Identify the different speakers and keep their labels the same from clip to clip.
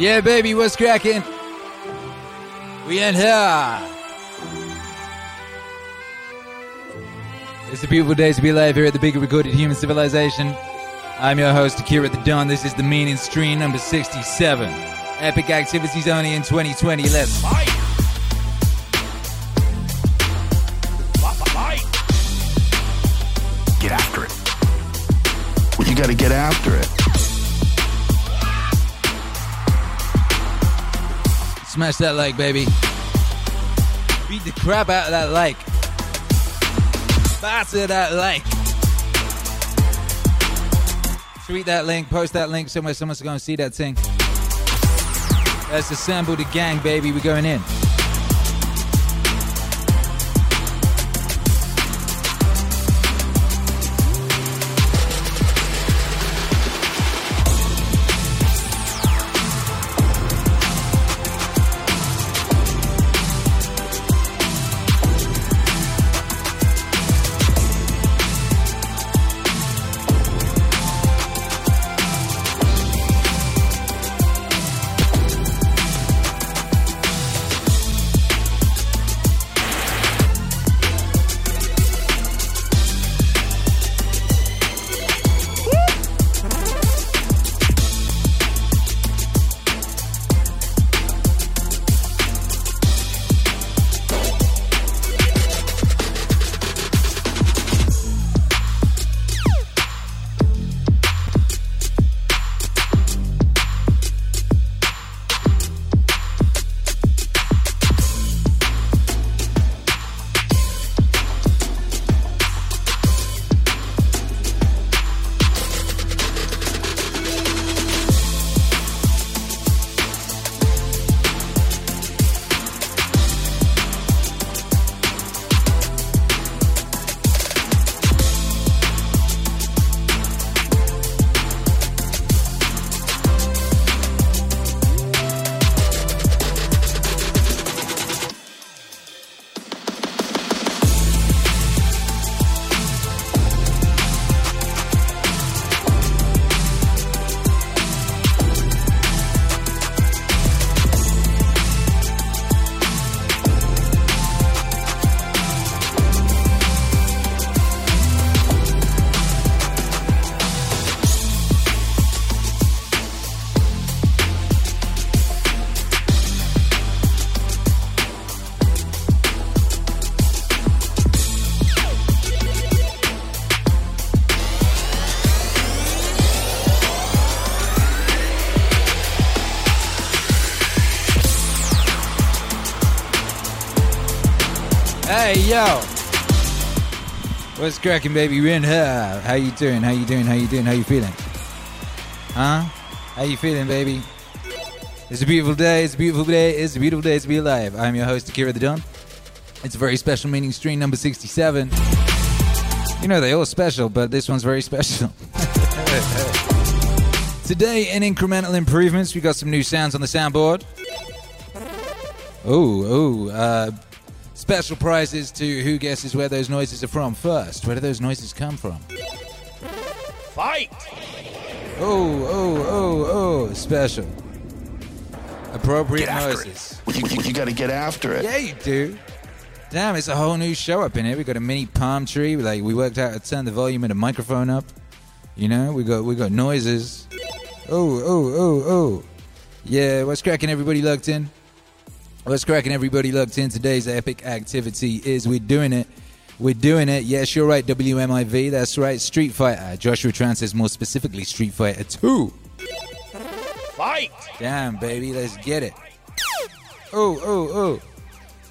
Speaker 1: Yeah, baby, what's cracking? We in here. It's a beautiful day to be alive here at the big recorded human civilization. I'm your host, Akira the Don. This is the meaning stream number 67. Epic activities only in 2020. Let's fight!
Speaker 2: Get after it. Well, you gotta get after it.
Speaker 1: Smash that like, baby. Beat the crap out of that like. Batter that like. Tweet that link, post that link somewhere someone's gonna see that thing. Let's assemble the gang, baby. We're going in. What's cracking, baby? We're in here. How you doing? How you doing? How you doing? How you feeling? Huh? How you feeling, baby? It's a beautiful day. It's a beautiful day. It's a beautiful day to be alive. I'm your host, Akira the Don. It's a very special meaning stream number 67. You know they're all special, but this one's very special. Today, in incremental improvements, we got some new sounds on the soundboard. Oh, oh, uh, special prizes to who guesses where those noises are from first. Where do those noises come from?
Speaker 3: Fight!
Speaker 1: Oh, oh, oh, oh, special. Appropriate noises.
Speaker 2: it. You, you gotta get after it.
Speaker 1: Yeah, you do. Damn, it's a whole new show up in here. We got a mini palm tree. Like we worked out how to turn the volume of the microphone up. You know, we got we got noises. Oh, oh, oh, oh. Yeah, what's cracking? Everybody locked in. What's cracking? Everybody locked in. Today's epic activity is we're doing it. We're doing it. Yes, you're right. WMIV. That's right. Street Fighter. Joshua Tran says more specifically Street Fighter 2.
Speaker 3: Fight!
Speaker 1: Damn, baby, let's get it. Oh, oh, oh.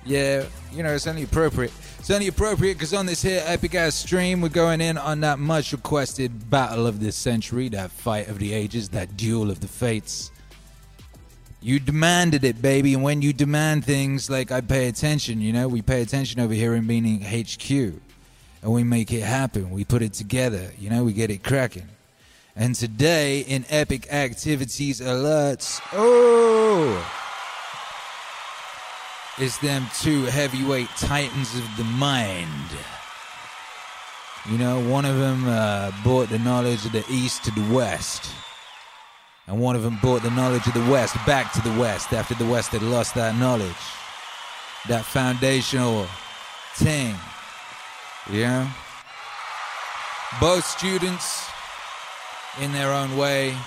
Speaker 1: Yeah, you know, it's only appropriate. It's only appropriate because on this here epic ass stream, we're going in on that much requested battle of the century, that fight of the ages, that duel of the fates. You demanded it, baby, and when you demand things, like I pay attention, you know, we pay attention over here in Meaning HQ, and we make it happen. We put it together, you know, we get it cracking. And today, in epic activities alerts, oh, it's them two heavyweight titans of the mind. You know, one of them uh, brought the knowledge of the east to the west, And one of them brought the knowledge of the West back to the West after the West had lost that knowledge, that foundational thing. Yeah? Both students, in their own way,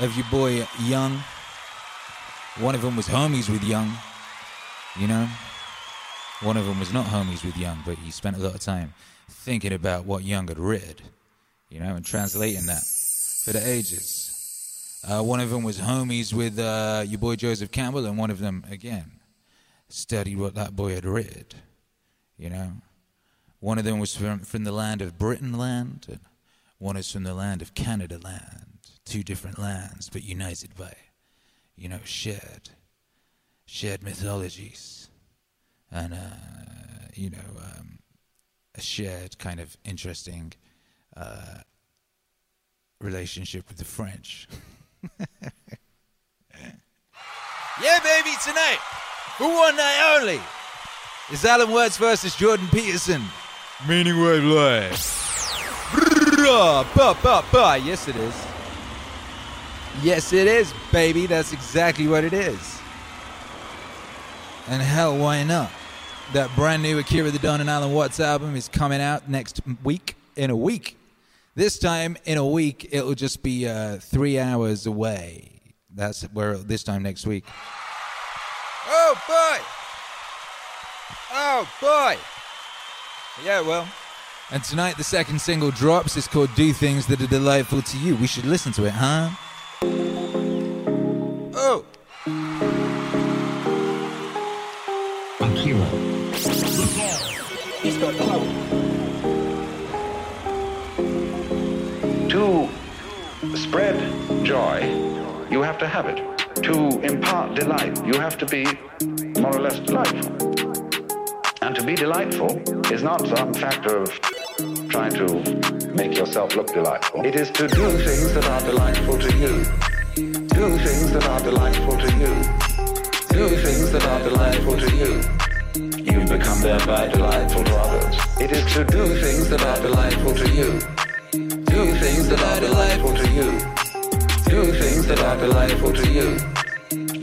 Speaker 1: of your boy Jung. One of them was homies with Jung, you know? One of them was not homies with Jung, but he spent a lot of time thinking about what Jung had read, you know, and translating that for the ages. Uh, one of them was homies with uh, your boy Joseph Campbell, and one of them, again, studied what that boy had read, you know. One of them was from, from the land of Britain land, and one is from the land of Canada land. Two different lands, but united by, you know, shared, shared mythologies, and, uh, you know, um, a shared kind of interesting uh, relationship with the French. yeah, baby, tonight, for one night only, is Alan Watts versus Jordan Peterson. Meaning word live. Yes, it is. Yes, it is, baby. That's exactly what it is. And hell, why not? That brand new Akira the Don and Alan Watts album is coming out next week. In a week. This time, in a week, it'll just be uh, three hours away. That's where this time next week. Oh boy! Oh boy! Yeah, well. And tonight, the second single drops. It's called Do Things That Are Delightful to You. We should listen to it, huh? Oh!
Speaker 4: To spread joy, you have to have it. To impart delight, you have to be more or less delightful. And to be delightful is not some factor of trying to make yourself look delightful. It is to do things that are delightful to you. Do things that are delightful to you. Do things that are delightful to you. You become thereby delightful to others. It is to do things that are delightful to you. Do things that are delightful to you. Do things that are delightful to you.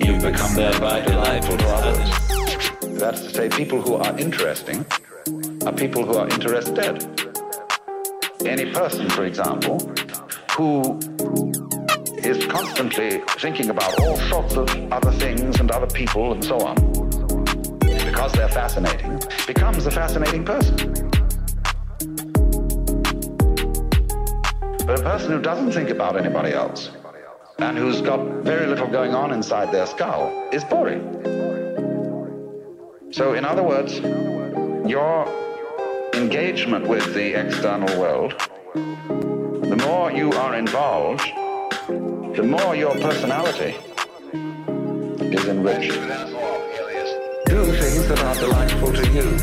Speaker 4: You become thereby delightful to others. That's to say, people who are interesting are people who are interested. Any person, for example, who is constantly thinking about all sorts of other things and other people and so on, because they're fascinating, becomes a fascinating person. But a person who doesn't think about anybody else and who's got very little going on inside their skull is boring. So, in other words, your engagement with the external world, the more you are involved, the more your personality is enriched. Do things that are delightful to you.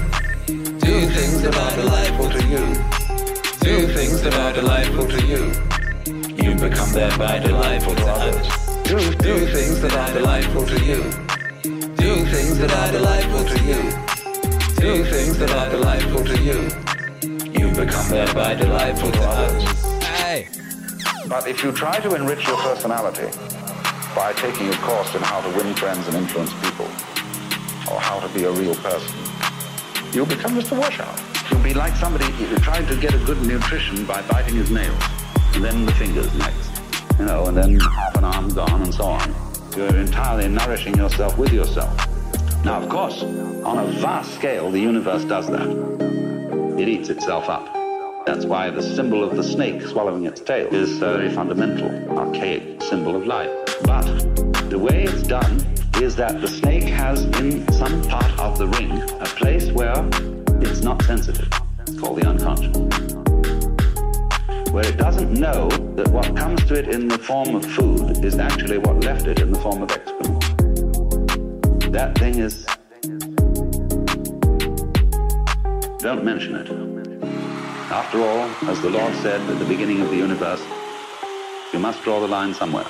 Speaker 4: Do things that are delightful to you. Do things that are delightful to you. You become thereby delightful to others. Do, do things that are delightful to you. Do things that are delightful to you. Do things that are delightful to you. You become thereby delightful to others.
Speaker 1: Hey!
Speaker 4: But if you try to enrich your personality by taking a course in how to win friends and influence people, or how to be a real person, you'll become just a washout. You'll be like somebody trying to get a good nutrition by biting his nails, and then the fingers next, you know, and then half an arm gone and so on. You're entirely nourishing yourself with yourself. Now, of course, on a vast scale, the universe does that. It eats itself up. That's why the symbol of the snake swallowing its tail is a very fundamental, archaic symbol of life. But the way it's done is that the snake has in some part of the ring a place where it's not sensitive. It's called the unconscious. Where it doesn't know that what comes to it in the form of food is actually what left it in the form of excrement. That thing is. Don't mention it. After all, as the Lord said at the beginning of the universe, you must draw the line somewhere.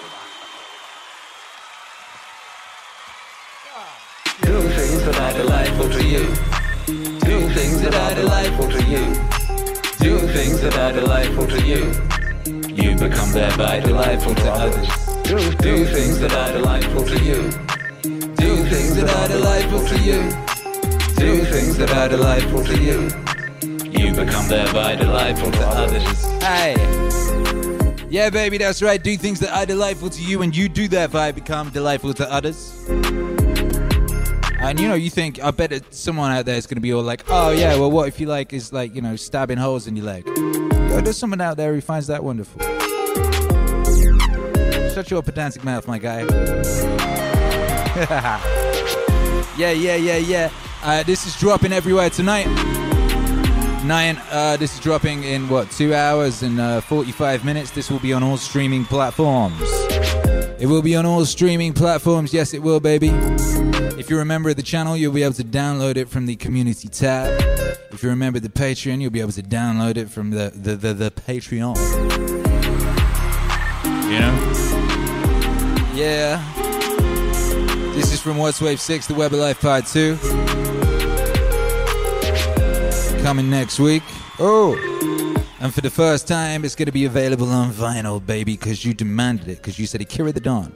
Speaker 4: Do things that are delightful to you. Things that are delightful to you. Do things that are delightful to you. You become thereby delightful to others.
Speaker 5: Do, do things that are delightful to you.
Speaker 1: Do things that are delightful to you.
Speaker 5: Do things that are delightful to you.
Speaker 3: You become thereby delightful to others.
Speaker 1: Hey. Yeah, baby, that's right. Do things that are delightful to you, and you do that by become delightful to others. And you know, you think, I bet someone out there is going to be all like, oh, yeah, well, what if you like is like, you know, stabbing holes in your leg? Yo, there's someone out there who finds that wonderful. Shut your pedantic mouth, my guy. yeah, yeah, yeah, yeah. Uh, this is dropping everywhere tonight. Nine. Uh, this is dropping in what two hours and uh, 45 minutes. This will be on all streaming platforms. It will be on all streaming platforms. Yes, it will, baby. If you're a member of the channel, you'll be able to download it from the community tab. If you're a member of the Patreon, you'll be able to download it from the the the, the Patreon. You know? Yeah. This is from Watts Wave 6, the Web of Life Part 2. Coming next week. Oh! And for the first time, it's going to be available on vinyl, baby, because you demanded it, because you said, Akira the Don,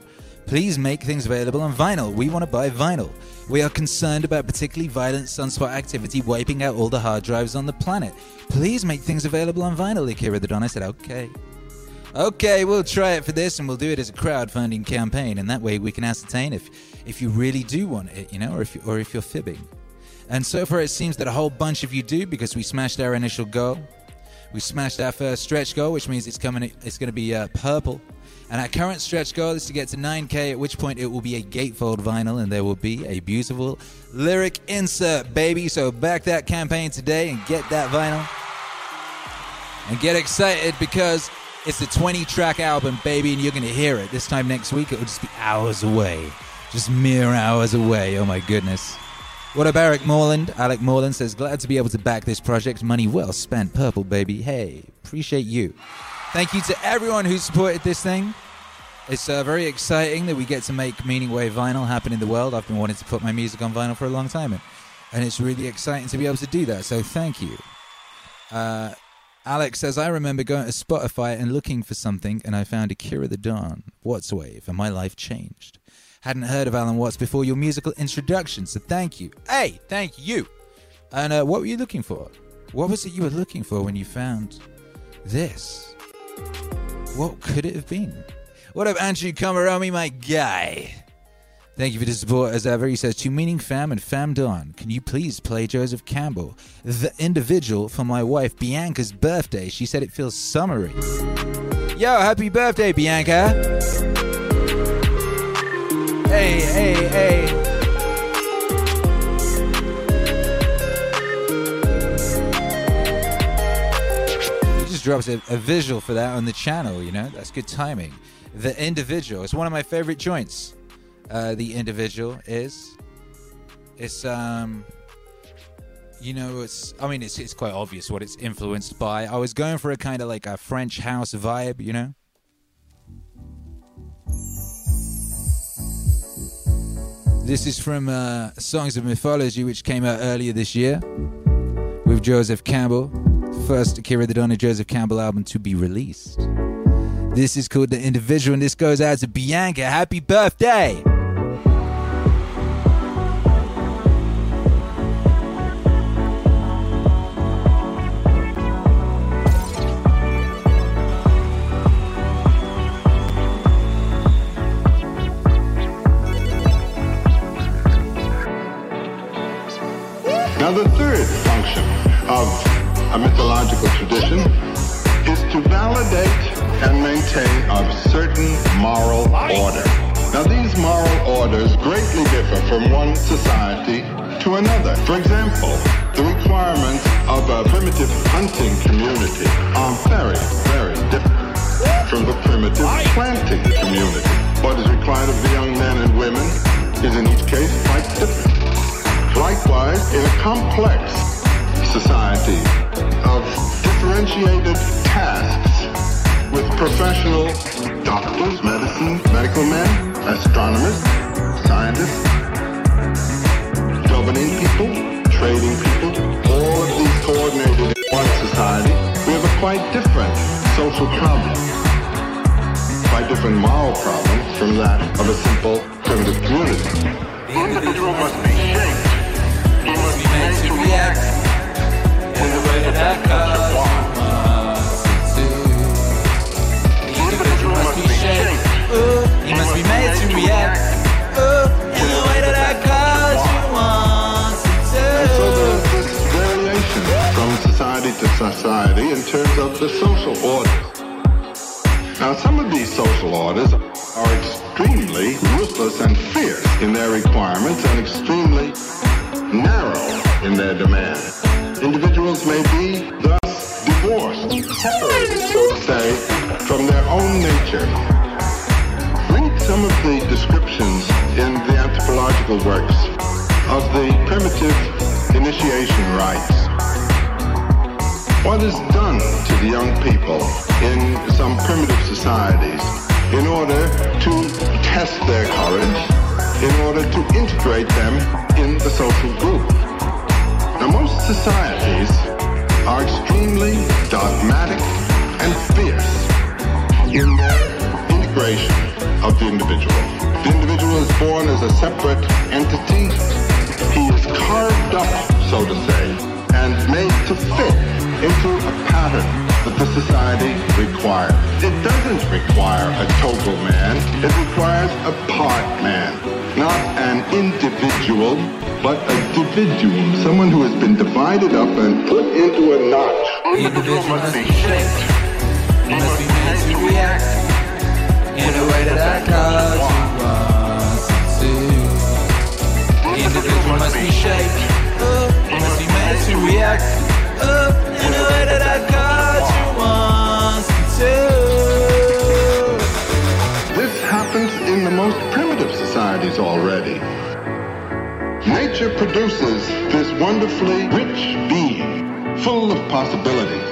Speaker 1: please make things available on vinyl. We want to buy vinyl. We are concerned about particularly violent sunspot activity wiping out all the hard drives on the planet. Please make things available on vinyl, Akira the Don. I said, okay. Okay, we'll try it for this and we'll do it as a crowdfunding campaign, and that way we can ascertain if, if you really do want it, you know, or if, you, or if you're fibbing. And so far, it seems that a whole bunch of you do because we smashed our initial goal. We smashed our first stretch goal, which means it's coming. It's going to be uh, purple. And our current stretch goal is to get to 9K, at which point it will be a gatefold vinyl, and there will be a beautiful lyric insert, baby. So back that campaign today and get that vinyl. And get excited because it's a 20 track album, baby, and you're going to hear it. This time next week, it will just be hours away. Just mere hours away. Oh my goodness. What up, Eric Morland? Alec Morland says, Glad to be able to back this project. Money well spent. Purple, baby. Hey, appreciate you. Thank you to everyone who supported this thing. It's uh, very exciting that we get to make Meaning Wave vinyl happen in the world. I've been wanting to put my music on vinyl for a long time, and, it's really exciting to be able to do that. So thank you. Uh, Alex says, I remember going to Spotify and looking for something, and I found a Cure Akira the Don, Watts Wave, and my life changed. Hadn't heard of Alan Watts before your musical introduction, so thank you. Hey, thank you. And uh, what were you looking for? What was it you were looking for when you found this? What could it have been? What up, Andrew Kamaromi, my guy? Thank you for the support as ever. He says, To Meaning Fam and Fam Dawn, can you please play Joseph Campbell, the individual, for my wife Bianca's birthday? She said it feels summery. Yo, happy birthday, Bianca! Hey, hey, hey. Drops a, a visual for that on the channel, you know? That's good timing. The individual. It's one of my favorite joints. Uh, the individual is. It's um you know, it's I mean it's it's quite obvious what it's influenced by. I was going for a kind of like a French house vibe, you know? This is from uh, Songs of Mythology, which came out earlier this year with Joseph Campbell. First Akira the Don Joseph Campbell album to be released. This is called The Individual, and this goes out to Bianca. Happy birthday!
Speaker 6: Now, the third function of a mythological tradition is to validate and maintain a certain moral order. Now, these moral orders greatly differ from one society to another. For example, the requirements of a primitive hunting community are very, very different from the primitive planting community. What is required of the young men and women is in each case quite different. Likewise, in a complex society of differentiated tasks with professional doctors, medicine, medical men, astronomers, scientists, governing people, trading people, all of these coordinated in one society, we have a quite different social problem. by different moral problems from that of a simple primitive community.
Speaker 1: The individual must be shaped. He must be made to react
Speaker 6: society to society in terms of the social orders. Now, some of these social orders are extremely ruthless and fierce in their requirements and extremely narrow in their demands. Individuals may be thus divorced, separated, so to say, from their own nature. Read some of the descriptions in the anthropological works of the primitive initiation rites. What is done to the young people in some primitive societies in order to test their courage, in order to integrate them in the social group? Now, most societies are extremely dogmatic and fierce in their integration of the individual. The individual is born as a separate entity. He is carved up, so to say, and made to fit into a pattern that the society requires. It doesn't require a total man. It requires a part man. Not an individual, but a individual. Someone who has been divided up and put into a notch.
Speaker 1: The individual must be shaped. Must be made to react in a way that that cause wants it to. The individual must be shaped. Must be made to react in a way that that cause wants it
Speaker 6: rich being, full of possibilities.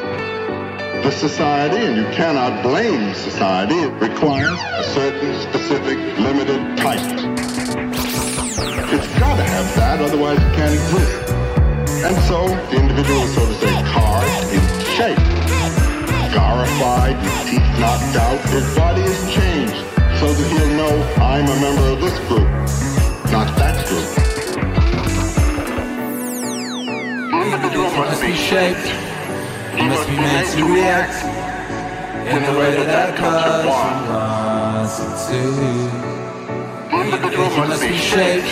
Speaker 6: The society, and you cannot blame society, it requires a certain specific limited type. It's got to have that, otherwise it can't exist. And so the individual is, so to say, carved in shape scarified, his teeth knocked out, his body is changed so that he'll know I'm a member of this group, not that group.
Speaker 1: Must be shaped. He must be made to react in the way that that cause wants it to.
Speaker 6: The individual
Speaker 1: must be shaped.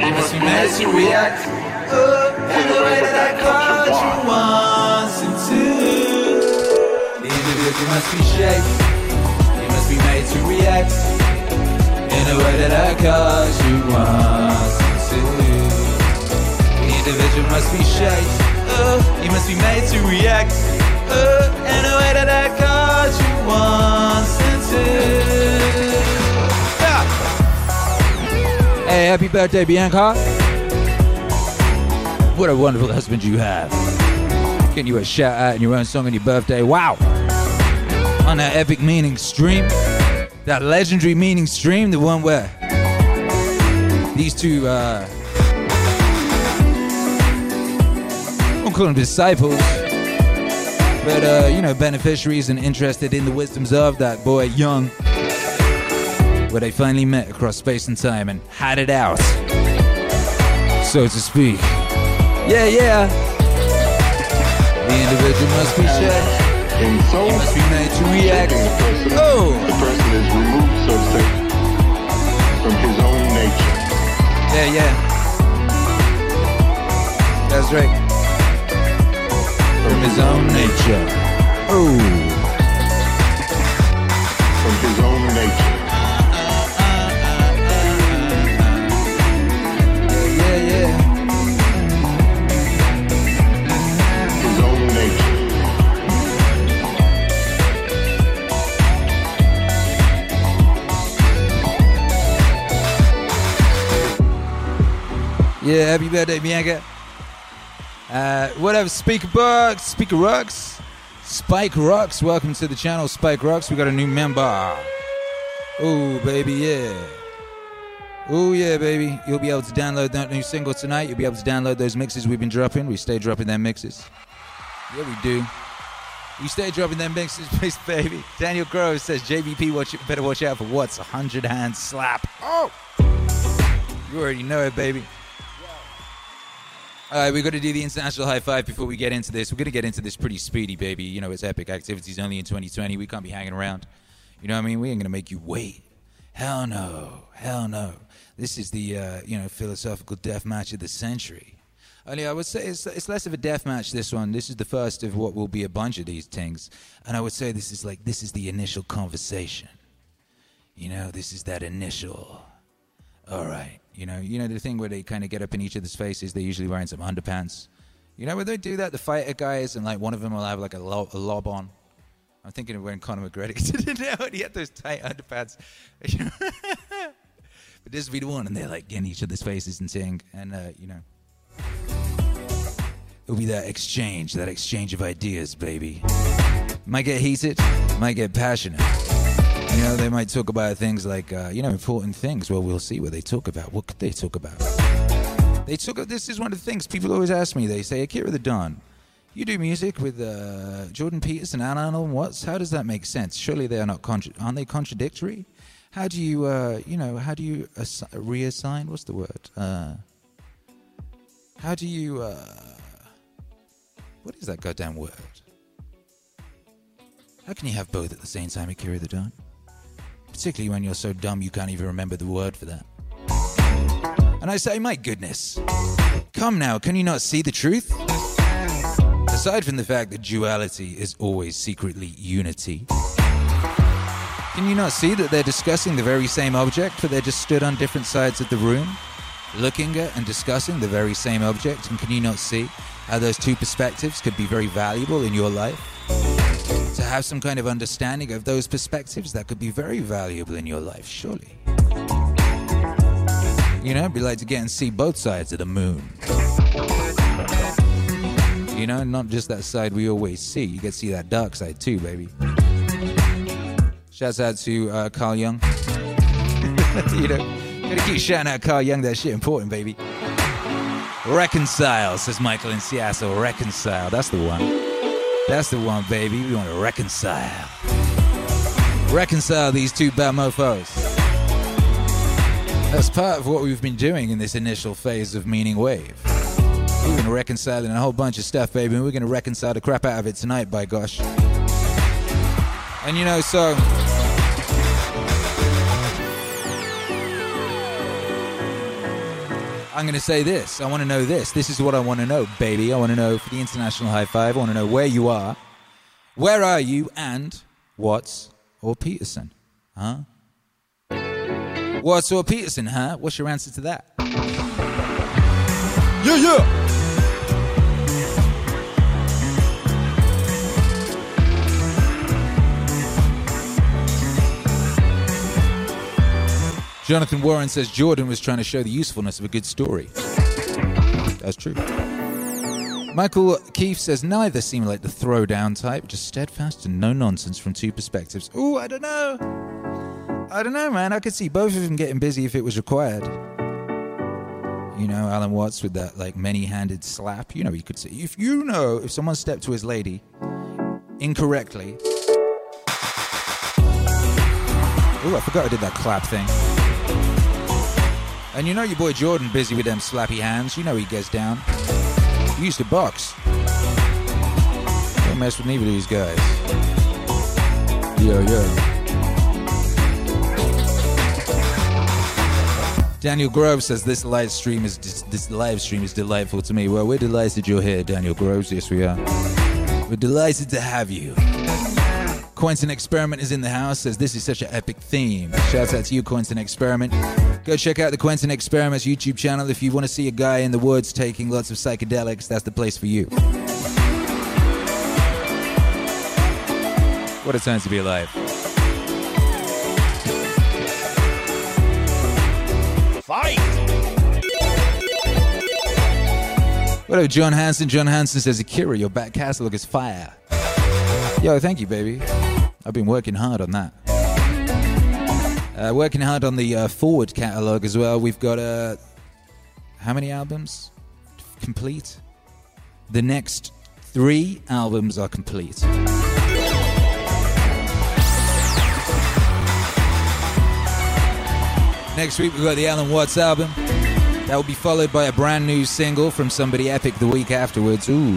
Speaker 1: He must be made to react in the way that that culture wants him to. The individual must be shaped. He must be made to react in the way that that wants him to. Must be shaped. Uh, he must be made to react uh, in the way that that culture wants him to. Yeah. Hey, happy birthday, Bianca. What a wonderful husband you have. Getting you a shout out in your own song on your birthday. Wow. On that epic meaning stream. That legendary meaning stream, the one where these two, uh, call them disciples, but, uh, you know, beneficiaries and interested in the wisdoms of that boy, Jung, where they finally met across space and time and had it out, so to speak. Yeah, yeah. The individual must be shaped.
Speaker 6: In so
Speaker 1: He must be made to react.
Speaker 6: the person,
Speaker 1: Oh.
Speaker 6: the person is removed, so to say, from his own nature.
Speaker 1: Yeah, yeah. That's right. From his own nature. Oh.
Speaker 6: From his own nature.
Speaker 1: Yeah, yeah.
Speaker 6: His own nature.
Speaker 1: Yeah, happy birthday, Bianca. Uh, whatever, Speaker Bucks, Speaker Rocks, Spike Rocks. Welcome to the channel, Spike Rocks. We got a new member. Oh, baby, yeah. Oh, yeah, baby. You'll be able to download that new single tonight. You'll be able to download those mixes we've been dropping. We stay dropping them mixes. Yeah, we do. We stay dropping them mixes, please, baby. Daniel Grove says JBP watch, better watch out for Watts a hundred hand slap. Oh, you already know it, baby. All right, we got to do the international high five before we get into this. We're going to get into this pretty speedy, baby. You know, it's epic activities only in 2020. We can't be hanging around. You know what I mean? We ain't going to make you wait. Hell no. Hell no. This is the, uh, you know, philosophical death match of the century. Only I would say it's, it's less of a death match, this one. This is the first of what will be a bunch of these things. And I would say this is like, this is the initial conversation. You know, this is that initial. All right. You know, you know the thing where they kind of get up in each other's faces. They're usually wearing some underpants. You know, when they do that, the fighter guys and like one of them will have like a lob, a lob on. I'm thinking of when Conor McGregor did it now. And he had those tight underpants. but this would be the one, and they're like in each other's faces and saying, and uh, you know, it'll be that exchange, that exchange of ideas, baby. Might get heated, might get passionate. You know, they might talk about things like, uh, you know, important things. Well, we'll see what they talk about. What could they talk about? They talk. This is one of the things people always ask me. They say, Akira the Don, you do music with uh, Jordan Peterson and Alan Watts. How does that make sense? Surely they are not contra- aren't they contradictory? How do you, uh, you know, how do you assi- reassign? What's the word? Uh, how do you? Uh, what is that goddamn word? How can you have both at the same time, Akira the Don? Particularly when you're so dumb you can't even remember the word for that. And I say, my goodness. Come now, can you not see the truth? Aside from the fact that duality is always secretly unity, can you not see that they're discussing the very same object, but they're just stood on different sides of the room, looking at and discussing the very same object? And can you not see how those two perspectives could be very valuable in your life? Have some kind of understanding of those perspectives that could be very valuable in your life, surely. You know, it'd be like to get and see both sides of the moon. You know, not just that side we always see. You get to see that dark side too, baby. Shouts out to uh, Carl Jung. you know, gotta keep shouting out Carl Jung. That shit important, baby. Reconcile, says Michael in Seattle. Reconcile. That's the one. That's the one, baby. We want to reconcile. Reconcile these two bad mofos. That's part of what we've been doing in this initial phase of Meaning Wave. We've been reconciling a whole bunch of stuff, baby, and we're going to reconcile the crap out of it tonight, by gosh. And you know, so. I'm going to say this. I want to know this. This is what I want to know, baby. I want to know for the international high five. I want to know where you are. Where are you and Watts or Peterson? Huh? Watts or Peterson, huh? What's your answer to that? Yeah, yeah. Jonathan Warren says Jordan was trying to show the usefulness of a good story. That's true. Michael Keefe says neither seem like the throwdown type, just steadfast and no nonsense from two perspectives. Ooh, I don't know. I don't know, man. I could see both of them getting busy if it was required. You know, Alan Watts with that like many-handed slap. You know, you could see if you know if someone stepped to his lady incorrectly. Ooh, I forgot I did that clap thing. And you know your boy Jordan busy with them slappy hands. You know he gets down. He used to box. Don't mess with neither of these guys. Yo, yo. Daniel Grove says this live stream is this live stream is delightful to me. Well, we're delighted you're here, Daniel Groves. Yes, we are. We're delighted to have you. Quentin Experiment is in the house. Says this is such an epic theme. Shouts out to you, Quentin Experiment. Go check out the Quentin Experiments YouTube channel if you want to see a guy in the woods taking lots of psychedelics. That's the place for you. What a time to be alive.
Speaker 7: Fight!
Speaker 1: What up, John Hanson? John Hanson says, Akira, your back catalog is fire. Yo, thank you, baby. I've been working hard on that. Uh, working hard on the uh, forward catalogue as well. We've got uh, how many albums complete? The next three albums are complete. Next week we've got the Alan Watts album. That will be followed by a brand new single from somebody epic the week afterwards. Ooh.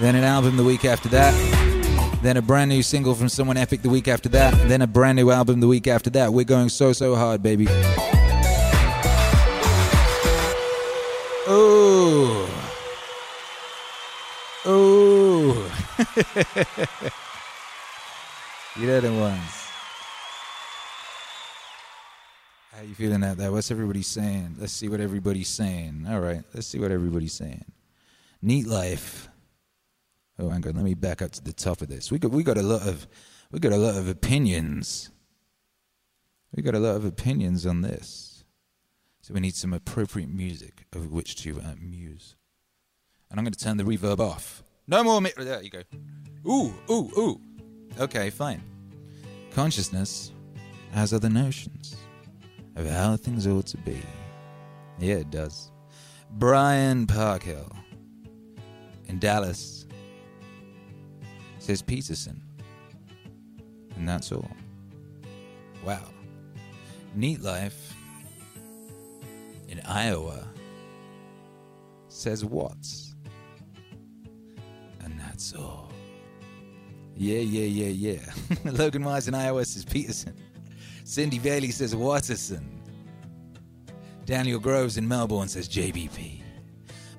Speaker 1: Then an album the week after that. Then a brand new single from someone epic the week after that. Then a brand new album the week after that. We're going so, so hard, baby. Ooh. Ooh. you know the ones. How you feeling out there? What's everybody saying? Let's see what everybody's saying. All right, let's see what everybody's saying. Neat life. Oh, hang on. Let me back up to the top of this. We got we got a lot of we got a lot of opinions. We got a lot of opinions on this. So we need some appropriate music over which to uh, muse. And I'm going to turn the reverb off. No more. Mi- there you go. Ooh, ooh, ooh. Okay, fine. Consciousness has other notions of how things ought to be. Yeah, it does. Brian Parkhill in Dallas says Peterson. And that's all. Wow. Neat Life in Iowa says Watts. And that's all. Yeah, yeah, yeah, yeah. Logan Mars in Iowa says Peterson. Cindy Bailey says Watterson. Daniel Groves in Melbourne says JBP.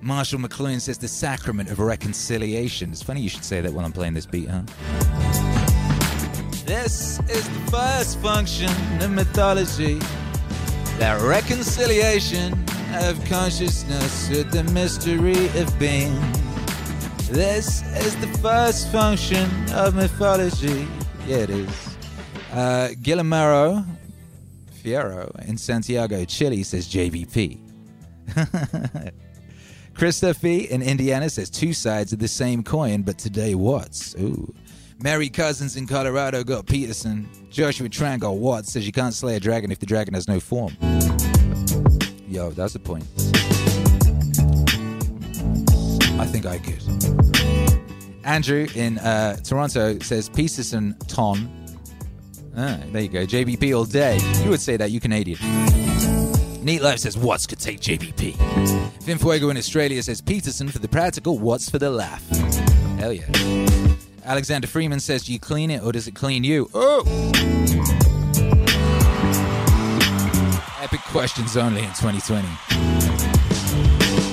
Speaker 1: Marshall McLuhan says the sacrament of reconciliation. It's funny you should say that while I'm playing this beat, huh? This is the first function of mythology. That reconciliation of consciousness with the mystery of being. This is the first function of mythology. Yeah, it is. Uh, Guillermo Fierro in Santiago, Chile says JVP. Christopher in Indiana says two sides of the same coin, but today Watts. Ooh. Mary Cousins in Colorado got Peterson. Joshua Tran got Watts says you can't slay a dragon if the dragon has no form. Yo, that's the point. I think I could. Andrew in uh, Toronto says Peterson Ton. Ah, there you go. JBP all day. You would say that, you Canadian. Neat Life says Watts could take JBP. Finn Fuego in Australia says Peterson for the practical, Watts for the laugh. Hell yeah. Alexander Freeman says, Do you clean it or does it clean you? Oh! Epic questions only in 2020.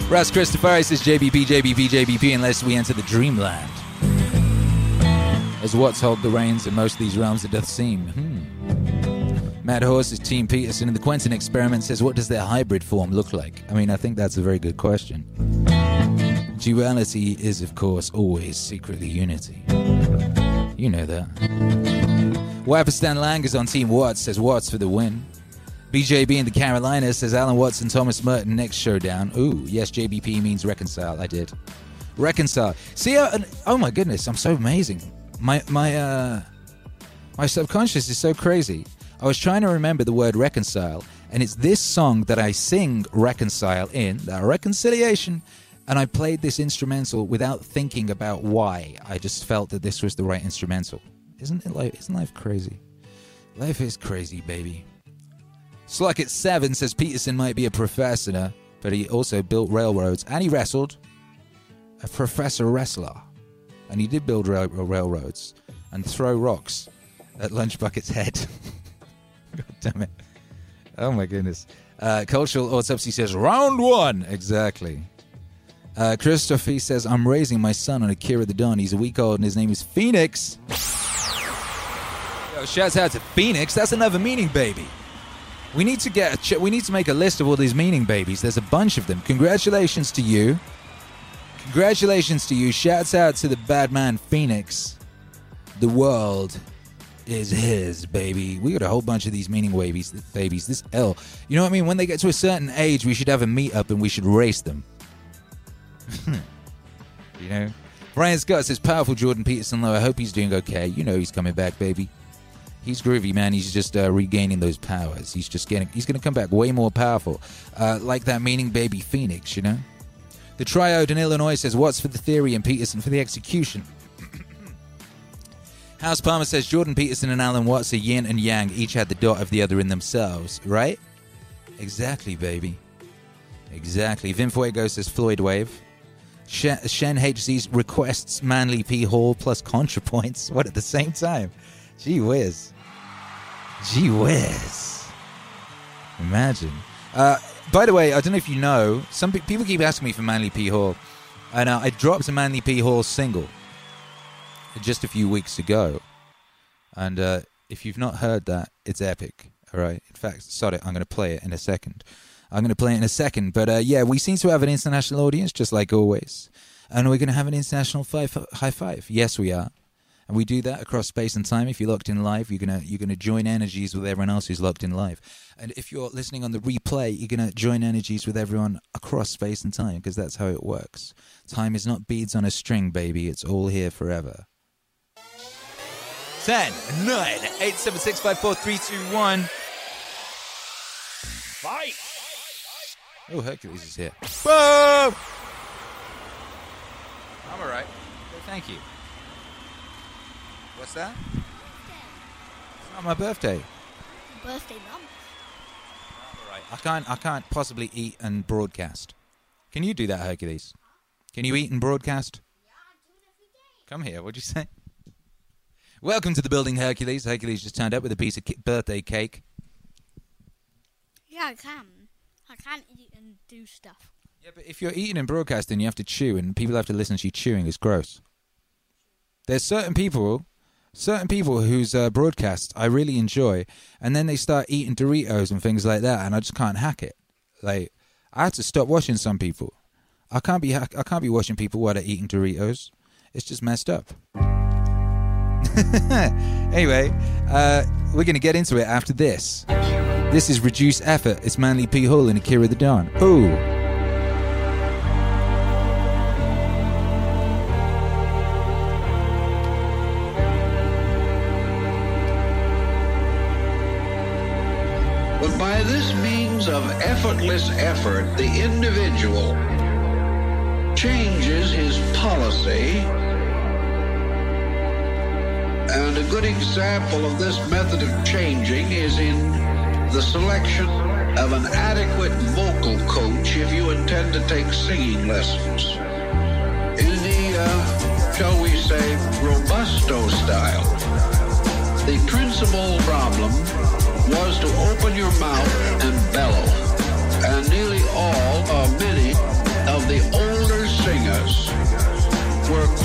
Speaker 1: Russ Christopher says JBP, JBP, JBP unless we enter the dreamland. As Watts hold the reins in most of these realms, it doth seem. Hmm. Mad Horse is Team Peterson, and the Quentin experiment says, What does their hybrid form look like? I mean, I think that's a very good question. Duality is, of course, always secretly unity. You know that. Wapistan Lang is on Team Watts, says Watts for the win. BJB in the Carolinas says Alan Watts and Thomas Merton next showdown. Ooh, yes, JBP means reconcile. I did. Reconcile. See, uh, oh my goodness, I'm so amazing. My my uh my subconscious is so crazy. I was trying to remember the word reconcile, and it's this song that I sing reconcile in, that reconciliation, and I played this instrumental without thinking about why. I just felt that this was the right instrumental. Isn't it life isn't life crazy? Life is crazy, baby. Sluck at seven says Peterson might be a professor, but he also built railroads and he wrestled. A professor wrestler. And he did build rail- railroads and throw rocks at Lunchbucket's head. God damn it. Oh my goodness. Uh, Cultural Autopsy says, round one. Exactly. Uh, Christopher says, I'm raising my son on Akira the Don. He's a week old and his name is Phoenix. Yo, shouts out to Phoenix. That's another meaning baby. We need to get a ch- we need to make a list of all these meaning babies. There's a bunch of them. Congratulations to you. Congratulations to you. Shouts out to the bad man Phoenix. The world is his, baby. We got a whole bunch of these meaning babies. Babies. This L. You know what I mean? When they get to a certain age, we should have a meetup and we should race them. you know. Brian Scott says, "Powerful Jordan Peterson, though. I hope he's doing okay. You know he's coming back, baby." He's groovy, man. He's just uh, regaining those powers. He's just getting. He's going to come back way more powerful, uh, like that meaning baby Phoenix. You know. The Triode in Illinois says, "Watts for the theory and Peterson for the execution?" House Palmer says Jordan Peterson and Alan Watts are yin and yang. Each had the dot of the other in themselves. Right? Exactly, baby. Exactly. Vin Fuego says Floyd Wave. Shen, Shen requests Manly P Hall plus ContraPoints. What at the same time? Gee whiz. Gee whiz. Imagine. Uh, by the way, I don't know if you know, some pe- people keep asking me for Manly P Hall, and uh, I dropped a Manly P Hall single just a few weeks ago, and uh, if you've not heard that, it's epic. All right. In fact, sorry, I'm going to play it in a second. I'm going to play it in a second, but uh, yeah, we seem to have an international audience, just like always, and we're going to have an international five, high five. Yes, we are. And we do that across space and time. If you're locked in live, you're gonna you're gonna join energies with everyone else who's locked in live. And if you're listening on the replay, you're gonna join energies with everyone across space and time because that's how it works. Time is not beads on a string, baby. It's all here forever. 10, 9, 8, 7, 6, 5, 4, 3, 2, 1. Fight! Oh, Hercules is here. Boom! I'm alright. Thank you. What's that? It's not my birthday.
Speaker 7: Birthday month.
Speaker 1: Alright. I can't I can't possibly eat and broadcast. Can you do that, Hercules? Can you eat and broadcast? Come here, what'd you say? Welcome to the building, Hercules. Hercules just turned up with a piece of ki- birthday cake.
Speaker 7: Yeah, I can. I can eat and do stuff.
Speaker 1: Yeah, but if you're eating and broadcasting, you have to chew, and people have to listen to you chewing. It's gross. There's certain people, certain people whose uh, broadcasts I really enjoy, and then they start eating Doritos and things like that, and I just can't hack it. Like I had to stop watching some people. I can't be I can't be watching people while they're eating Doritos. It's just messed up. anyway, uh, we're gonna get into it after this. This is Reduce Effort. It's Manly P. Hall and Akira the Don. Ooh.
Speaker 8: But by this means of effortless effort, the individual changes his policy. And a good example of this method of changing is in the selection of an adequate vocal coach if you intend to take singing lessons. In the, uh, shall we say, robusto style. The principal problem was to open your mouth and bellow. And nearly all, or many, of the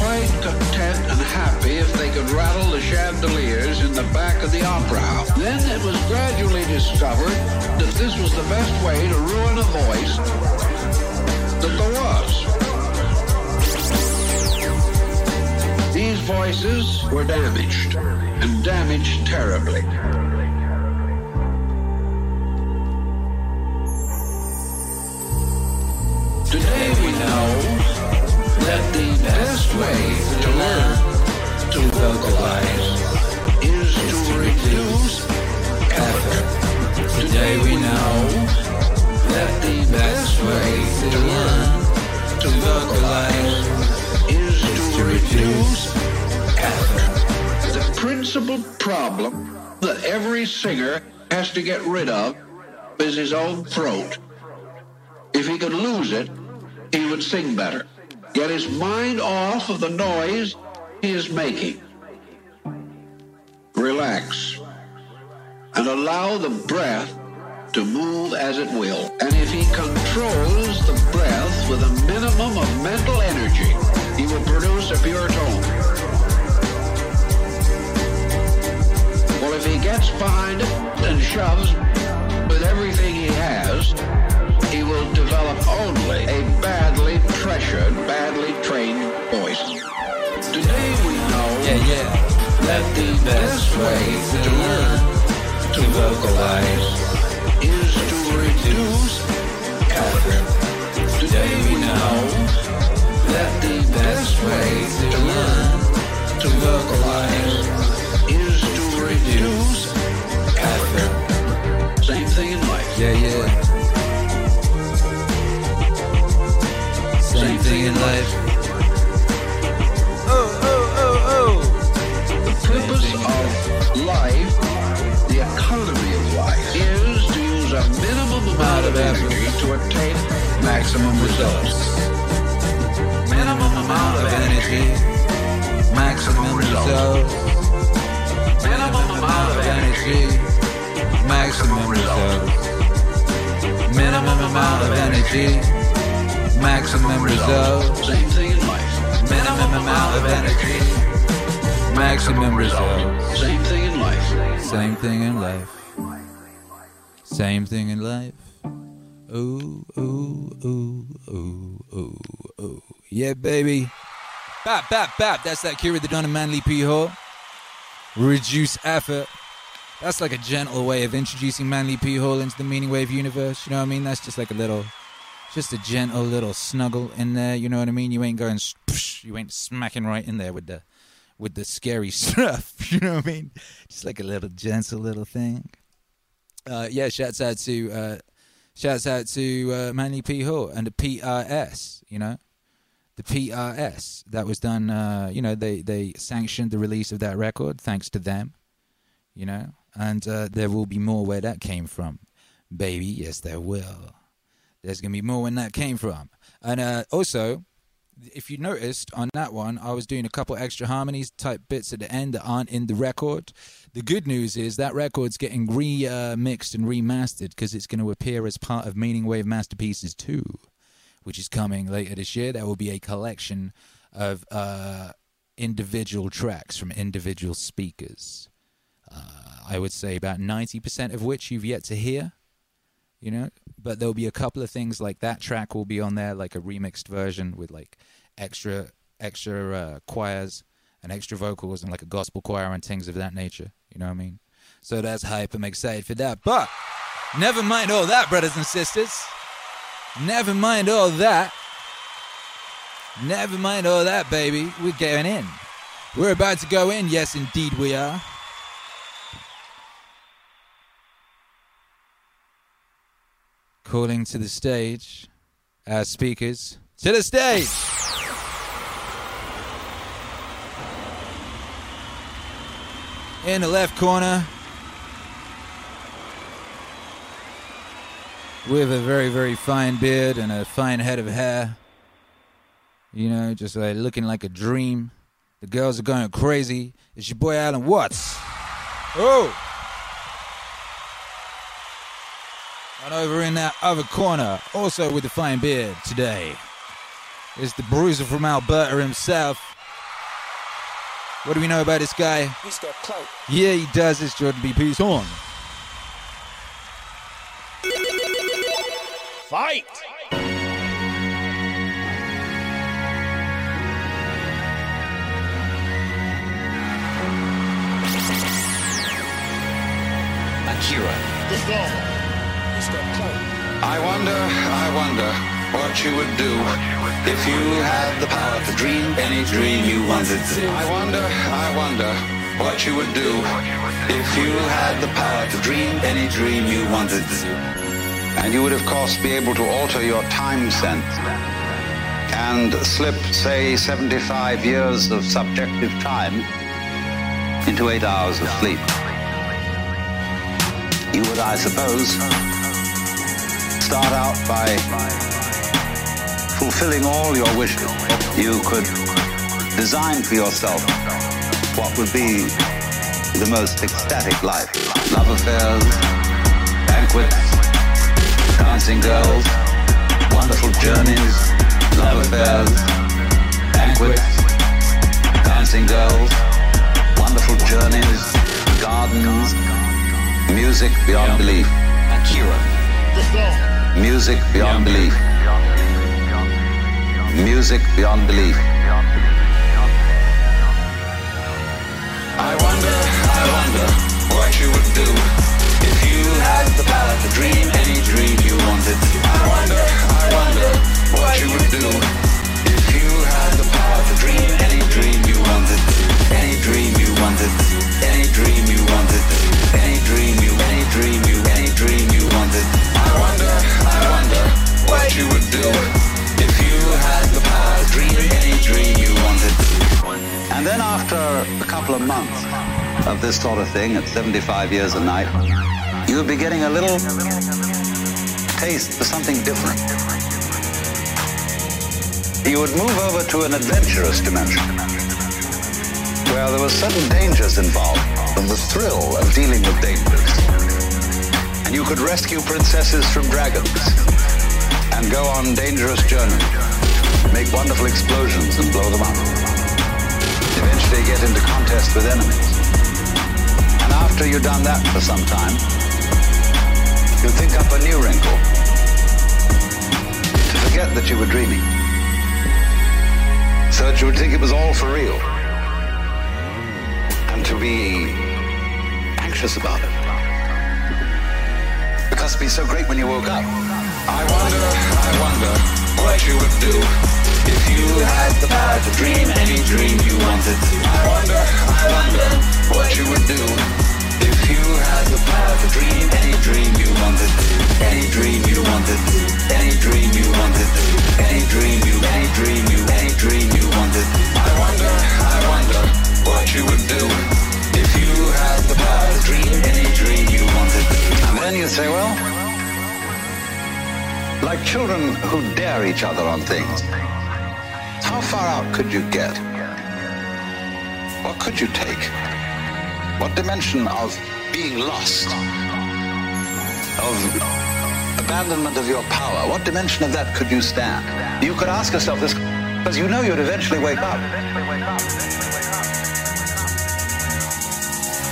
Speaker 8: quite content and happy if they could rattle the chandeliers in the back of the opera house. Then it was gradually discovered that this was the best way to ruin a voice that there was. These voices were damaged, and damaged terribly. Best way to learn to vocalize is to reduce effort. Today we know that the best way to learn to vocalize is to reduce effort. The principal problem that every singer has to get rid of is his own throat. If he could lose it, he would sing better. Get his mind off of the noise he is making. Relax. And allow the breath to move as it will. And if he controls the breath with a minimum of mental energy, he will produce a pure tone. Well, if he gets behind it and shoves with everything he has, he will develop only a badly pressured, badly trained voice. Today we know
Speaker 1: Yeah, yeah.
Speaker 8: that the best way to learn to vocalize is to reduce effort. Today we know that the best way to learn to vocalize is to reduce thing in life.
Speaker 1: Oh, oh, oh, oh.
Speaker 8: The purpose of life, the economy of life, is to use a minimum amount of energy
Speaker 4: to attain maximum results.
Speaker 1: Minimum amount of energy, maximum results. Minimum amount of energy, maximum results. Minimum amount of energy, maximum results.
Speaker 4: Same thing in life.
Speaker 1: Minimum amount of energy, maximum results.
Speaker 4: Same thing in life.
Speaker 1: Same thing in life. Same thing in life. Ooh, ooh, ooh, ooh, ooh, ooh. Yeah, baby. Bap, bap, bap. That's that Kira the Don and Manly P Hall. Reduce effort. That's like a gentle way of introducing Manly P Hall into the Meaning Wave universe. You know what I mean? That's just like a little, just a gentle little snuggle in there. You know what I mean? You ain't going, you ain't smacking right in there with the, with the scary stuff. You know what I mean? Just like a little gentle little thing. Uh, yeah, shouts out to uh, shouts out to uh, Manly P Hall and the PRS. You know, the PRS that was done. Uh, you know, they they sanctioned the release of that record thanks to them. You know, and uh, there will be more where that came from, baby. Yes, there will. There's gonna be more when that came from, and uh, also if you noticed on that one, I was doing a couple extra harmonies type bits at the end that aren't in the record. The good news is that record's getting remixed and remastered because it's going to appear as part of Meaning Wave Masterpieces 2, which is coming later this year. There will be a collection of uh, individual tracks from individual speakers. Uh, I would say about 90% of which you've yet to hear you know? But there'll be a couple of things like that track will be on there like a remixed version with like extra extra uh, choirs and extra vocals and like a gospel choir and things of that nature you know what i mean? So that's hype. I'm excited for that. But never mind all that brothers and sisters. Never mind all that. Never mind all that baby. We're going in. We're about to go in. Yes indeed we are calling to the stage our speakers to the stage. In the left corner, with a very, very fine beard and a fine head of hair. You know, just like looking like a dream. The girls are going crazy. It's your boy Alan Watts. Oh! And over in that other corner, also with the fine beard today, is the bruiser from Alberta himself. What do we know about this guy?
Speaker 9: He's got clout.
Speaker 1: Yeah, he does. It's Jordan B. Peterson.
Speaker 9: Fight!
Speaker 10: Akira.
Speaker 9: He's got clout.
Speaker 4: I wonder, I wonder what you would do if you had the power to dream any dream you wanted to. I wonder, I wonder what you would do if you had the power to dream any dream you wanted to. And you would, of course, be able to alter your time sense and slip, say, 75 years of subjective time into eight hours of sleep. You would, I suppose, start out by fulfilling all your wishes. You could design for yourself what would be the most ecstatic life. Love affairs, banquets, dancing girls, wonderful journeys, love affairs, banquets, dancing girls, wonderful journeys, gardens, music beyond belief.
Speaker 10: Akira.
Speaker 4: Music beyond belief. Music beyond belief. I wonder, I wonder what you would do if you had the power to dream any dream you wanted. I wonder, I wonder what you would do 75 years a night, you would be getting a little taste for something different. You would move over to an adventurous dimension where there were certain dangers involved and the thrill of dealing with dangers. And you could rescue princesses from dragons and go on dangerous journeys, make wonderful explosions and blow them up. Eventually get into contest with enemies. And after you've done that for some time, you think up a new wrinkle to forget that you were dreaming. That you would think it was all for real. And to be anxious about it. Because it'd be so great when you woke up. I wonder, I wonder what you would do if you had the power to dream any dream you wanted to. I wonder, I wonder what you would do if you had the power to dream any dream you wanted to. Any dream you wanted to. Any dream you wanted to. Any dream you, any dream you, any dream you wanted. I wonder, I wonder what you would do if you had the power to dream any dream you wanted to. And then you say, well, like children who dare each other on things, how far out could you get? What could you take? What dimension of being lost, of abandonment of your power, what dimension of that could you stand? You could ask yourself this because you know you'd eventually wake up.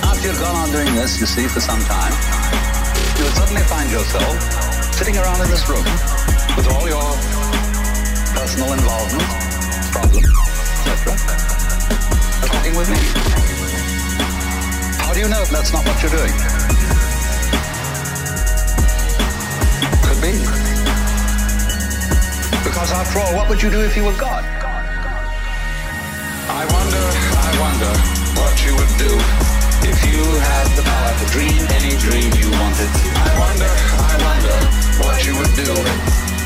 Speaker 4: After you'd gone on doing this, you see, for some time, you would suddenly find yourself sitting around in this room with all your personal involvement, problems, etc., talking with me. How do you know that's not what you're doing? Could be. Because after all, what would you do if you were God? I wonder, I wonder what you would do if you had the power to dream any dream you wanted. I wonder, I wonder what you would do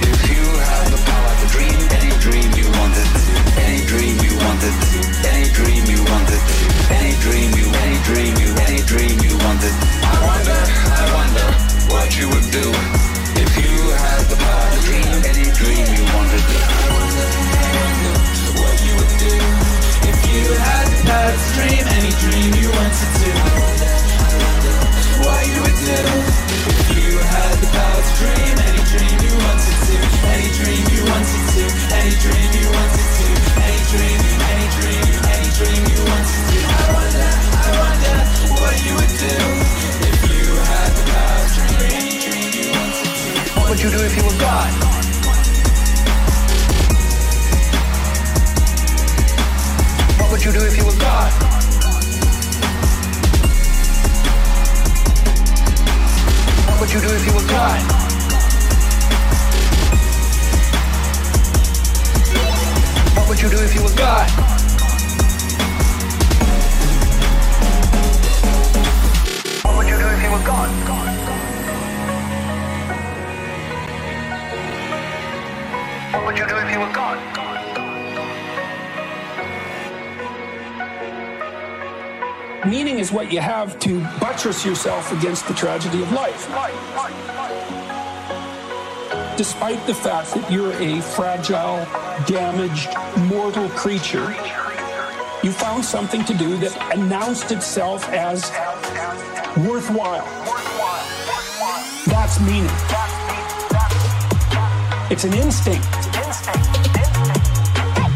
Speaker 4: if you had the power to dream dream you wanted to. Any dream you wanted to. Any dream you wanted to. Any dream you, any dream you, any dream you wanted. I wonder, I wonder what you would do if you had the power to dream any dream you wanted to. I wonder, I wonder what you would do if you had the power to dream any dream you wanted to. I wonder, what you would do if you had the power to dream any dream you wanted to. Any dream you wanted to. Any dream you wanted to. Any dream, any dream, any dream you wanted to. I wonder, I wonder what you would do if you had the power to dream any dream you wanted to. What would you do if you were God? What would you do if you were God? Would you do if you were God? What would you do if you were God? What would you do if you were God?
Speaker 11: Meaning is what you have to buttress yourself against the tragedy of life. Despite the fact that you're a fragile, damaged, mortal creature, you found something to do that announced itself as worthwhile. That's meaning. It's an instinct.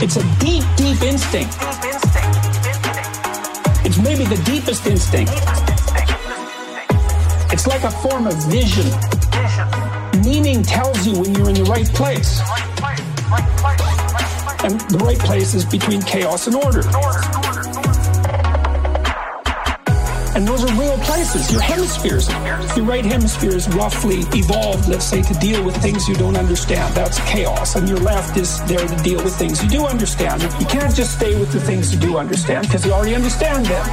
Speaker 11: It's a deep, deep instinct. Maybe the deepest instinct. It's like a form of vision. Meaning tells you when you're in the right place. And the right place is between chaos and order. Your hemispheres. Your right hemisphere is roughly evolved, let's say, to deal with things you don't understand. That's chaos. And your left is there to deal with things you do understand. You can't just stay with the things you do understand because you already understand them.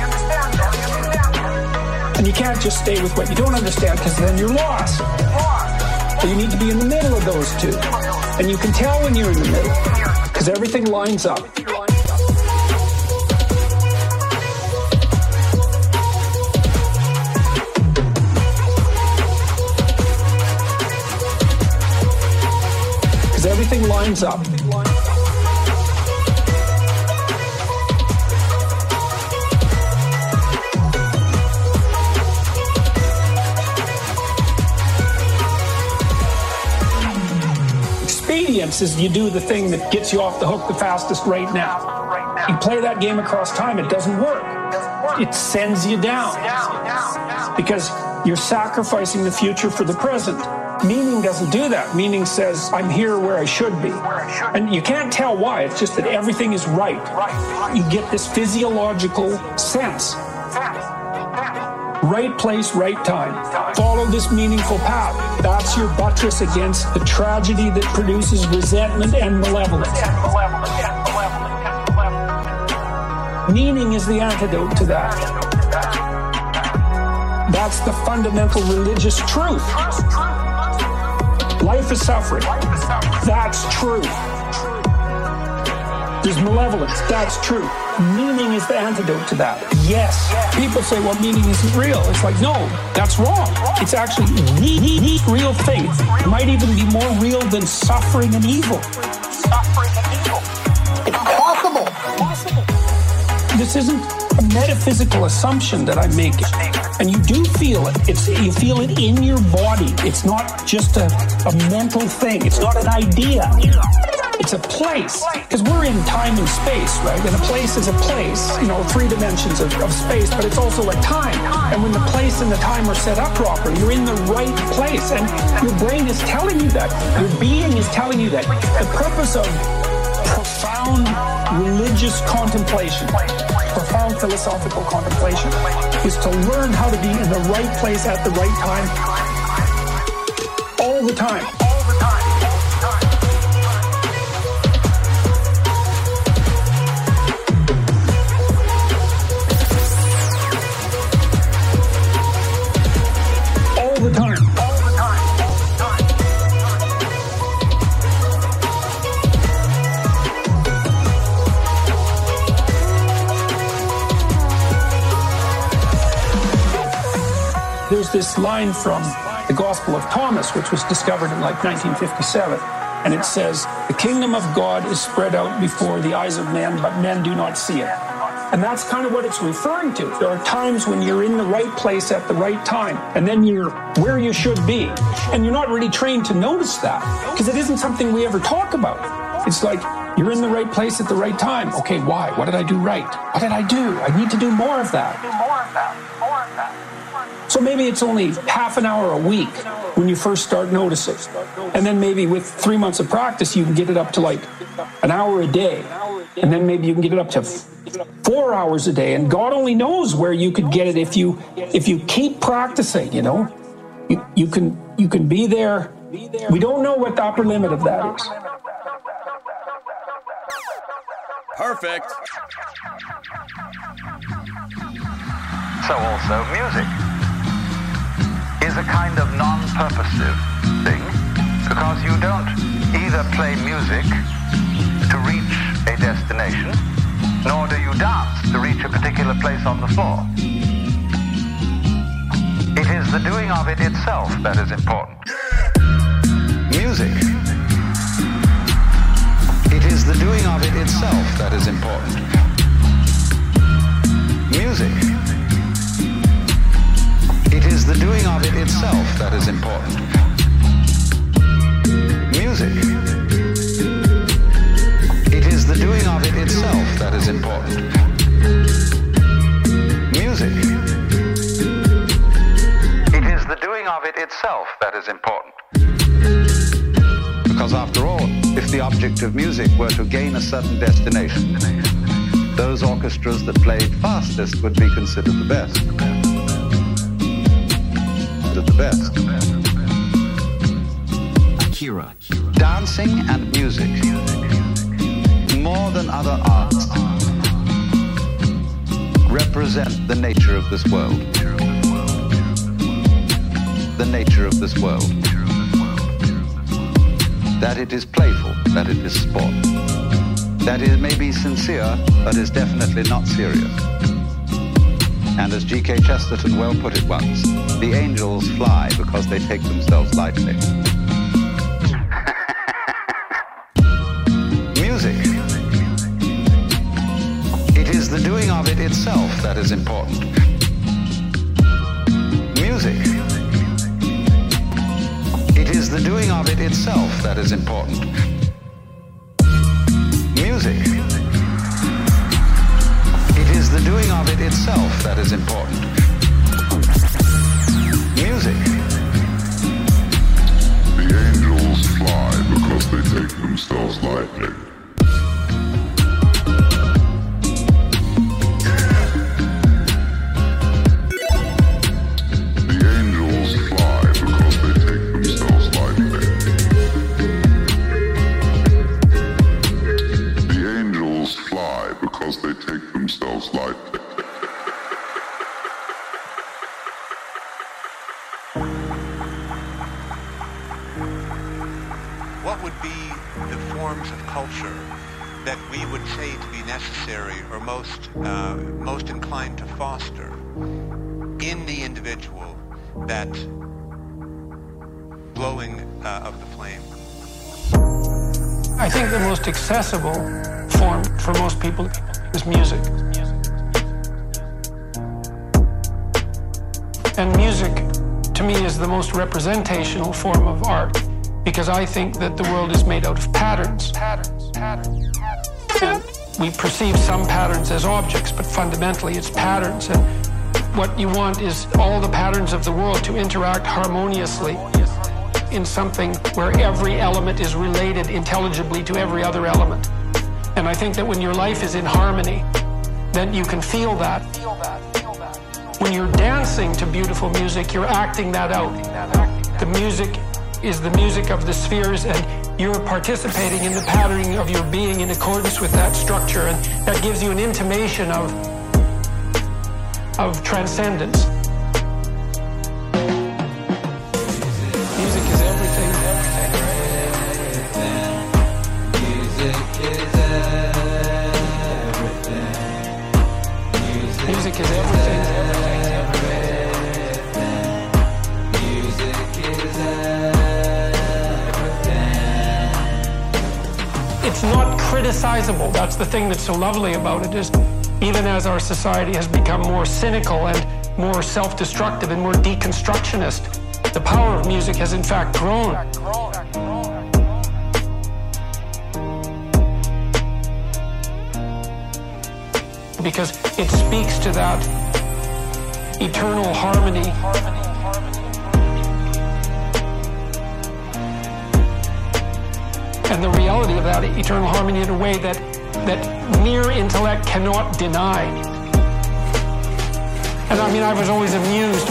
Speaker 11: And you can't just stay with what you don't understand because then you're lost. But you need to be in the middle of those two. And you can tell when you're in the middle because everything lines up. Everything lines up. Expedience is you do the thing that gets you off the hook the fastest right now. You play that game across time, it doesn't work. It sends you down because you're sacrificing the future for the present. Meaning doesn't do that. Meaning says, I'm here where I should be. And you can't tell why. It's just that everything is right. You get this physiological sense. Right place, right time. Follow this meaningful path. That's your buttress against the tragedy that produces resentment and malevolence. Meaning is the antidote to that. That's the fundamental religious truth. Life is suffering. That's true. There's malevolence. That's true. Meaning is the antidote to that. Yes. People say, well, meaning isn't real. It's like, no, that's wrong. It's actually the, the, the real thing. It might even be more real than suffering and evil. Suffering and evil. It's possible. This isn't a metaphysical assumption that I'm making. And you do feel it. It's you feel it in your body. It's not just a, a mental thing. It's not an idea. It's a place. Because we're in time and space, right? And a place is a place, you know, three dimensions of, of space, but it's also a time. And when the place and the time are set up properly, you're in the right place. And your brain is telling you that. Your being is telling you that. The purpose of profound religious contemplation, profound philosophical contemplation, is to learn how to be in the right place at the right time all the time. This line from the Gospel of Thomas, which was discovered in like 1957. And it says, The kingdom of God is spread out before the eyes of men, but men do not see it. And that's kind of what it's referring to. There are times when you're in the right place at the right time, and then you're where you should be. And you're not really trained to notice that because it isn't something we ever talk about. It's like, you're in the right place at the right time. Okay, why? What did I do right? What did I do? I need to do more of that. So maybe it's only half an hour a week when you first start noticing. And then maybe with three months of practice, you can get it up to like an hour a day. And then maybe you can get it up to four hours a day. And God only knows where you could get it if you if you keep practicing, you know. You, you can you can be there. We don't know what the upper limit of that is.
Speaker 9: Perfect.
Speaker 4: So also music is a kind of non-purposive thing because you don't either play music to reach a destination nor do you dance to reach a particular place on the floor. It is the doing of it itself that is important. Music. It is the doing of it itself that is important. Music. It is the doing of it itself that is important. Music. It is the doing of it itself that is important. Music. It is the doing of it itself that is important. Because after all, if the object of music were to gain a certain destination, those orchestras that played fastest would be considered the best. The best.
Speaker 10: Akira.
Speaker 4: Dancing and music, more than other arts, represent the nature of this world. The nature of this world. That it is playful, that it is sport. That it may be sincere, but is definitely not serious. And as G.K. Chesterton well put it once, the angels fly because they take themselves lightly. music.
Speaker 5: It is the doing of it itself that is important. Music. It is the doing of it itself that is important. Music doing of it itself that is important. Music.
Speaker 6: The angels fly because they take themselves lightly. Take themselves lightly.
Speaker 12: What would be the forms of culture that we would say to be necessary or most uh, most inclined to foster in the individual that blowing uh, of the flame?
Speaker 11: I think the most accessible form for most people is music. And music, to me, is the most representational form of art because I think that the world is made out of patterns. Patterns, patterns. And we perceive some patterns as objects, but fundamentally it's patterns. And what you want is all the patterns of the world to interact harmoniously in something where every element is related intelligibly to every other element. And I think that when your life is in harmony, then you can feel that. When you're dancing to beautiful music, you're acting that out. The music is the music of the spheres, and you're participating in the patterning of your being in accordance with that structure, and that gives you an intimation of, of transcendence. Criticizable. That's the thing that's so lovely about it is even as our society has become more cynical and more self-destructive and more deconstructionist, the power of music has in fact grown. Because it speaks to that eternal harmony. And the reality of that eternal harmony in a way that, that mere intellect cannot deny. And I mean, I was always amused.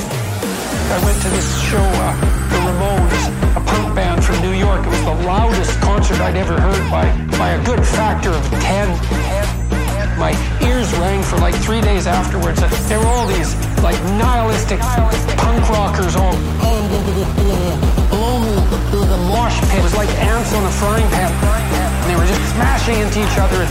Speaker 11: I went to this show, uh, the Ramones, a punk band from New York. It was the loudest concert I'd ever heard by, by a good factor of 10. My ears rang for like three days afterwards. And there were all these like nihilistic punk rockers all me. There mosh pit. It was like ants on a frying pan. And they were just smashing into each other and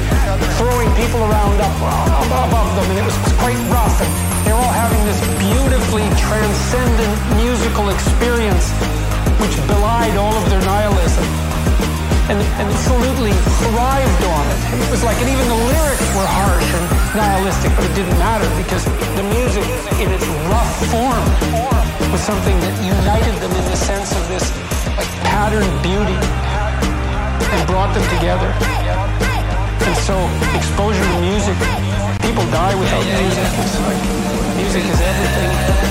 Speaker 11: throwing people around up above them. And it was quite rough. And they were all having this beautifully transcendent musical experience which belied all of their nihilism and, and absolutely thrived on it. It was like, and even the lyrics were harsh and nihilistic, but it didn't matter because the music in its rough form was something that united them in the sense of this like patterned beauty and brought them together. And so exposure to music, people die without music. It's like music is everything.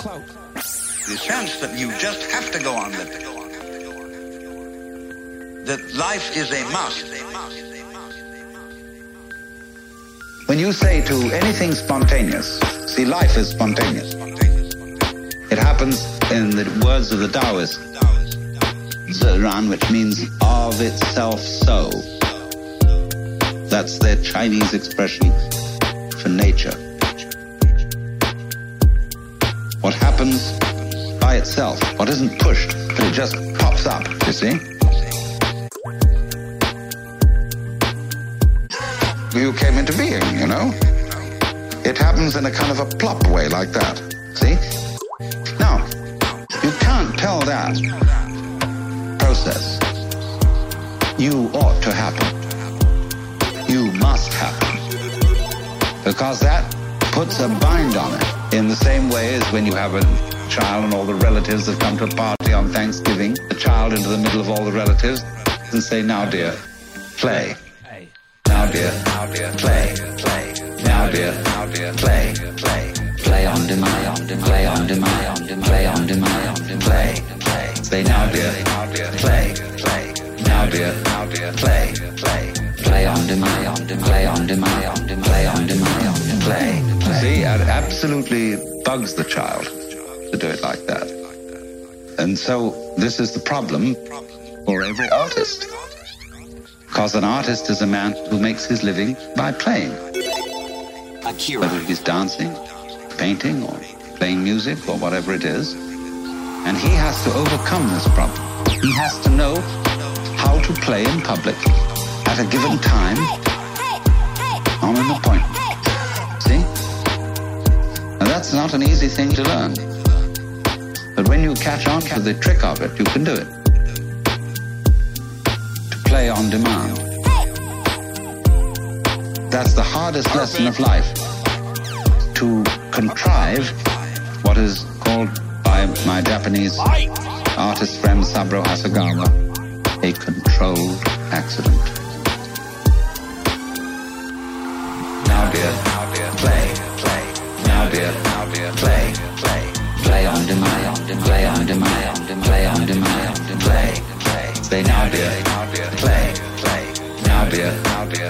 Speaker 13: Clout.
Speaker 8: The sense that you just have to go on living. That life is a must.
Speaker 4: When you say to anything spontaneous, see, life is spontaneous. It happens in the words of the Taoists, Ziran, which means of itself so. That's their Chinese expression for nature. What happens by itself, what isn't pushed, but it just pops up, you see? You came into being, you know? It happens in a kind of a plop way like that. See? Now, you can't tell that process. You ought to happen. You must happen. Because that puts a bind on it. In the same way as when you have a child and all the relatives have come to a party on Thanksgiving, the child into the middle of all the relatives and say, now dear, play. Now dear, play. Now dear, play, play. On demand, play on demand, play on demand, play, play. Say now dear, play, play. Now dear, play, play. Play on demand, play on demand, play on demand, play. See, it absolutely bugs the child to do it like that. And so this is the problem for every artist. Because an artist is a man who makes his living by playing.
Speaker 13: Akira.
Speaker 4: Whether he's dancing, painting, or playing music, or whatever it is. And he has to overcome this problem. He has to know how to play in public at a given time on an appointment. That's not an easy thing to learn. But when you catch on to the trick of it, you can do it. To play on demand. That's the hardest lesson of life. To contrive what is called by my Japanese artist friend Saburo Hasegawa a controlled accident. Dear, play, play. Play on on demand, play on on demand, play on on demand, play, play. Now dear, play, play. Now dear,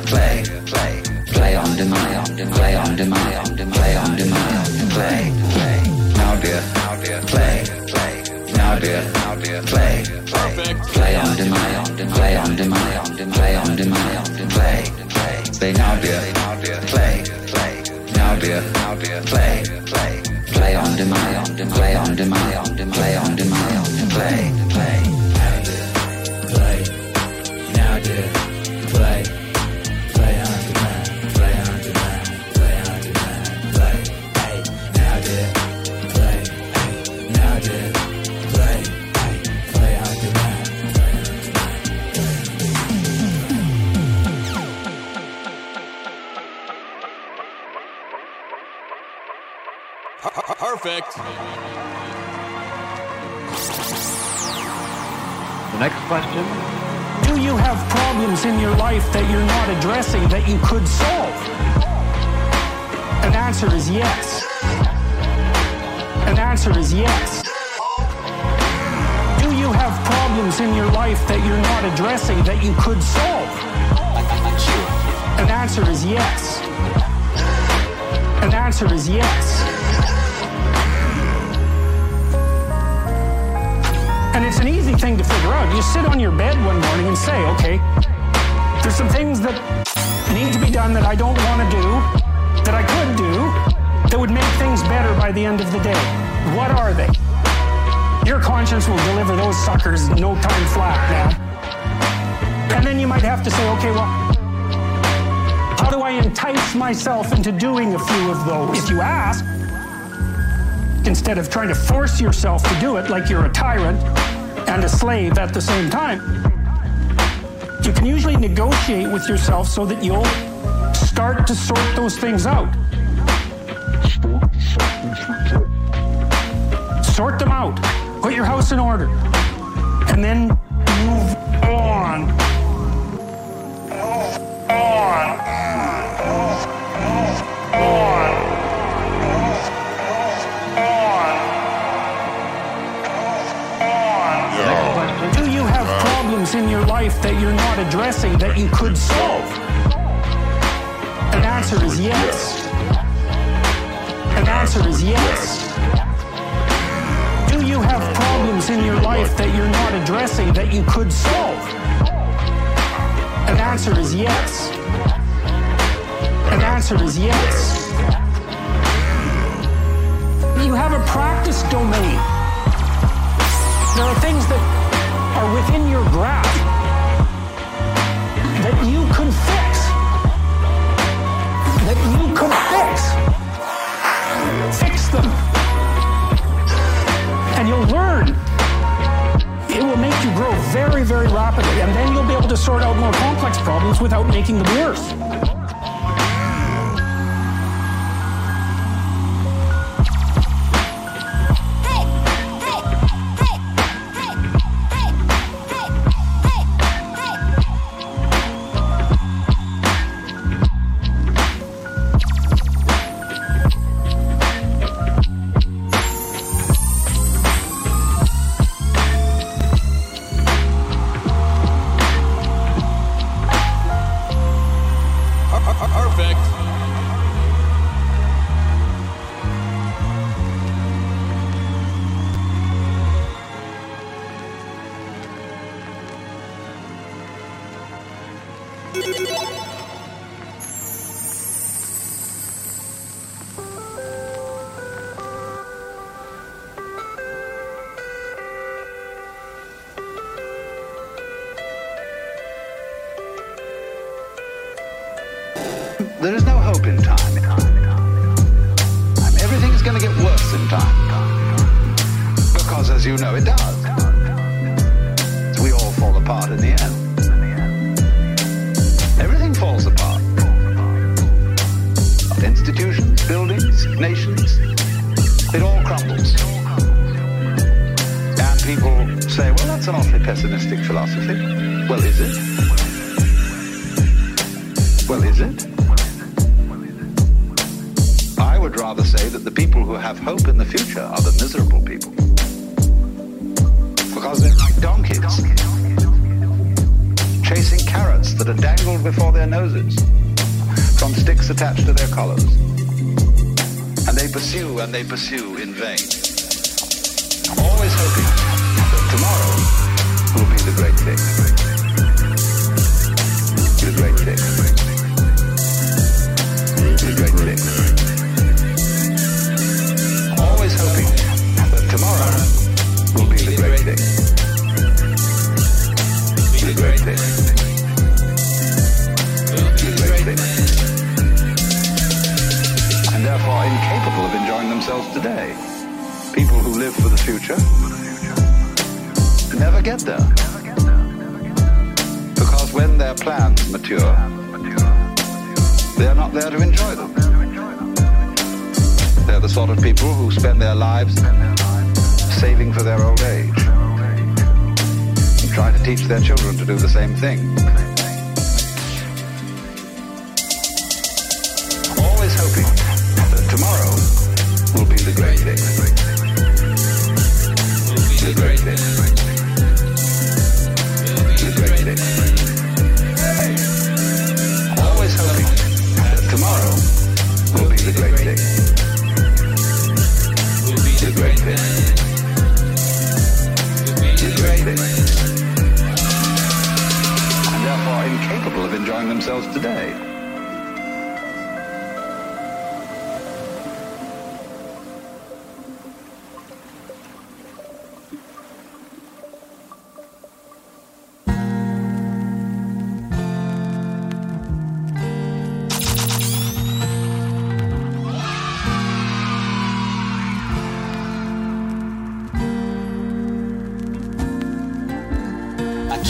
Speaker 4: play, play. Play on on demand, play on on demand, play on on demand, play, play. Now dear, play, play. Now dear, play, play. On on demand, play on on demand, play on on demand, play, play. Now dear, play, dear, now dear, play, play. Play on demand, play on demand, play on demand, play. Play.
Speaker 14: Perfect.
Speaker 15: The next question.
Speaker 11: Do you have problems in your life that you're not addressing that you could solve? An answer is yes. An answer is yes. Do you have problems in your life that you're not addressing that you could solve? An answer is yes. An answer is yes. And it's an easy thing to figure out. You sit on your bed one morning and say, okay, there's some things that need to be done that I don't want to do, that I could do, that would make things better by the end of the day. What are they? Your conscience will deliver those suckers no time flat now. And then then you might have to say, okay, well, how do I entice myself into doing a few of those? If you ask, instead of trying to force yourself to do it like you're a tyrant and a slave at the same time, you can usually negotiate with yourself so that you'll start to sort those things out. Sort them out. Put your house in order. And then in your life that you're not addressing that you could solve? An answer is yes. An answer is yes. Do you have problems in your life that you're not addressing that you could solve? An answer is yes. An answer is yes. You have a practice domain. There are things that are within your grasp that you could fix. That you could fix. Fix them. And you'll learn. It will make you grow very, very rapidly. And then you'll be able to sort out more complex problems without making them worse.
Speaker 4: There is no hope in time. Pursue in vain.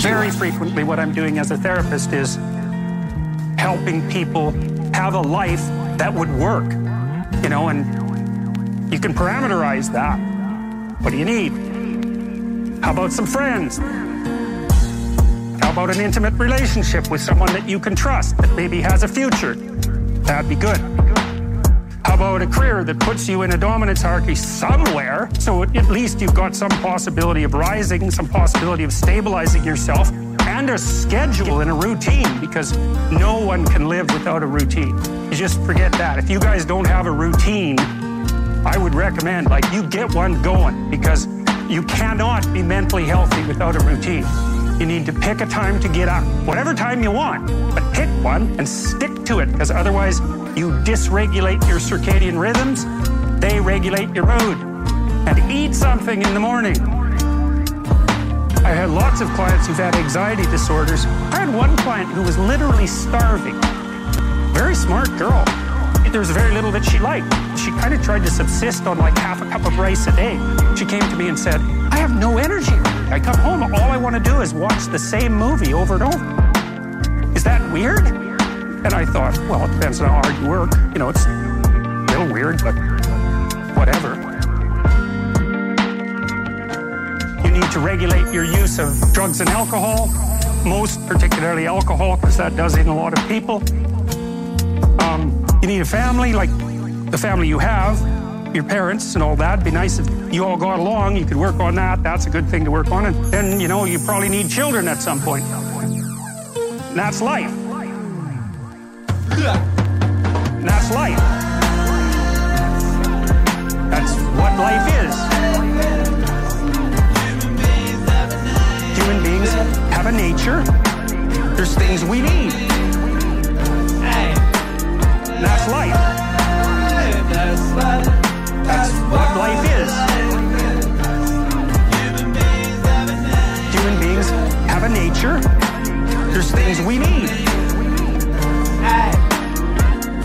Speaker 11: Very frequently what I'm doing as a therapist is helping people have a life that would work, you know, and you can parameterize that. What do you need? How about some friends? How about an intimate relationship with someone that you can trust that maybe has a future? That'd be good. About a career that puts you in a dominance hierarchy somewhere so at least you've got some possibility of rising, some possibility of stabilizing yourself, and a schedule and a routine because no one can live without a routine. You just forget that. If you guys don't have a routine, I would recommend like you get one going because you cannot be mentally healthy without a routine. You need to pick a time to get up, whatever time you want, but pick one and stick to it because otherwise you dysregulate your circadian rhythms, they regulate your mood. And eat something in the morning. I had lots of clients who've had anxiety disorders. I had one client who was literally starving. Very smart girl. There was very little that she liked. She kind of tried to subsist on like half a cup of rice a day. She came to me and said, I have no energy. I come home, all I want to do is watch the same movie over and over. Is that weird? And I thought, well, it depends on how hard you work. You know, it's a little weird, but whatever. You need to regulate your use of drugs and alcohol, most particularly alcohol, because that does in a lot of people. Um, you need a family like the family you have, your parents and all that. Be nice if you all got along. You could work on that. That's a good thing to work on. And then, you know, you probably need children at some point. And that's life. Nature. There's things we need. And that's life. That's what life is. Human beings have a nature. There's things we need.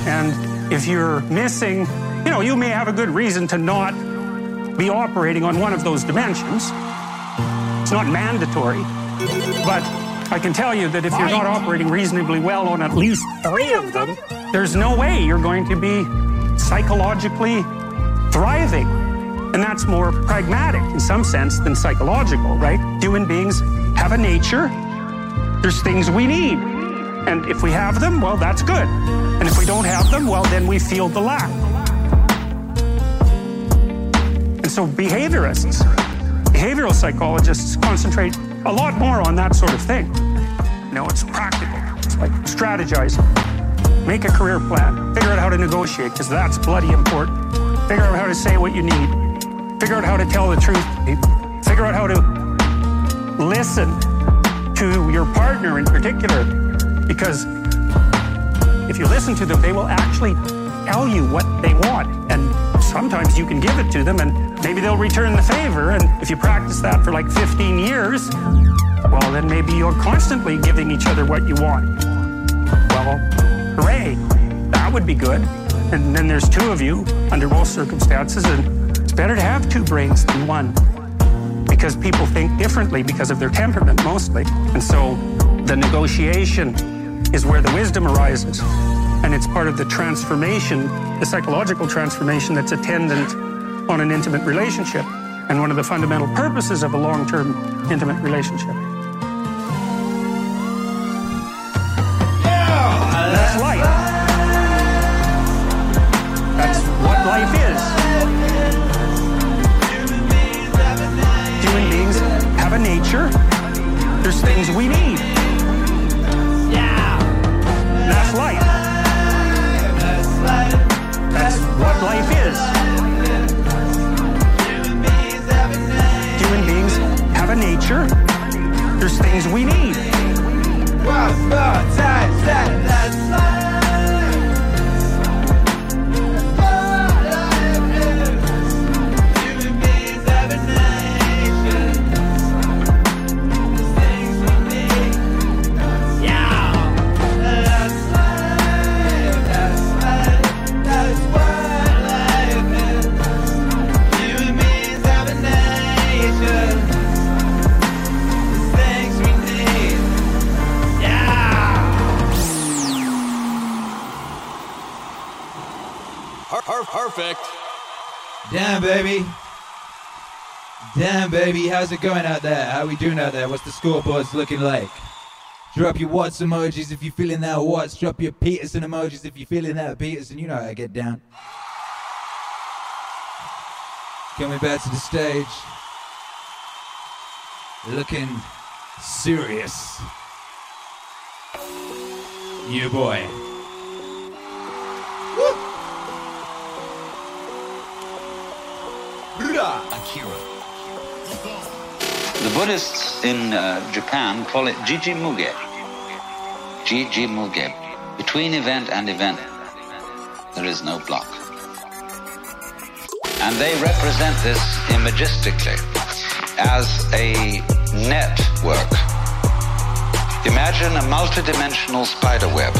Speaker 11: And if you're missing, you know, you may have a good reason to not be operating on one of those dimensions. It's not mandatory. But I can tell you that if you're not operating reasonably well on at least three of them, there's no way you're going to be psychologically thriving. And that's more pragmatic in some sense than psychological, right? Human beings have a nature. There's things we need. And if we have them, well, that's good. And if we don't have them, well, then we feel the lack. And so behaviorists, behavioral psychologists concentrate a lot more on that sort of thing. You know, it's practical. It's like strategize, make a career plan, figure out how to negotiate, because that's bloody important. Figure out how to say what you need, figure out how to tell the truth figure out how to listen to your partner in particular, because if you listen to them, they will actually tell you what they want. And sometimes you can give it to them and maybe they'll return the favor. And if you practice that for like 15 years, well, then maybe you're constantly giving each other what you want. Well, hooray, that would be good. And then there's two of you under most circumstances, and it's better to have two brains than one because people think differently because of their temperament mostly. And so the negotiation is where the wisdom arises. And it's part of the transformation, the psychological transformation that's attendant on an intimate relationship and one of the fundamental purposes of a long term intimate relationship.
Speaker 14: Perfect.
Speaker 1: Damn, baby. How's it going out there? How we doing out there? What's the scoreboards looking like? Drop your Watts emojis if you're feeling that Watts. Drop your Peterson emojis if you're feeling that Peterson. You know how I get down. Coming back to the stage. Looking serious. You boy. Woo!
Speaker 4: Akira. The Buddhists in uh, Japan call it Jiji Muge. Jiji Muge. Between event and event, there is no block. And they represent this imagistically as a network. Imagine a multidimensional spider web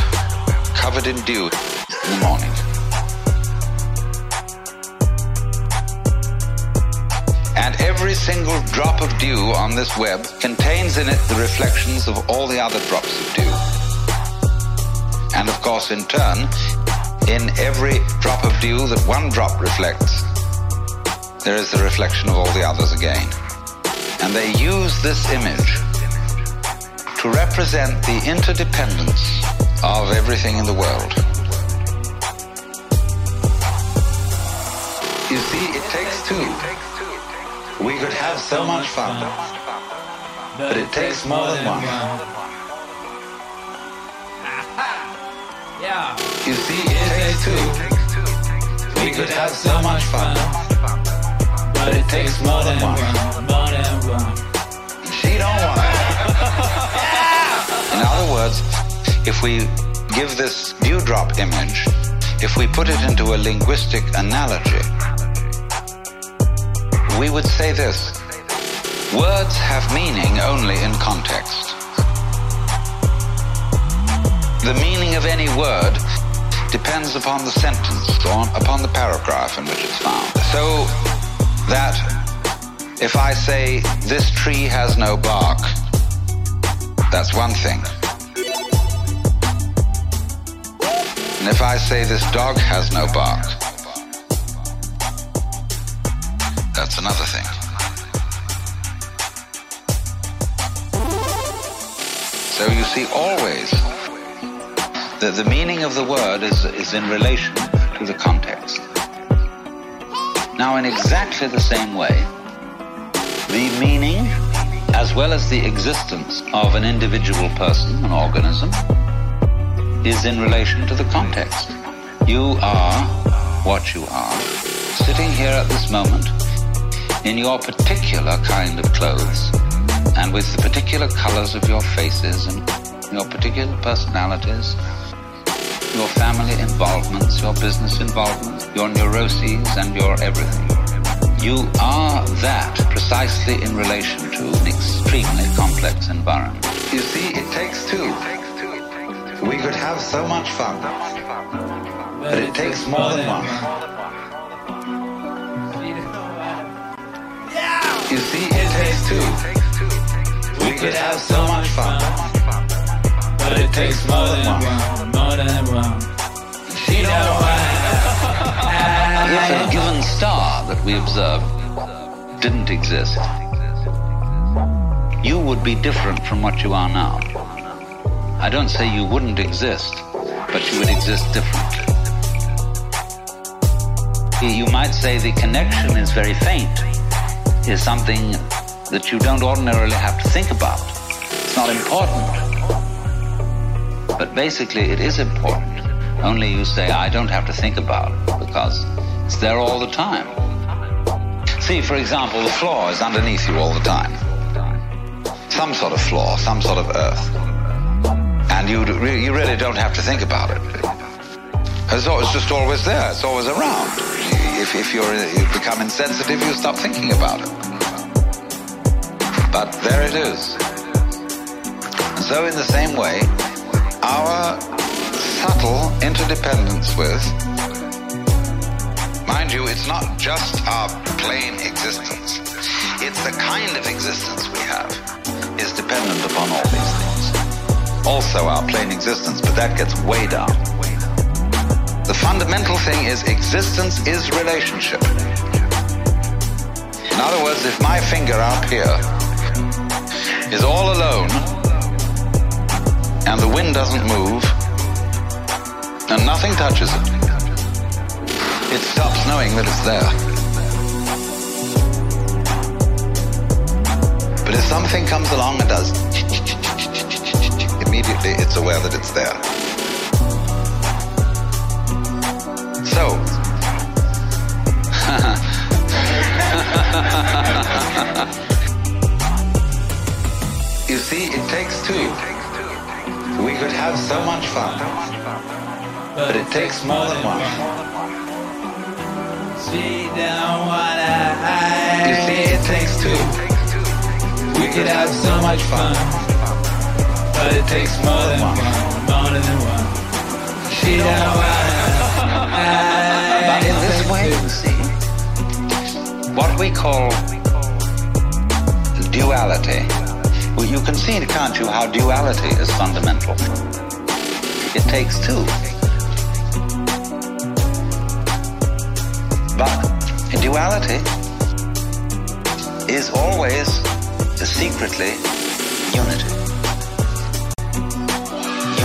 Speaker 4: covered in dew in the morning. And every single drop of dew on this web contains in it the reflections of all the other drops of dew. And of course, in turn, in every drop of dew that one drop reflects, there is the reflection of all the others again. And they use this image to represent the interdependence of everything in the world. You see, it takes two. We could have so much fun, but it takes more than one.
Speaker 13: Yeah.
Speaker 4: You see, it takes two. We could have so much fun, but it takes more than one.
Speaker 13: More than one.
Speaker 4: She don't want it. In other words, if we give this dewdrop image, if we put it into a linguistic analogy, we would say this. Words have meaning only in context. The meaning of any word depends upon the sentence or upon the paragraph in which it's found. So that if I say this tree has no bark, that's one thing. And if I say this dog has no bark, that's another thing. So you see always that the meaning of the word is, is in relation to the context. Now, in exactly the same way, the meaning as well as the existence of an individual person, an organism, is in relation to the context. You are what you are, sitting here at this moment in your particular kind of clothes and with the particular colors of your faces and your particular personalities, your family involvements, your business involvements, your neuroses and your everything. You are that precisely in relation to an extremely complex environment. You see, it takes two. We could have so much fun, but it takes more than one. You see, it takes two. We could have so much fun, but it takes more than one.
Speaker 13: More than one.
Speaker 4: She don't If a given star that we observe didn't exist, you would be different from what you are now. I don't say you wouldn't exist, but you would exist differently. You might say the connection is very faint, is something that you don't ordinarily have to think about. It's not important. But basically, it is important. Only you say, I don't have to think about it because it's there all the time. See, for example, the floor is underneath you all the time. Some sort of floor, some sort of earth. And you, you really don't have to think about it. It's, just always there. It's always around. If, if you're, uh, you become insensitive, you stop thinking about it. But there it is. So in the same way, our subtle interdependence with, mind you, it's not just our plain existence. It's the kind of existence we have is dependent upon all these things. Also our plain existence, but that gets way down.
Speaker 11: The fundamental thing is existence is relationship. In other words, if my finger up here is all alone and the wind doesn't move and nothing touches it, it stops knowing that it's there. But if something comes along and does immediately, it's aware that it's there. see, it takes two. We could have so much fun, but it takes more than one. You see, it takes two.
Speaker 1: We could have so much fun, but it takes more than one. More than one. She don't wanna.
Speaker 11: In this way, you see, what we call duality you can see, can't you, how duality is fundamental? It takes two. But duality is always secretly unity.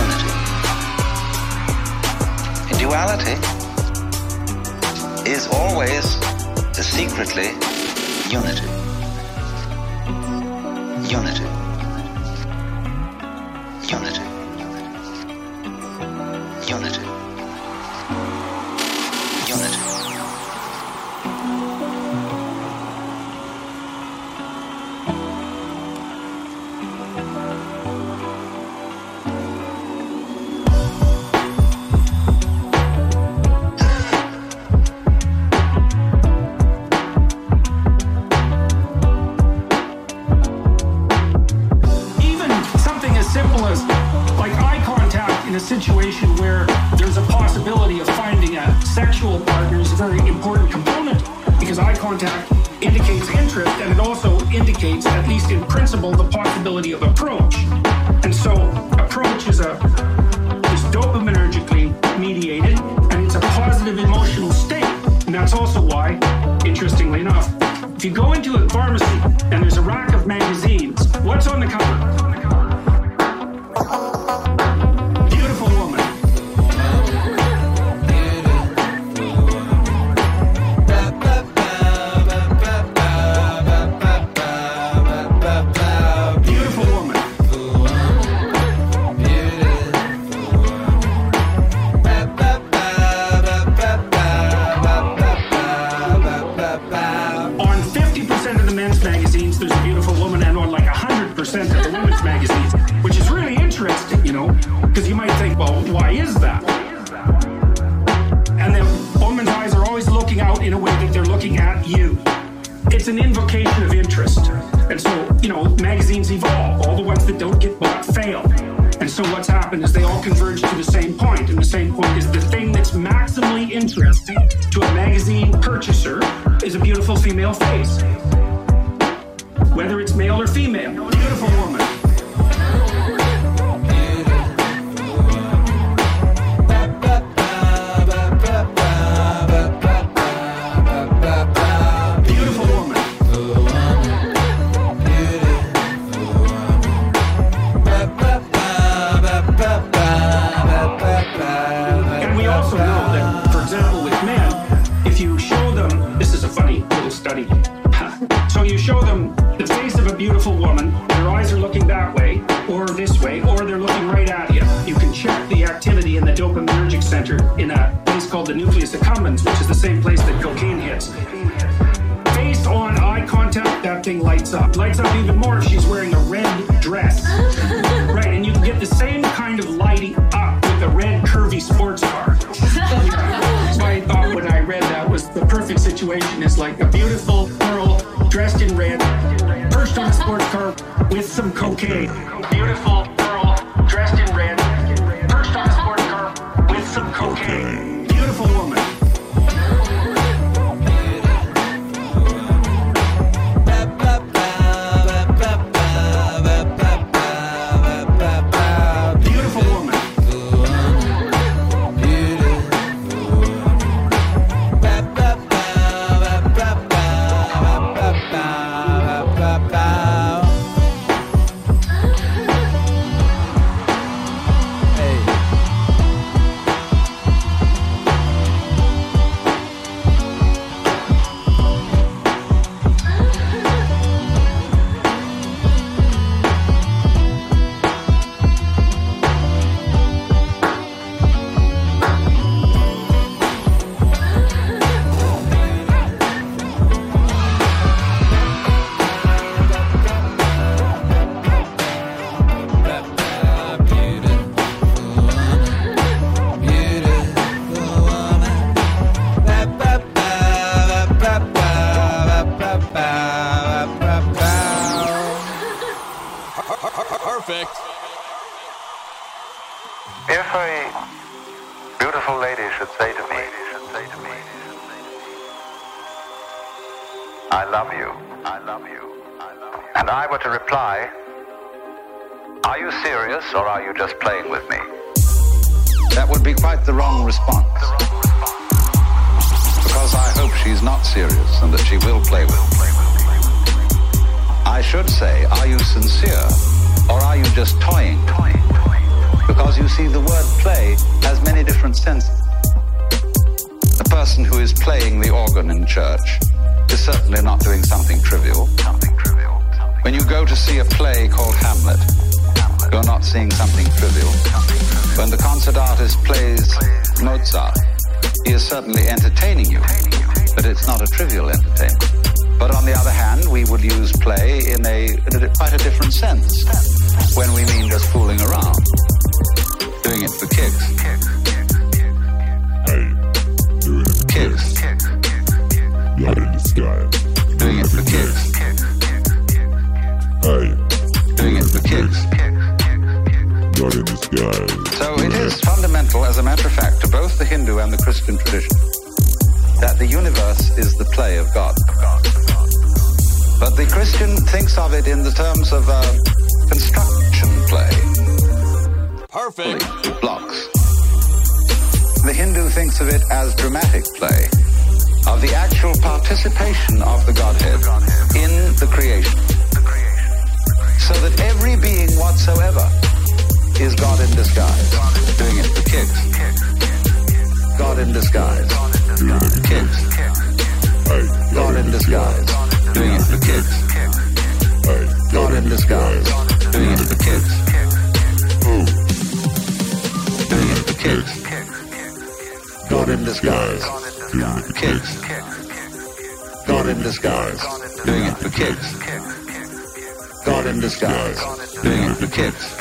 Speaker 11: Unity. Duality is always secretly unity. Unity.
Speaker 4: Certainly entertaining you, but it's not a trivial entertainment. But on the other hand, we would use play in a, in a quite a different sense when we mean just fooling around, doing it for kicks. Kicks. Play of God. But the Christian thinks of it in the terms of uh, construction play.
Speaker 14: Perfect.
Speaker 4: Blocks. The Hindu thinks of it as dramatic play, of the actual participation of the Godhead in the creation. So that every being whatsoever is God in disguise, doing it for kicks. God in disguise, doing it for kicks. God in disguise, doing it for kicks. God in disguise, doing it for kicks. Doing it for kicks. God in disguise, doing it for kicks. God in disguise, doing it for kicks. God in disguise, doing it for kicks.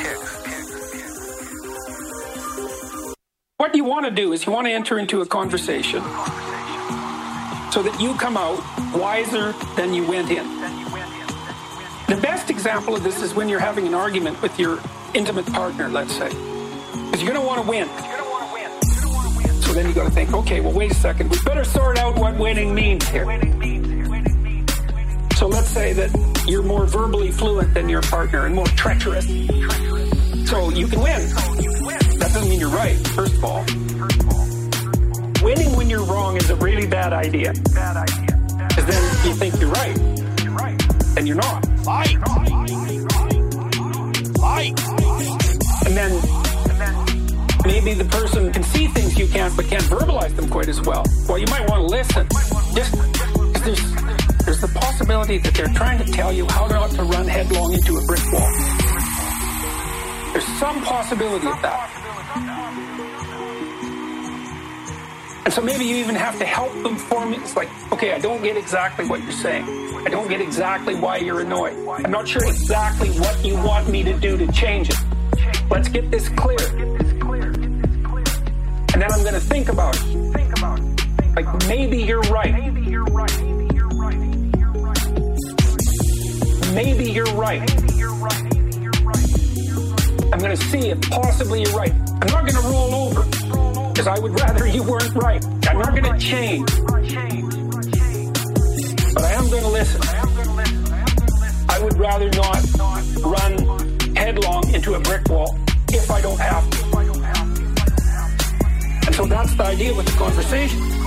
Speaker 11: What you want to do is you want to enter into a conversation so that you come out wiser than you went in. The best example of this is when you're having an argument with your intimate partner, let's say. Because you're going to want to win. So then you got to think, okay, well, wait a second. We better sort out what winning means here. So let's say that you're more verbally fluent than your partner and more treacherous. So you can win. That doesn't mean you're right, first of all. Winning when you're wrong is a really bad idea. Bad idea. Because then you think you're right. You're Right. And you're not.
Speaker 16: Fight. Fight.
Speaker 11: And then maybe the person can see things you can't, but can't verbalize them quite as well. Well, you might want to listen. Just 'cause there's, there's the possibility that they're trying to tell you how not to run headlong into a brick wall. There's some possibility of that. And so maybe you even have to help them form It's like, okay, I don't get exactly what you're saying. I don't get exactly why you're annoyed. I'm not sure exactly what you want me to do to change it. Let's get this clear. And then I'm going to think about it. Like, maybe you're right. maybe you're right. Maybe you're right. I'm going to see if possibly you're right. I'm not to roll over because I would rather you weren't right. I'm not going to change. But I am going to listen. I would rather not run headlong into a brick wall if I don't have to. And so that's the idea with the conversation.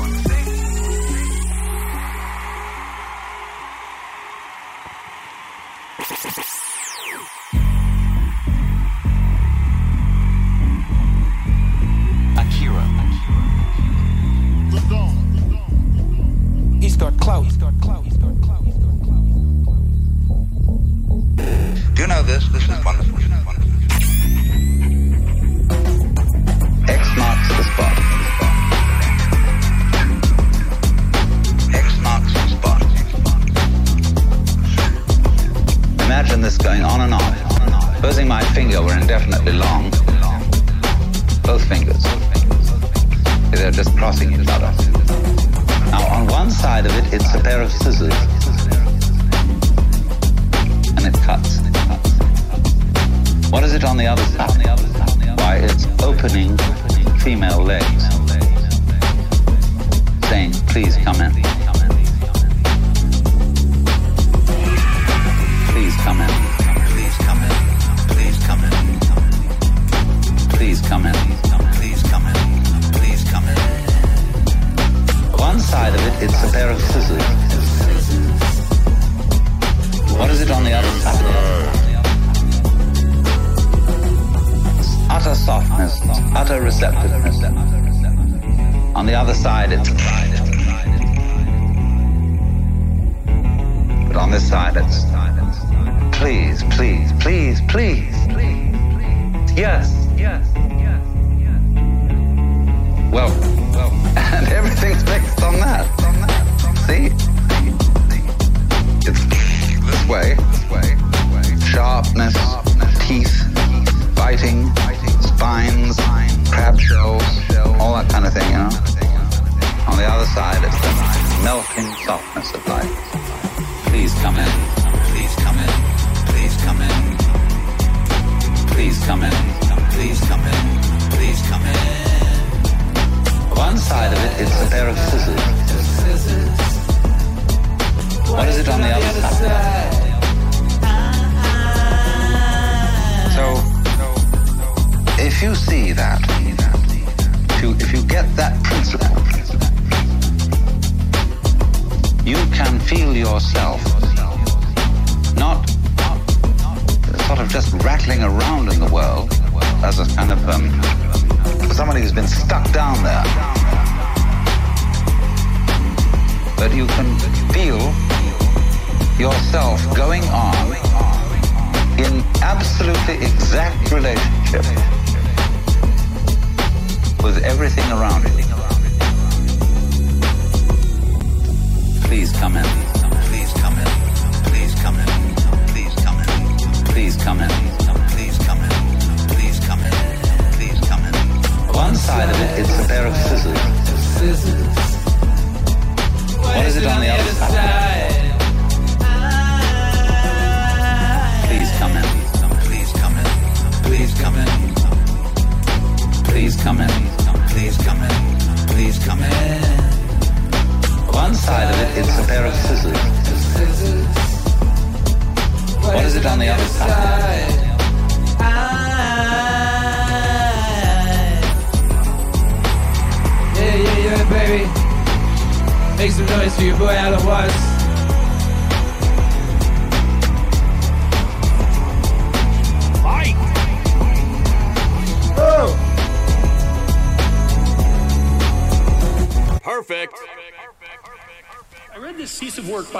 Speaker 11: business.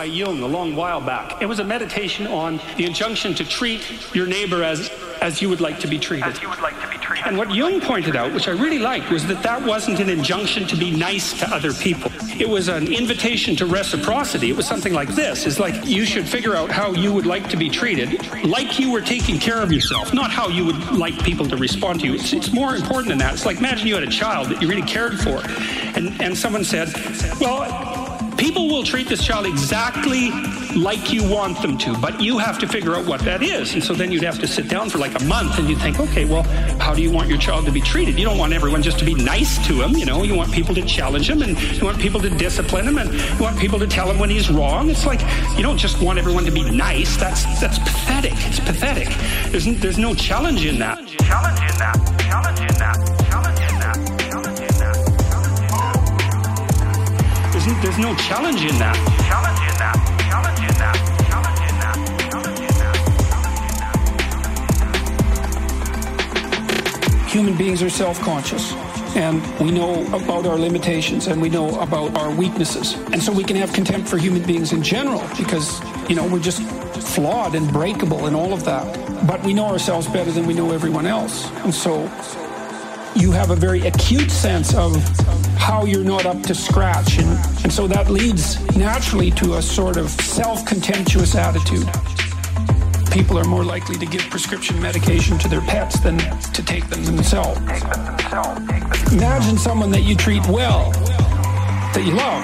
Speaker 11: By Jung a long while back. It was a meditation on the injunction to treat your neighbor as, as you would like to be treated. And what Jung pointed out, which I really liked, was that that wasn't an injunction to be nice to other people. It was an invitation to reciprocity. It was something like this. It's like you should figure out how you would like to be treated, like you were taking care of yourself, not how you would like people to respond to you. It's, it's more important than that. It's like imagine you had a child that you really cared for, and, and someone said, well, People will treat this child exactly like you want them to, but you have to figure out what that is. And so then you'd have to sit down for like a month and you'd think, okay, well, how do you want your child to be treated? You don't want everyone just to be nice to him, you know, you want people to challenge him and you want people to discipline him and you want people to tell him when he's wrong. It's like you don't just want everyone to be nice. That's that's pathetic. It's pathetic. There's there's no challenge in that. Challenge in that. There's, no challenge in that. Challenge in that. Challenge in that. Challenge in that. Challenge in that. Human beings are self-conscious. And we know about our limitations and we know about our weaknesses. And so we can have contempt for human beings in general because, you know, we're just flawed and breakable and all of that. But we know ourselves better than we know everyone else. And so you have a very acute sense of how you're not up to scratch. And, and so that leads naturally to a sort of self contemptuous attitude. People are more likely to give prescription medication to their pets than to take them themselves. Imagine someone that you treat well, that you love,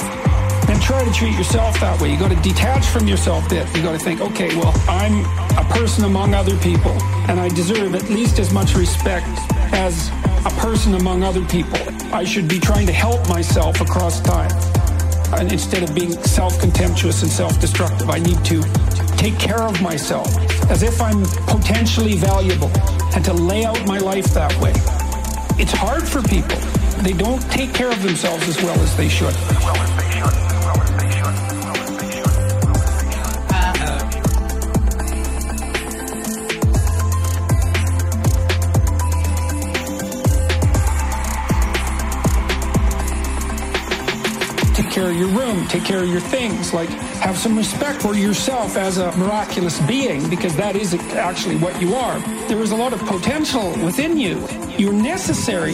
Speaker 11: and try to treat yourself that way. You got to detach from yourself a bit. You got to think, okay, well, I'm a person among other people, and I deserve at least as much respect as a person among other people. I should be trying to help myself across time. And instead of being self contemptuous and self destructive, I need to take care of myself as if I'm potentially valuable and to lay out my life that way. It's hard for people. They don't take care of themselves as well as they should. Take care of your room, take care of your things, like have some respect for yourself as a miraculous being, because that is actually what you are. There is a lot of potential within you. You're necessary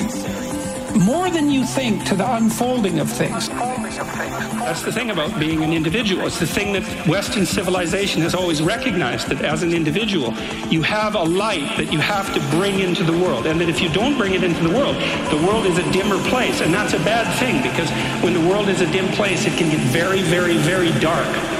Speaker 11: more than you think to the unfolding of things. That's the thing about being an individual. It's the thing that Western civilization has always recognized that as an individual, you have a light that you have to bring into the world. And that if you don't bring it into the world, the world is a dimmer place. And that's a bad thing because when the world is a dim place, it can get very, very, very dark.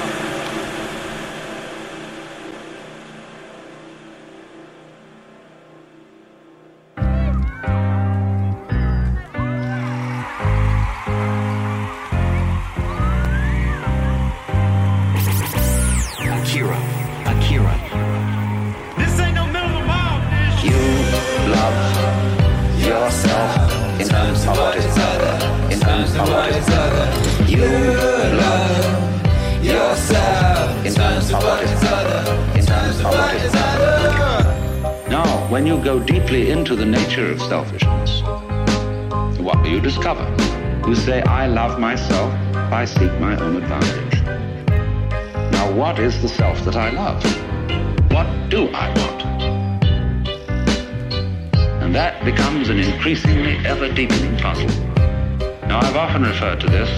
Speaker 17: The
Speaker 4: self that I love? What do I want? And that becomes an increasingly ever deepening puzzle. Now, I've often referred to this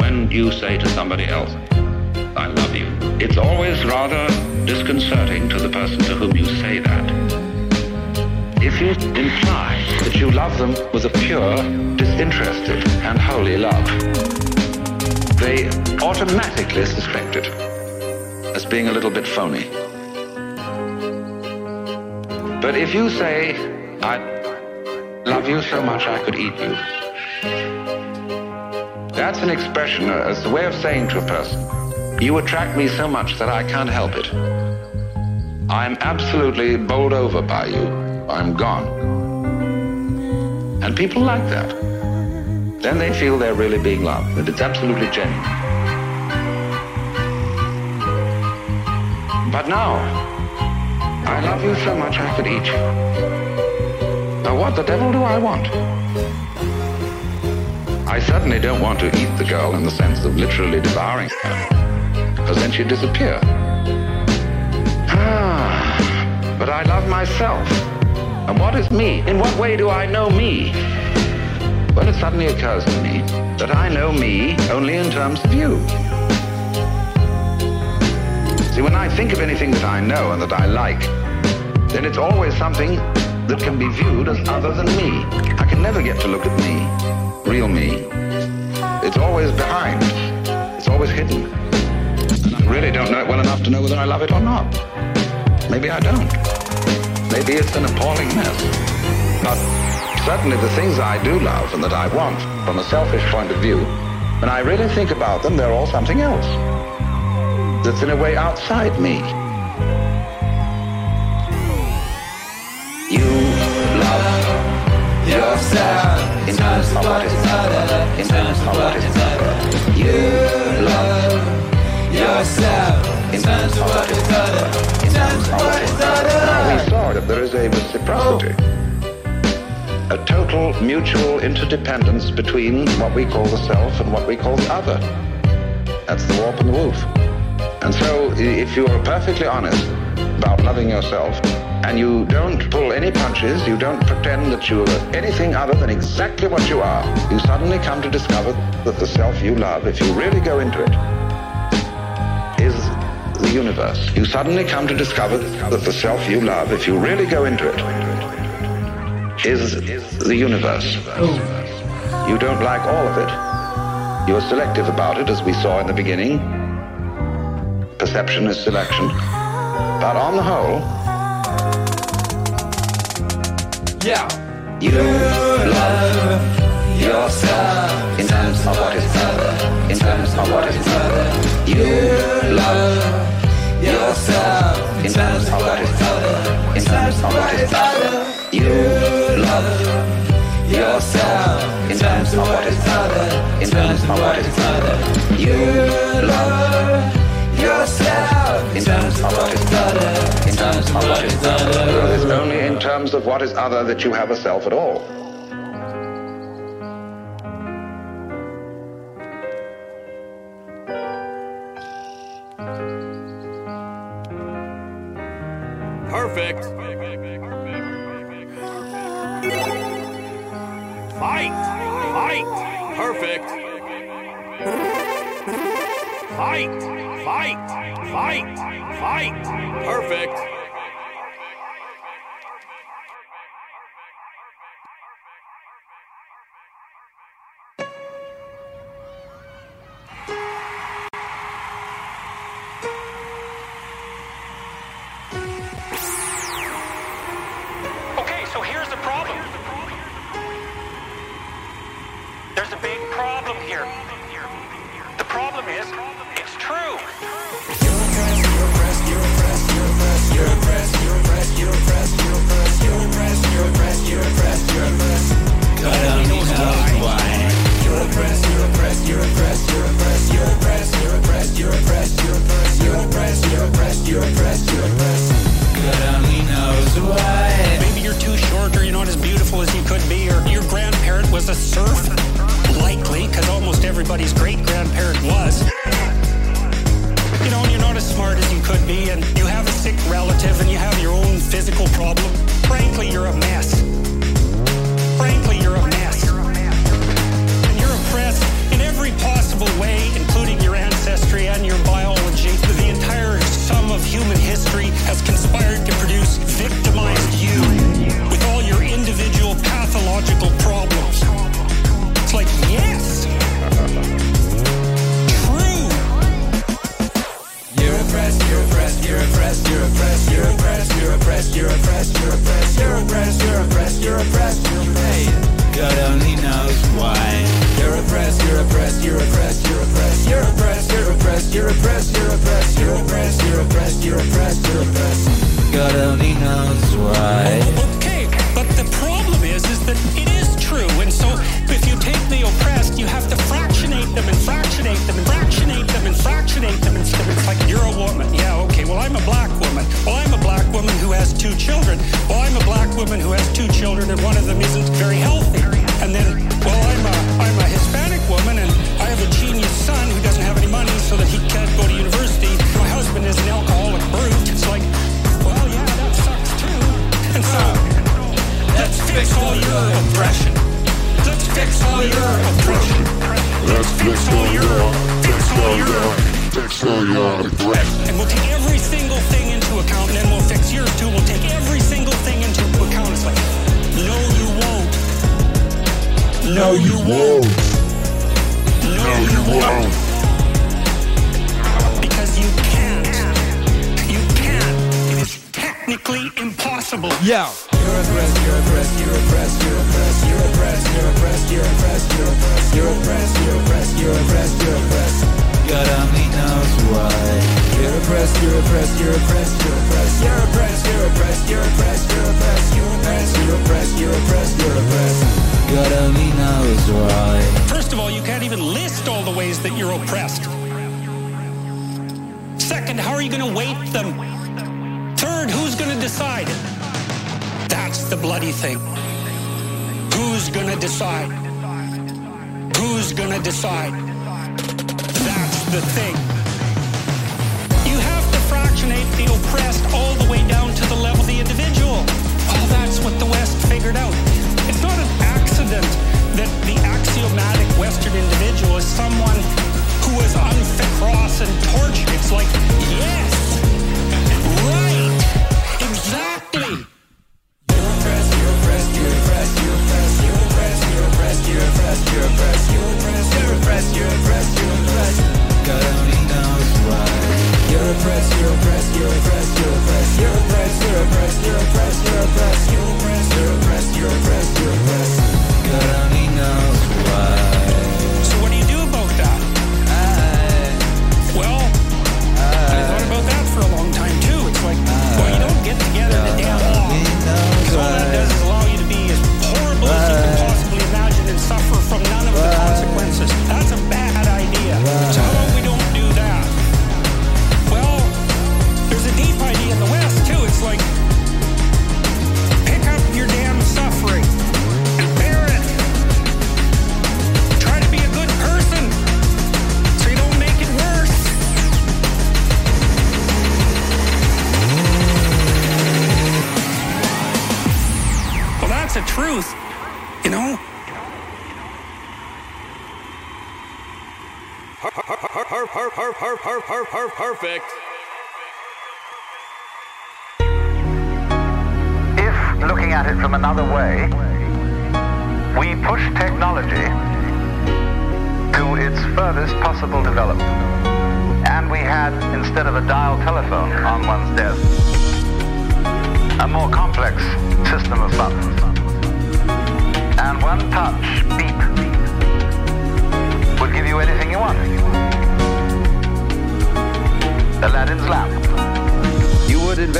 Speaker 4: when you say to somebody else, I love you. It's always rather disconcerting to the person to whom you say that. If you imply that you love them with a pure, disinterested, and holy love, they automatically suspect it as being a little bit phony. But if you say, I love you so much I could eat you, that's an expression, it's a way of saying to a person, you attract me so much that I can't help it. I'm absolutely bowled over by you. I'm gone. And people like that. Then they feel they're really being loved, that it's absolutely genuine. But now, I love you so much I could eat you. Now what the devil do I want? I certainly don't want to eat the girl in the sense of literally devouring her, because then she'd disappear. Ah, but I love myself. And what is me? In what way do I know me? Well, it suddenly occurs to me that I know me only in terms of you. See, when I think of anything that I know and that I like, then it's always something that can be viewed as other than me. I can never get to look at me, real me. It's always behind. It's always hidden. And I really don't know it well enough to know whether I love it or not. Maybe I don't. Maybe it's an appalling mess. But certainly the things I do love and that I want from a selfish point of view, when I really think about them, they're all something else. That's in a way outside me. You love yourself in terms of what is other. In terms of what is. You love yourself in terms of what is. In terms of what is we saw that there is a reciprocity. A total mutual interdependence between what we call the self and what we call the other. That's the warp and the woof. And so, if you are perfectly honest about loving yourself, and you don't pull any punches, you don't pretend that you are anything other than exactly what you are, you suddenly come to discover that the self you love, if you really go into it, is the universe. You suddenly come to discover that the self you love, if you really go into it, is the universe. You don't like all of it. You're selective about it, as we saw in the beginning perception is selection. But on the whole,
Speaker 9: yeah,
Speaker 1: you, love, yourself in terms of what is proper. In terms of what is proper, you love yourself in terms of what is proper. In terms of what is proper, you love yourself in terms of what is other, in terms of what is other. You love. It is
Speaker 4: only in terms of what is other that you have a self at all.
Speaker 11: Perfect. Fight! Fight! Perfect! Fight! Fight! Fight! Fight! Perfect!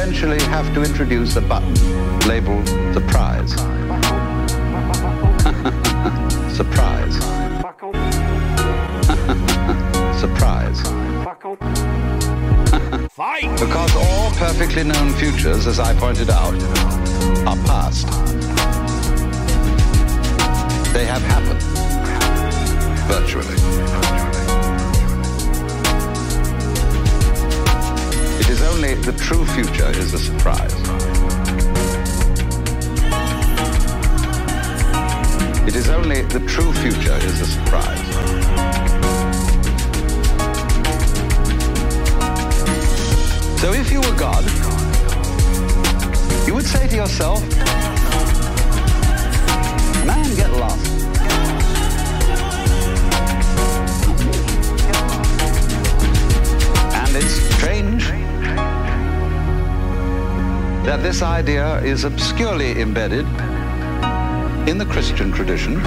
Speaker 4: Eventually have to introduce a button labeled surprise. surprise. surprise.
Speaker 9: Fight!
Speaker 4: Because all perfectly known futures, as I pointed out, are past. They have happened. Virtually. Only the true future is a surprise. It is only the true future is a surprise. So if you were God, you would say to yourself, man, get lost. And it's strange that this idea is obscurely embedded in the Christian tradition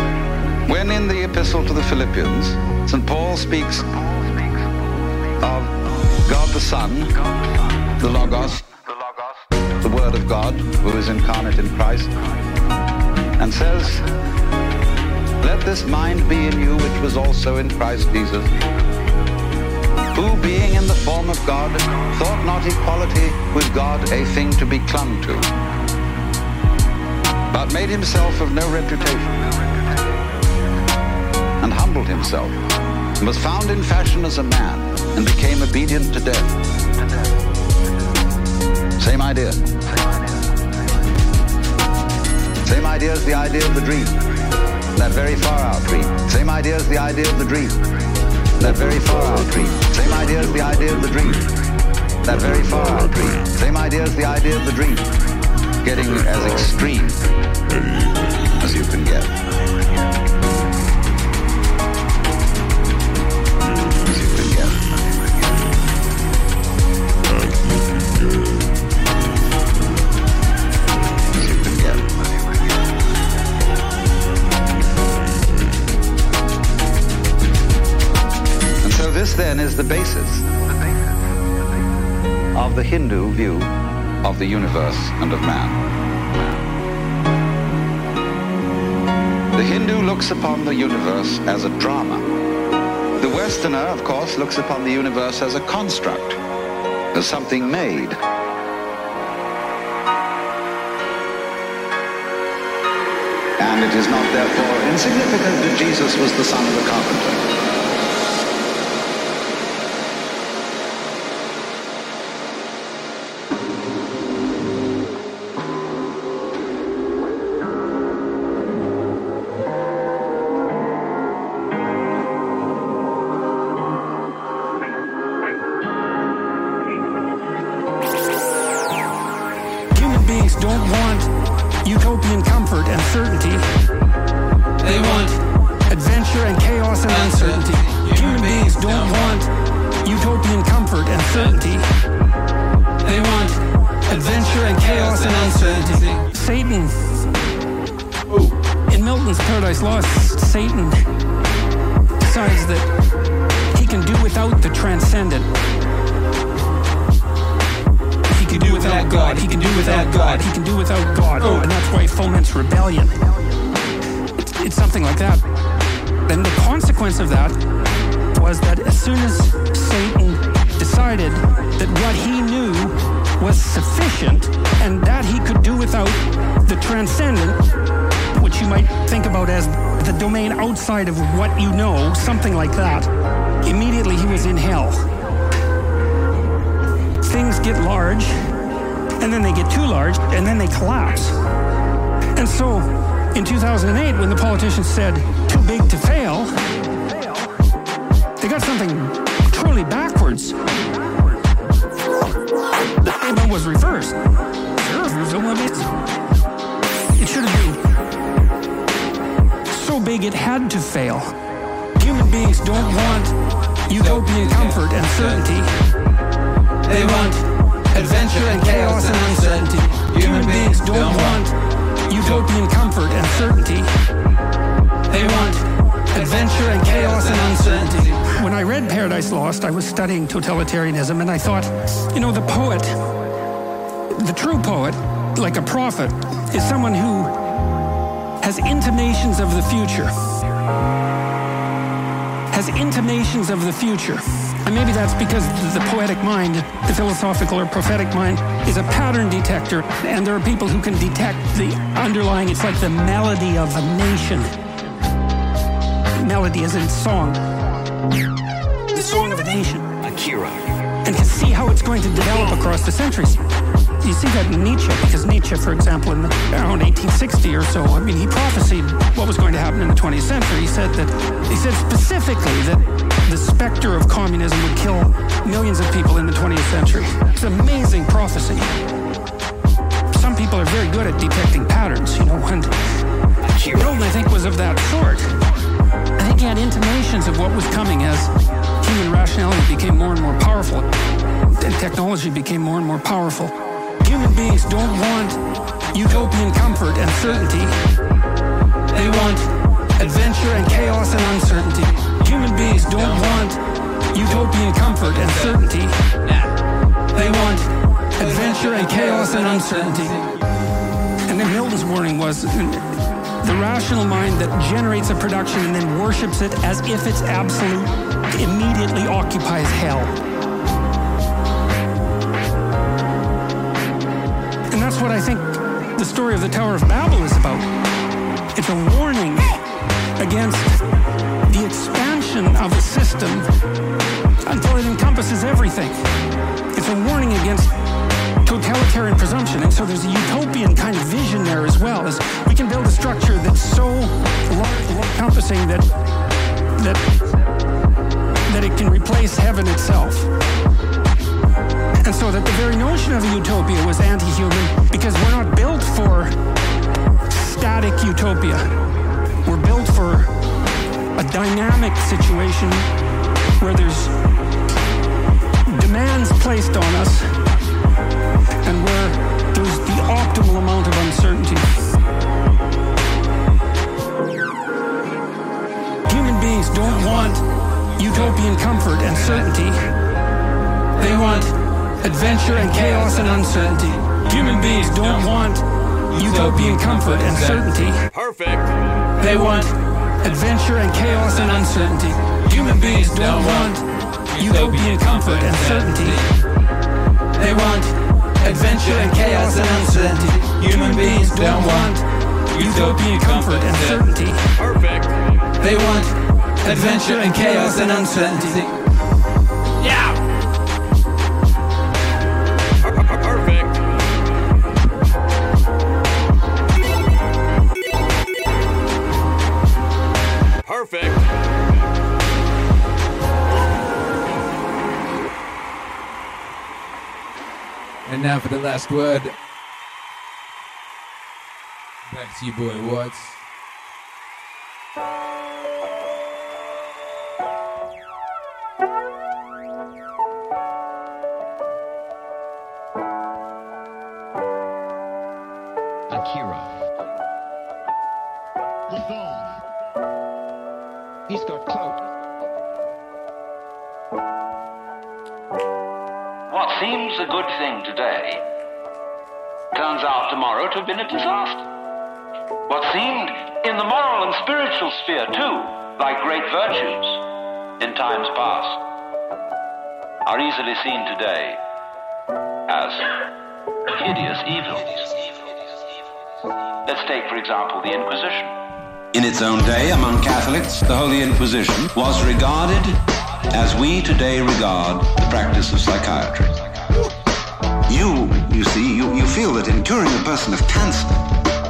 Speaker 4: when in the epistle to the Philippians, St. Paul speaks of God the Son, the Logos, the Word of God, who is incarnate in Christ, and says, Let this mind be in you which was also in Christ Jesus, who being in the form of God, thought not equality with God a thing to be clung to, but made himself of no reputation, and humbled himself, and was found in fashion as a man, and became obedient to death. Same idea. Same idea as the idea of the dream. That very far out dream. Same idea as the idea of the dream. That very far out dream. Same idea as the idea of the dream. That very far dream. Same idea as the idea of the dream. Getting as extreme as you can get. Is the basis of the Hindu view of the universe and of man. The Hindu looks upon the universe as a drama. The Westerner, of course, looks upon the universe as a construct, as something made. And it is not therefore insignificant that Jesus was the son of a carpenter.
Speaker 11: Something like that, immediately he was in hell things get large, and then they get too large, and then they collapse. And so, in 2008, when the politicians said too big to fail, they got something truly backwards. The statement was reversed. It should have been so big it had to fail. Human beings don't want utopian comfort and certainty. They want adventure and chaos and uncertainty. Human beings don't want utopian comfort and certainty. They want adventure and chaos and uncertainty. When I read Paradise Lost, I was studying totalitarianism and I thought, you know, the poet, the true poet, like a prophet, is someone who has intimations of the future. Has intimations of the future. And maybe that's because the poetic mind, the philosophical or prophetic mind, is a pattern detector. And there are people who can detect the underlying, it's like the melody of a nation. Melody is in song. The song of a nation.
Speaker 14: Akira.
Speaker 11: And can see how it's going to develop across the centuries. You see that in Nietzsche, because Nietzsche, for example, in the, around 1860 or so, I mean, he prophesied what was going to happen in the 20th century. He said that, he said specifically that the specter of communism would kill millions of people in the 20th century. It's an amazing prophecy. Some people are very good at detecting patterns, you know, and Milton, I think, was of that sort. I think he had intimations of what was coming as human rationality became more and more powerful and technology became more and more powerful. Human beings don't want utopian comfort and certainty. They want adventure and chaos and uncertainty. Human beings don't want utopian comfort and certainty. They want adventure and chaos and uncertainty. And then Milton's warning was the rational mind that generates a production and then worships it as if it's absolute immediately occupies hell. What I think the story of the Tower of Babel is about. It's a warning against the expansion of a system until it encompasses everything. It's a warning against totalitarian presumption. And so there's a utopian kind of vision there as well. As we can build a structure that's so encompassing that that that it can replace heaven itself. And so that the very notion of a utopia was anti-human because we're not built for static utopia. We're built for a dynamic situation where there's demands placed on us and where there's the optimal amount of uncertainty. Human beings don't want utopian comfort and certainty. They want adventure and chaos and uncertainty. Human beings don't want utopian comfort and certainty.
Speaker 9: Perfect.
Speaker 11: They want adventure and chaos and uncertainty. Human beings don't want utopian comfort and certainty. They want adventure and chaos and uncertainty. Human beings don't want utopian comfort and certainty.
Speaker 9: Perfect.
Speaker 11: They want adventure and chaos and uncertainty.
Speaker 1: For the last word. Back to you, boy Watts.
Speaker 18: To have been a disaster. What seemed in the moral and spiritual sphere, too, like great virtues in times past, are easily seen today as hideous evils. Let's take, for example, the Inquisition.
Speaker 10: In its own day, among Catholics, the Holy Inquisition was regarded as we today regard the practice of psychiatry. You, you see, you, you feel that in curing a person of cancer,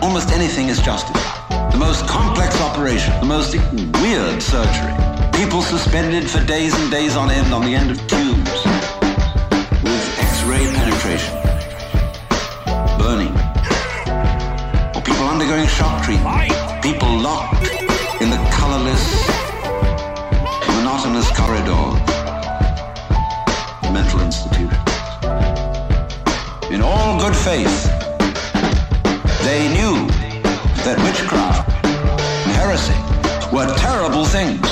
Speaker 10: almost anything is justified.
Speaker 4: The most complex operation, the most weird surgery. People suspended for days and days on end on the end of tubes with X-ray penetration, burning, or people undergoing shock treatment, people locked in the colorless, good faith, they knew that witchcraft and heresy were terrible things.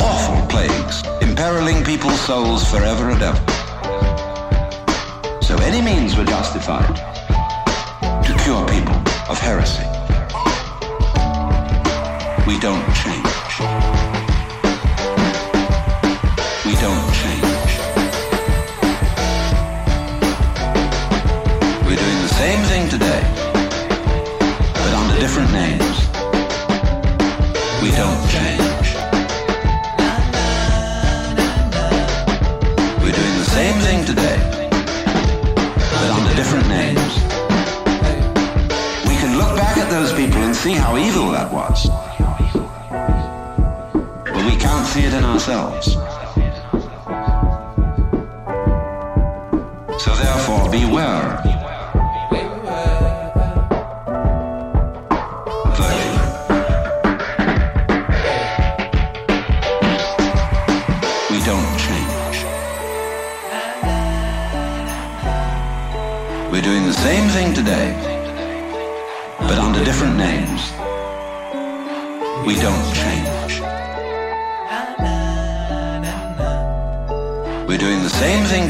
Speaker 4: Awful plagues, imperiling people's souls forever and ever. So any means were justified to cure people of heresy. We don't change. Different names. We don't change. We're doing the same thing today, but under different names. We can look back at those people and see how evil that was. But we can't see it in ourselves. So therefore, beware.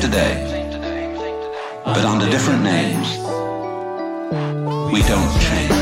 Speaker 4: Today, but under different names. We don't change.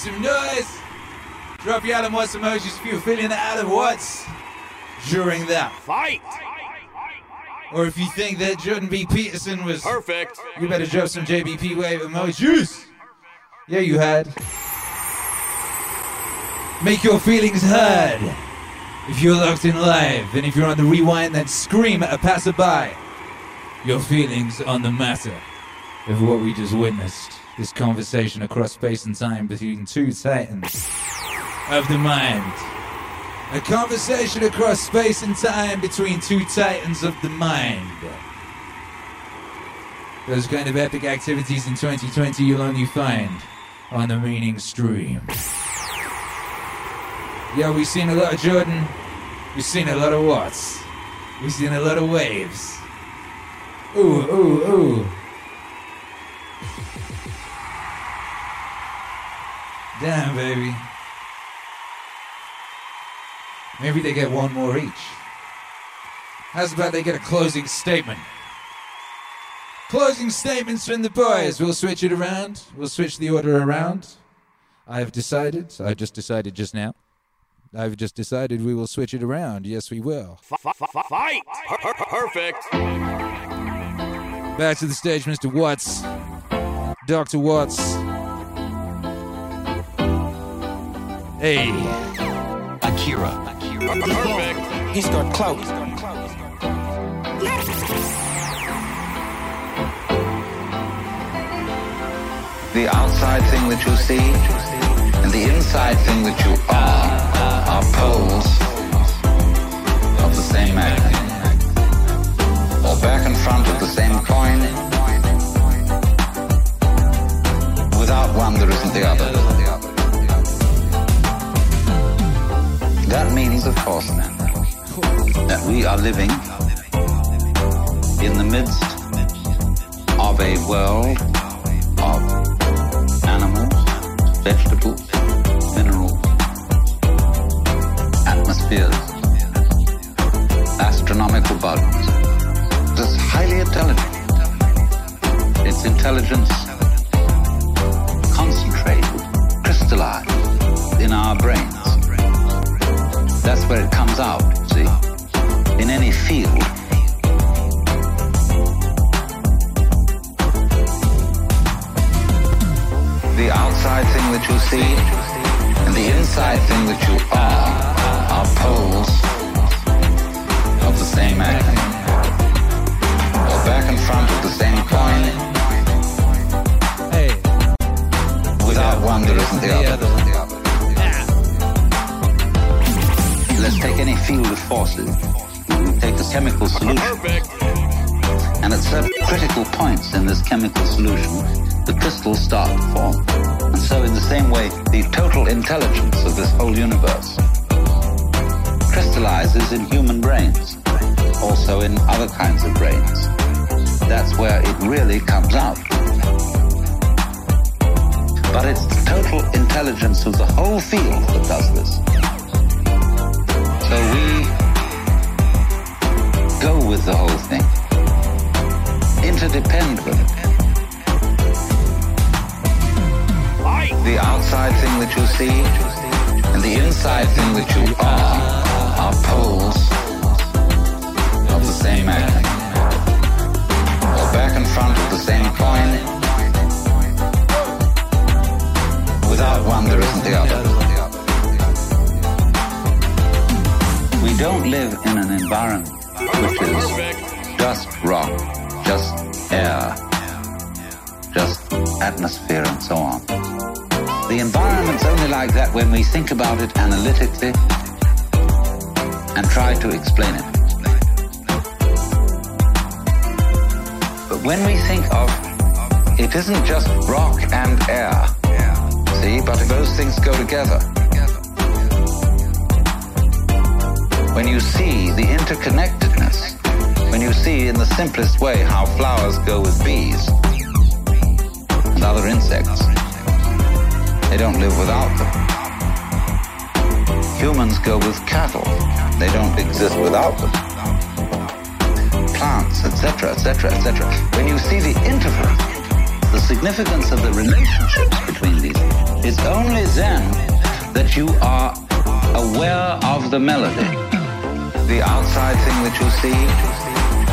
Speaker 1: Some noise. Drop your Alan Watts emojis if you're feeling the Alan Watts during that
Speaker 9: Fight!
Speaker 1: Or if you think that Jordan B. Peterson was
Speaker 9: Perfect.
Speaker 1: you better drop some JBP wave emojis. Yeah, you had. Make your feelings heard. If you're locked in live, and if you're on the rewind, then scream at a passerby. Your feelings on the matter of what we just witnessed. This conversation across space and time between two titans of the mind. A conversation across space and time between two titans of the mind. Those kind of epic activities in 2020 you'll only find on the meaning stream. Yeah, we've seen a lot of Jordan. We've seen a lot of Watts. We've seen a lot of waves. Ooh, ooh, ooh. Damn, baby. Maybe they get one more each. How's about they get a closing statement? Closing statements from the boys. We'll switch it around. We'll switch the order around. I've decided. I just decided just now. I've just decided we will switch it around. Yes, we will.
Speaker 9: Fight! Per- per- Perfect.
Speaker 1: Back to the stage, Mr. Watts. Dr. Watts. Hey.
Speaker 10: Akira.
Speaker 9: Perfect.
Speaker 19: He's got clout.
Speaker 20: The outside thing that you see and the inside thing that you are are poles of the same magnet. Or back and front of the same coin. Without one, there isn't the other.
Speaker 4: Means, of course, then, that we are living in the midst of a world of animals, vegetables, minerals, atmospheres, astronomical bodies. It's highly intelligent. Its intelligence where it comes out, see? In any field. The outside thing that you see and the inside thing that you are are chemical solution, the crystals start to form. And so, in the same way, the total intelligence of this whole universe crystallizes in human brains, also in other kinds of brains. That's where it really comes out. But it's the total intelligence of the whole field that does this. So we go with the whole thing, interdepend with it. The outside thing that you see and the inside thing that you are are poles of the same atom, or back and front of the same coin. Without one, there isn't the other. We don't live in an environment which is just rock, just air, just atmosphere and so on. The environment's only like that when we think about it analytically and try to explain it. But when we think of it isn't just rock and air, see, but those things go together. When you see the interconnectedness, when you see in the simplest way how flowers go with bees and other insects, they don't live without them. Humans go with cattle. They don't exist without them. Plants, etc., etc., etc. When you see the interval, the significance of the relationships between these, it's only then that you are aware of the melody. The outside thing that you see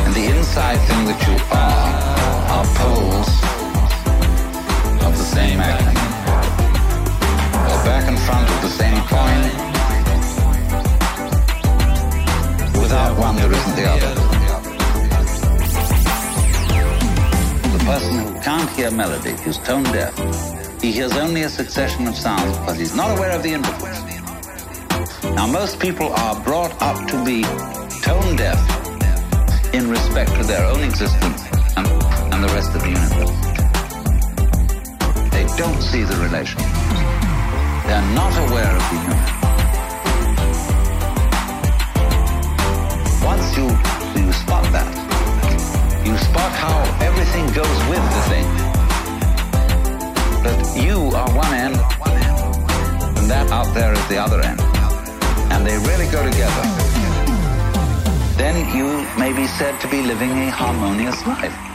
Speaker 4: and the inside thing that you are are poles of the same or back and front of the same coin. Without one, there isn't the other. The person who can't hear melody, who's tone deaf, he hears only a succession of sounds because he's not aware of the intervals. Now, most people are brought up to be tone deaf in respect to their own existence and, and the rest of the universe. They don't see the relation. They're not aware of the human. Once you, you spot that, you spot how everything goes with the thing. But you are one end, and that out there is the other end. And they really go together. Then you may be said to be living a harmonious life.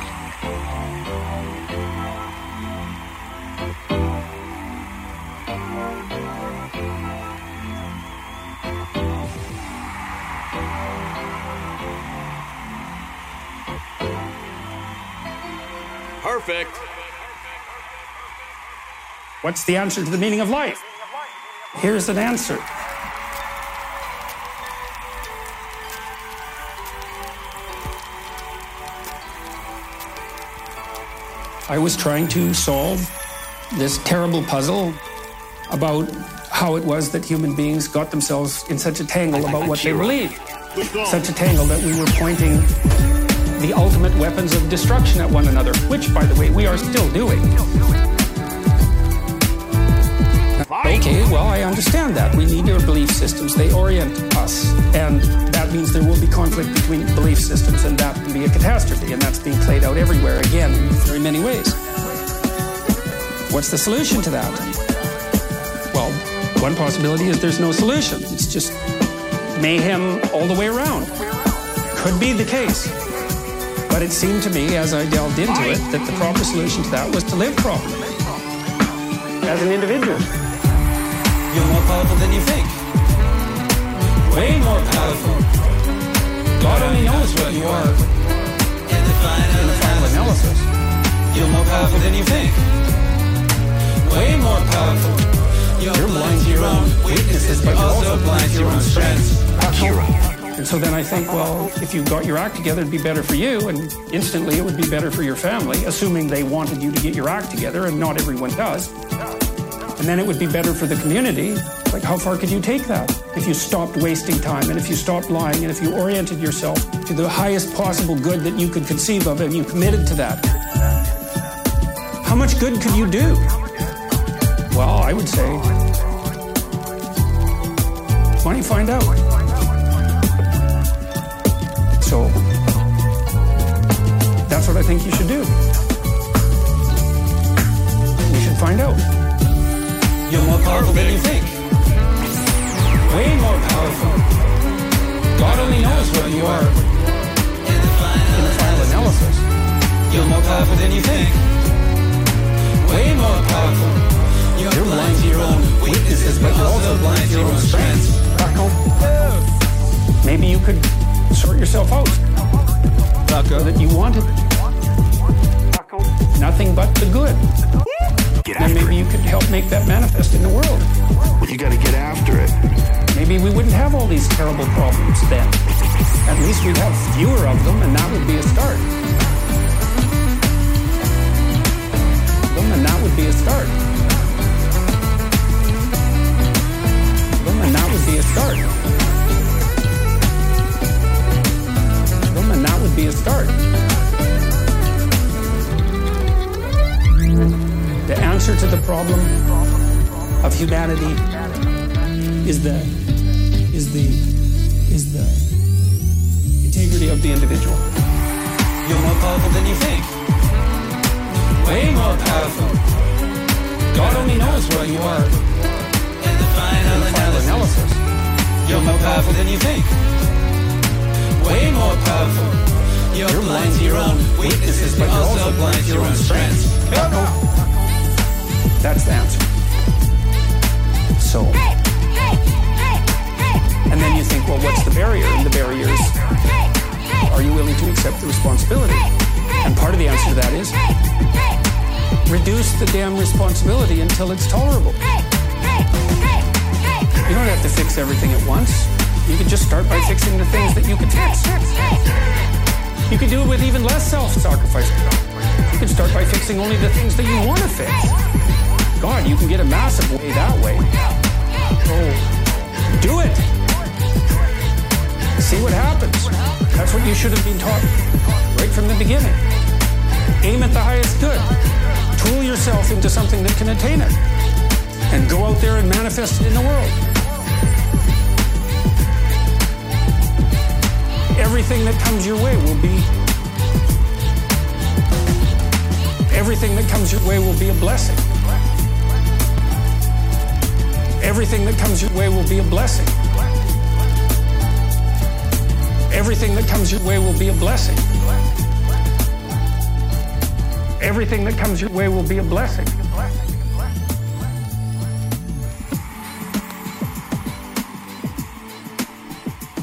Speaker 9: Perfect.
Speaker 11: What's the answer to the meaning of life? Here's an answer. I was trying to solve this terrible puzzle about how it was that human beings got themselves in such a tangle about what they believed. Such a tangle that we were pointing the ultimate weapons of destruction at one another, which, by the way, we are still doing. Okay, well, I understand that. We need our belief systems. They orient us. And that means there will be conflict between belief systems, and that can be a catastrophe. And that's being played out everywhere, again, in very many ways. What's the solution to that? Well, one possibility is there's no solution. It's just mayhem all the way around. Could be the case. But it seemed to me, as I delved into it, that the proper solution to that was to live properly as an individual. You're more powerful than you think. Way more powerful. God only knows what you are in the final analysis. You're more powerful than you think. Way more powerful. You're blind to your own weaknesses, but you're also blind to your own strengths. And so then I think, well, if you got your act together, it'd be better for you, and instantly it would be better for your family, assuming they wanted you to get your act together, and not everyone does. And then it would be better for the community. Like, how far could you take that? If you stopped wasting time, and if you stopped lying, and if you oriented yourself to the highest possible good that you could conceive of, and you committed to that. How much good could you do? Well, I would say, why don't you find out? That's what I think you should do. You should find out. You're more powerful than you think. Way more powerful. God only knows what you are in the final analysis. You're more powerful than you think. Way more powerful. You're blind to your own weaknesses, but you're also blind to your own strengths. Maybe you could sort yourself out. So that you wanted nothing but the good.
Speaker 2: Get
Speaker 11: Then maybe you could help make that manifest in the world.
Speaker 2: it. You gotta get after it.
Speaker 11: Maybe we wouldn't have all these terrible problems then. At least we'd have fewer of them, and that would be a start. And that would be a start. And that would be a start. Them, And that would be a start. The answer to the problem of humanity is the is the is the integrity of the individual. You're more powerful than you think. Way more powerful. God only knows what you are in the final, analysis. You're more powerful than you think. Way more powerful. You're, blind to your own weaknesses, but you're also blind to your own strengths. That's the answer. So. And then you think, well, what's the barrier? And the barrier is, are you willing to accept the responsibility? And part of the answer to that is, reduce the damn responsibility until it's tolerable. You don't have to fix everything at once. You could just start by fixing the things that you could fix. You could do it with even less self-sacrifice. Could start by fixing only the things that you want to fix. God, you can get a massive way that way. Oh, do it. See what happens. That's what you should have been taught right from the beginning. Aim at the highest good. Tool yourself into something that can attain it. And go out there and manifest it in the world. Everything that comes your way will be everything that comes your way will be a blessing. Everything that comes your way will be a blessing. Everything that comes your way will be a blessing. Everything that comes your way will be a blessing.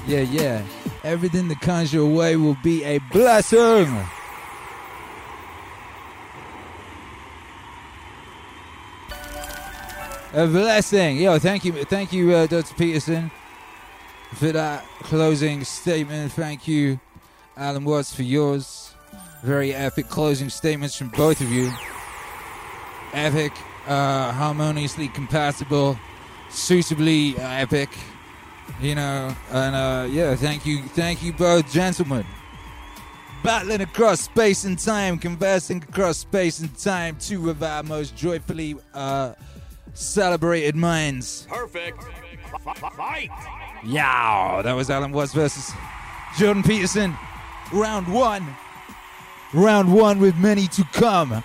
Speaker 1: Yeah, yeah. Everything that comes your way will be a blessing. A blessing. Yo, thank you, thank you, uh, Dr. Peterson, for that closing statement. Thank you, Alan Watts, for yours. Very epic closing statements from both of you. Epic, uh, harmoniously compatible, suitably uh, epic. You know, and uh, yeah, thank you, thank you both, gentlemen. Battling across space and time, conversing across space and time, two of our most joyfully uh, Celebrated minds.
Speaker 9: Perfect. Fight.
Speaker 1: Yow! That was Alan Watts versus Jordan Peterson. Round one. Round one with many to come.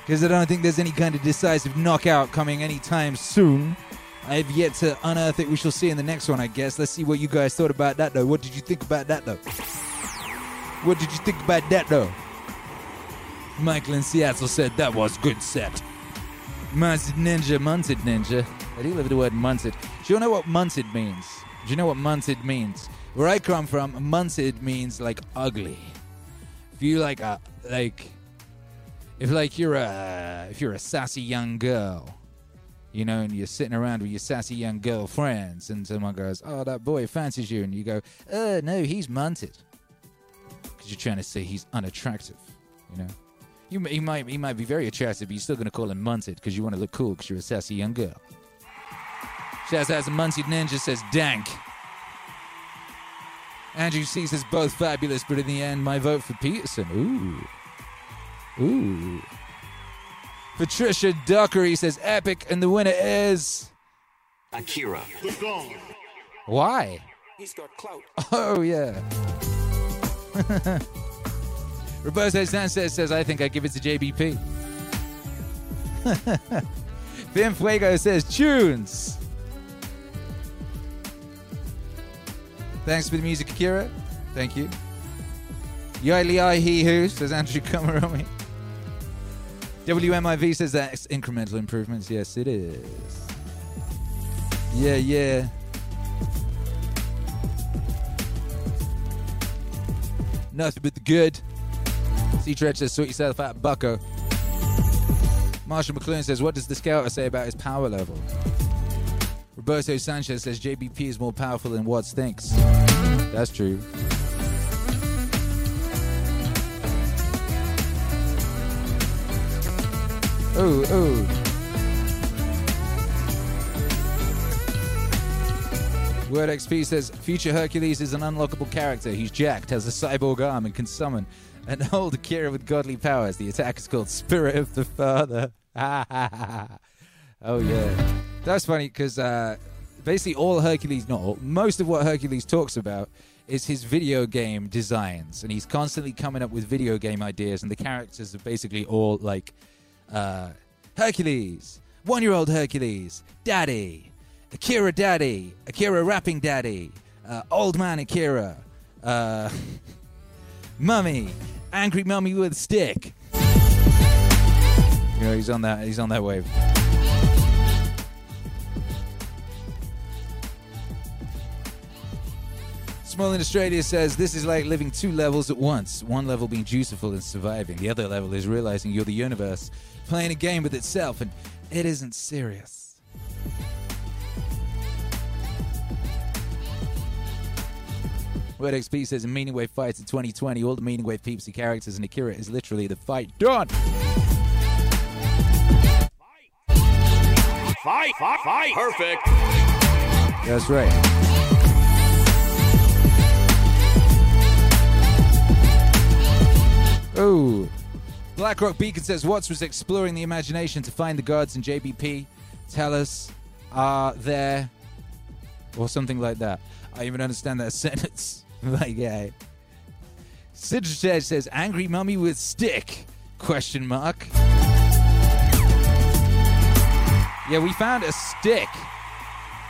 Speaker 1: Because I don't think there's any kind of decisive knockout coming anytime soon. I've yet to unearth it. We shall see in the next one, I guess. Let's see what you guys thought about that, though. What did you think about that, though? What did you think about that, though? Michael in Seattle said that was good set. Munted Ninja, Munted Ninja. I do love the word munted. Do you know what munted means? Do you know what munted means? Where I come from, munted means like ugly. If you like a like, if like you're a if you're a sassy young girl, you know, and you're sitting around with your sassy young girlfriends, and someone goes, "Oh, that boy fancies you," and you go, "Uh, no, he's munted," because you're trying to say he's unattractive, you know. You, he might he might be very attractive, but you're still gonna call him munted because you want to look cool because you're a sassy young girl. Shouts out to Munted Ninja says dank. Andrew C says both fabulous, but in the end, my vote for Peterson. Ooh. Ooh. Patricia Dockery says epic, and the winner is.
Speaker 14: Akira.
Speaker 1: Why?
Speaker 16: He's got clout.
Speaker 1: Oh, yeah. Roberto Sanchez says, I think I give it to JBP. Vin Fuego says, tunes. Thanks for the music, Akira. Thank you. Yili I He Who says Andrew Kamaromi. WMIV says that's incremental improvements. Yes, it is. Yeah, yeah. Nothing but the good. Sea Stretch says, sort yourself out, bucko. Marshall McLuhan says, what does the scouter say about his power level? Roberto Sanchez says, JBP is more powerful than Watts thinks. That's true. Oh, oh. Word XP says future Hercules is an unlockable character. He's jacked, has a cyborg arm, and can summon an old Akira with godly powers. The attack is called Spirit of the Father. oh yeah, that's funny because uh, basically all Hercules, not all, most of what Hercules talks about is his video game designs, and he's constantly coming up with video game ideas, and the characters are basically all like uh, Hercules, one-year-old Hercules, Daddy, Akira Daddy, Akira rapping Daddy, uh, Old Man Akira, uh, Mummy, Angry Mummy with a Stick. You know, he's on that. He's on that wave. Small Australia says this is like living two levels at once. One level being dutiful and surviving. The other level is realizing you're the universe, playing a game with itself, and it isn't serious. Word XP says in Meaning Wave fights in 2020, all the Meaning Wave peeps and characters in Akira is literally the fight done.
Speaker 9: Fight, fight, fight. Perfect.
Speaker 1: That's right. Oh. Blackrock Beacon says Watts was exploring the imagination to find the gods in JBP. Tell us, are there. Or something like that. I even understand that sentence. like, guy. Citrus says, Angry mummy with stick? Question mark. Yeah, we found a stick.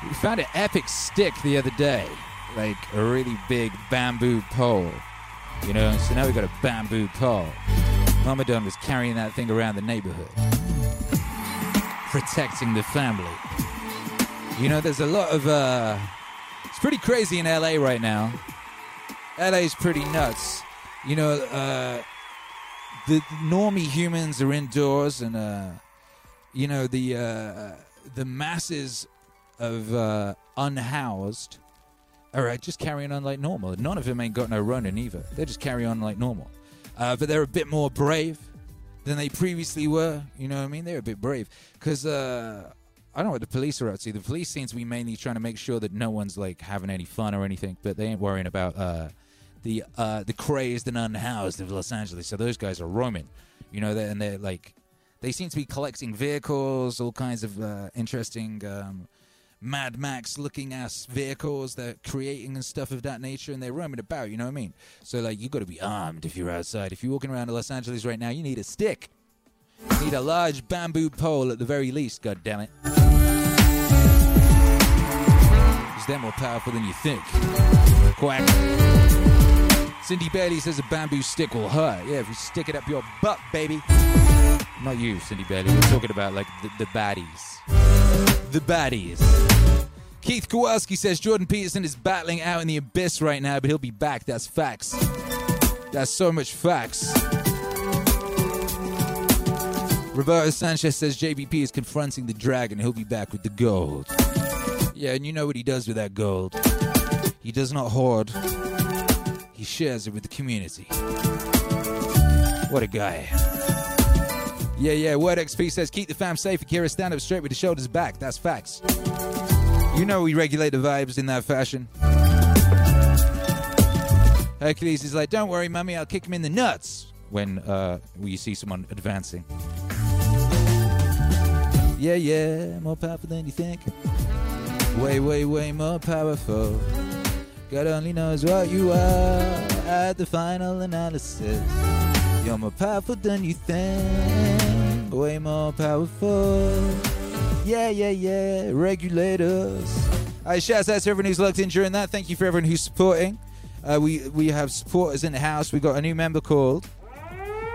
Speaker 1: We found an epic stick the other day. Like a really big bamboo pole. You know, so now we've got a bamboo pole. Mama Don was carrying that thing around the neighborhood, protecting the family. You know, there's a lot of, uh, it's pretty crazy in LA right now. LA's pretty nuts. You know, uh, the normie humans are indoors and, uh, you know, the, uh, the masses of, uh, unhoused are uh, just carrying on like normal. None of them ain't got no running either. They just carry on like normal. Uh, but they're a bit more brave than they previously were. You know what I mean? They're a bit brave because uh, I don't know what the police are up to. The police seem to be mainly trying to make sure that no one's like having any fun or anything, but they ain't worrying about uh, the uh, the crazed and unhoused of Los Angeles. So those guys are roaming. You know, they're, and they're like They seem to be collecting vehicles, all kinds of uh, interesting um, Mad Max looking ass vehicles they're creating and stuff of that nature, and they're roaming about. You know what I mean? So like, you got to be armed if you're outside. If you're walking around Los Angeles right now, you need a stick. You need a large bamboo pole at the very least. God damn it! Because they're more powerful than you think. Quack. Cindy Bailey says a bamboo stick will hurt. Yeah, if you stick it up your butt, baby. Not you, Cindy Bailey. We're talking about like the, the baddies. The baddies. Keith Kowalski says Jordan Peterson is battling out in the abyss right now, but he'll be back. That's facts. That's so much facts. Roberto Sanchez says JBP is confronting the dragon. He'll be back with the gold. Yeah, and you know what he does with that gold. He does not hoard. He shares it with the community. What a guy. Yeah, yeah. Word XP says keep the fam safe. Akira stand up straight with the shoulders back. That's facts. You know we regulate the vibes in that fashion. Hercules is like, don't worry, mummy, I'll kick him in the nuts when uh, you see someone advancing. Yeah, yeah, more powerful than you think. Way, way, way more powerful. God only knows what you are at the final analysis. You're more powerful than you think. Way more powerful. Yeah, yeah, yeah. Regulators. Right, shouts out to everyone who's logged in during that. Thank you for everyone who's supporting. Uh, we we have supporters in the house. We got a new member called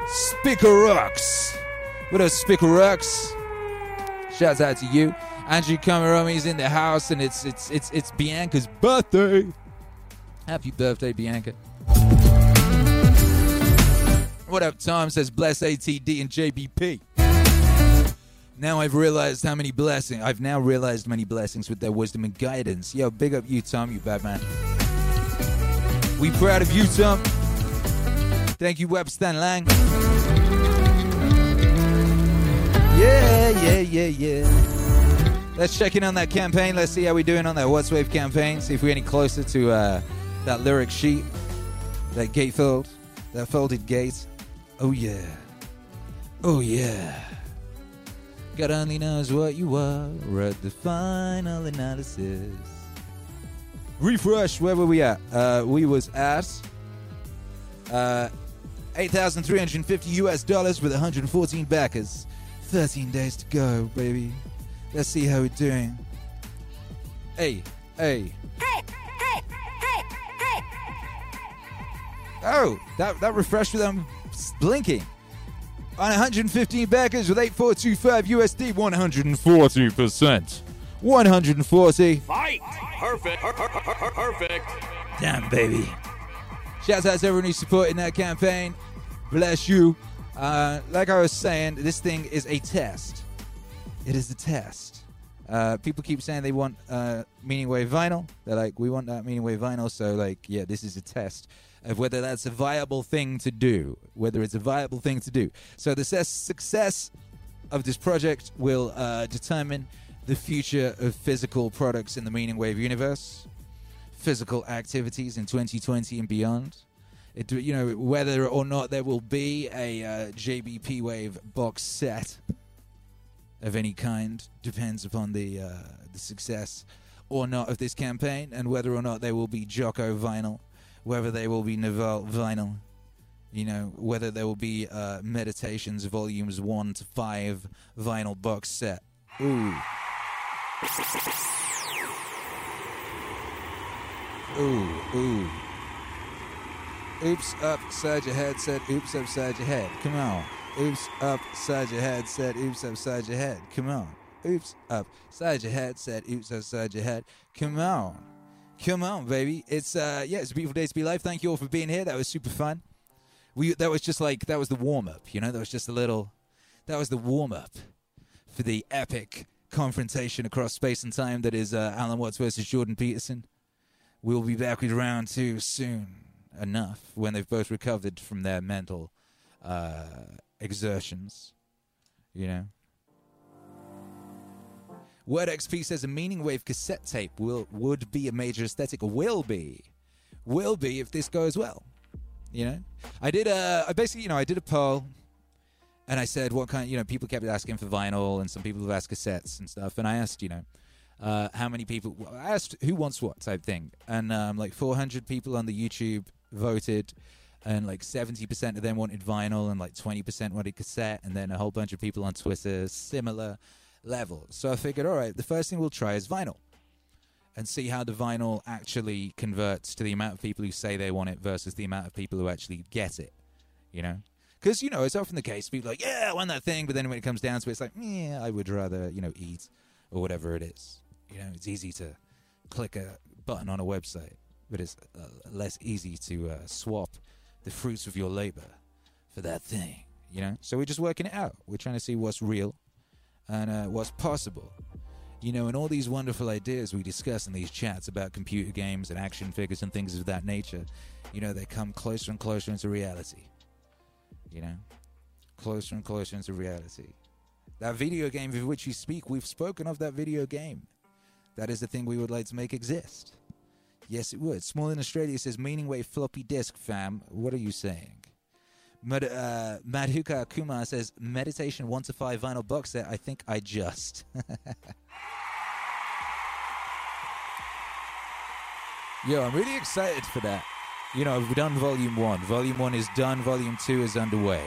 Speaker 1: Spicker Rocks. What up, Spicker Rocks? Shouts out to you. Andrew Kamaromi's in the house, and it's it's it's it's Bianca's birthday. Happy birthday, Bianca. What up, Tom? Says bless ATD and JBP. Now I've realized how many blessings. I've now realized many blessings with their wisdom and guidance. Yo, big up you, Tom, you bad man. We proud of you, Tom. Thank you, Webster Lang. Yeah, yeah, yeah, yeah. Let's check in on that campaign. Let's see how we're doing on that Watts Wave campaign. See if we're any closer to uh, that lyric sheet, that gatefold, that folded gate. Oh yeah. Oh yeah. God only knows what you are at the final analysis. Refresh, where were we at? Uh, we was at uh, 8,350 US dollars with 114 backers. 13 days to go, baby. Let's see how we're doing. Hey, hey.
Speaker 17: Hey, hey, hey,
Speaker 1: Oh, that, that refreshed with them blinking. On 115 backers with 8425 USD, 140%. 140.
Speaker 9: Fight! Perfect. Per- per- per- per- Perfect.
Speaker 1: Damn, baby. Shouts out to everyone who's supporting that campaign. Bless you. Uh, like I was saying, this thing is a test. It is a test. Uh, people keep saying they want uh, Meaning Wave vinyl. They're like, we want that Meaning Wave vinyl. So, like, yeah, this is a test of whether that's a viable thing to do. Whether it's a viable thing to do. So, the success of this project will uh, determine the future of physical products in the Meaning Wave universe, physical activities in 2020 and beyond. It, you know, whether or not there will be a uh, JBP Wave box set of any kind depends upon the uh, the success or not of this campaign, and whether or not there will be Jocko vinyl, whether they will be Naval vinyl, you know, whether there will be uh, Meditations volumes one to five vinyl box set. Ooh. Ooh, ooh. Oops upside your head said oops upside your head. Come on. Oops upside your head said oops upside your head. Come on. Oops upside your head said oops upside your head. Come on. Come on, baby. It's uh yeah, it's a beautiful day to be alive. Thank you all for being here. That was super fun. We that was just like that was the warm up, you know, that was just a little that was the warm up for the epic confrontation across space and time that is uh, Alan Watts versus Jordan Peterson. We'll be back with round two soon enough when they've both recovered from their mental uh, exertions. You know. Word XP says a meaning wave cassette tape will would be a major aesthetic. Will be, will be if this goes well. You know, I did a I basically you know I did a poll, and I said, what kind? You know, people kept asking for vinyl, and some people have asked cassettes and stuff. And I asked, you know, uh, how many people? I asked who wants what type thing, and um, like 400 people on the YouTube voted, and like 70% of them wanted vinyl, and like 20% wanted cassette, and then a whole bunch of people on Twitter similar level. So I figured, all right, the first thing we'll try is vinyl. And see how the vinyl actually converts to the amount of people who say they want it versus the amount of people who actually get it. You know, because you know it's often the case. People like, yeah, I want that thing, but then when it comes down to it, it's like, yeah, I would rather you know eat or whatever it is. You know, it's easy to click a button on a website, but it's uh, less easy to uh, swap the fruits of your labor for that thing. You know, so we're just working it out. We're trying to see what's real and uh, what's possible. You know, and all these wonderful ideas we discuss in these chats about computer games and action figures and things of that nature, you know, they come closer and closer into reality you know, closer and closer into reality. That video game of which you speak, we've spoken of that video game. That is the thing we would like to make exist. Yes, it would. Small in Australia says meaning wave floppy disk, fam. What are you saying? Mad- uh, Madhuka Kumar says meditation one to five vinyl box set. I think I just. Yo, I'm really excited for that. You know, we've done volume one. Volume one is done. Volume two is underway.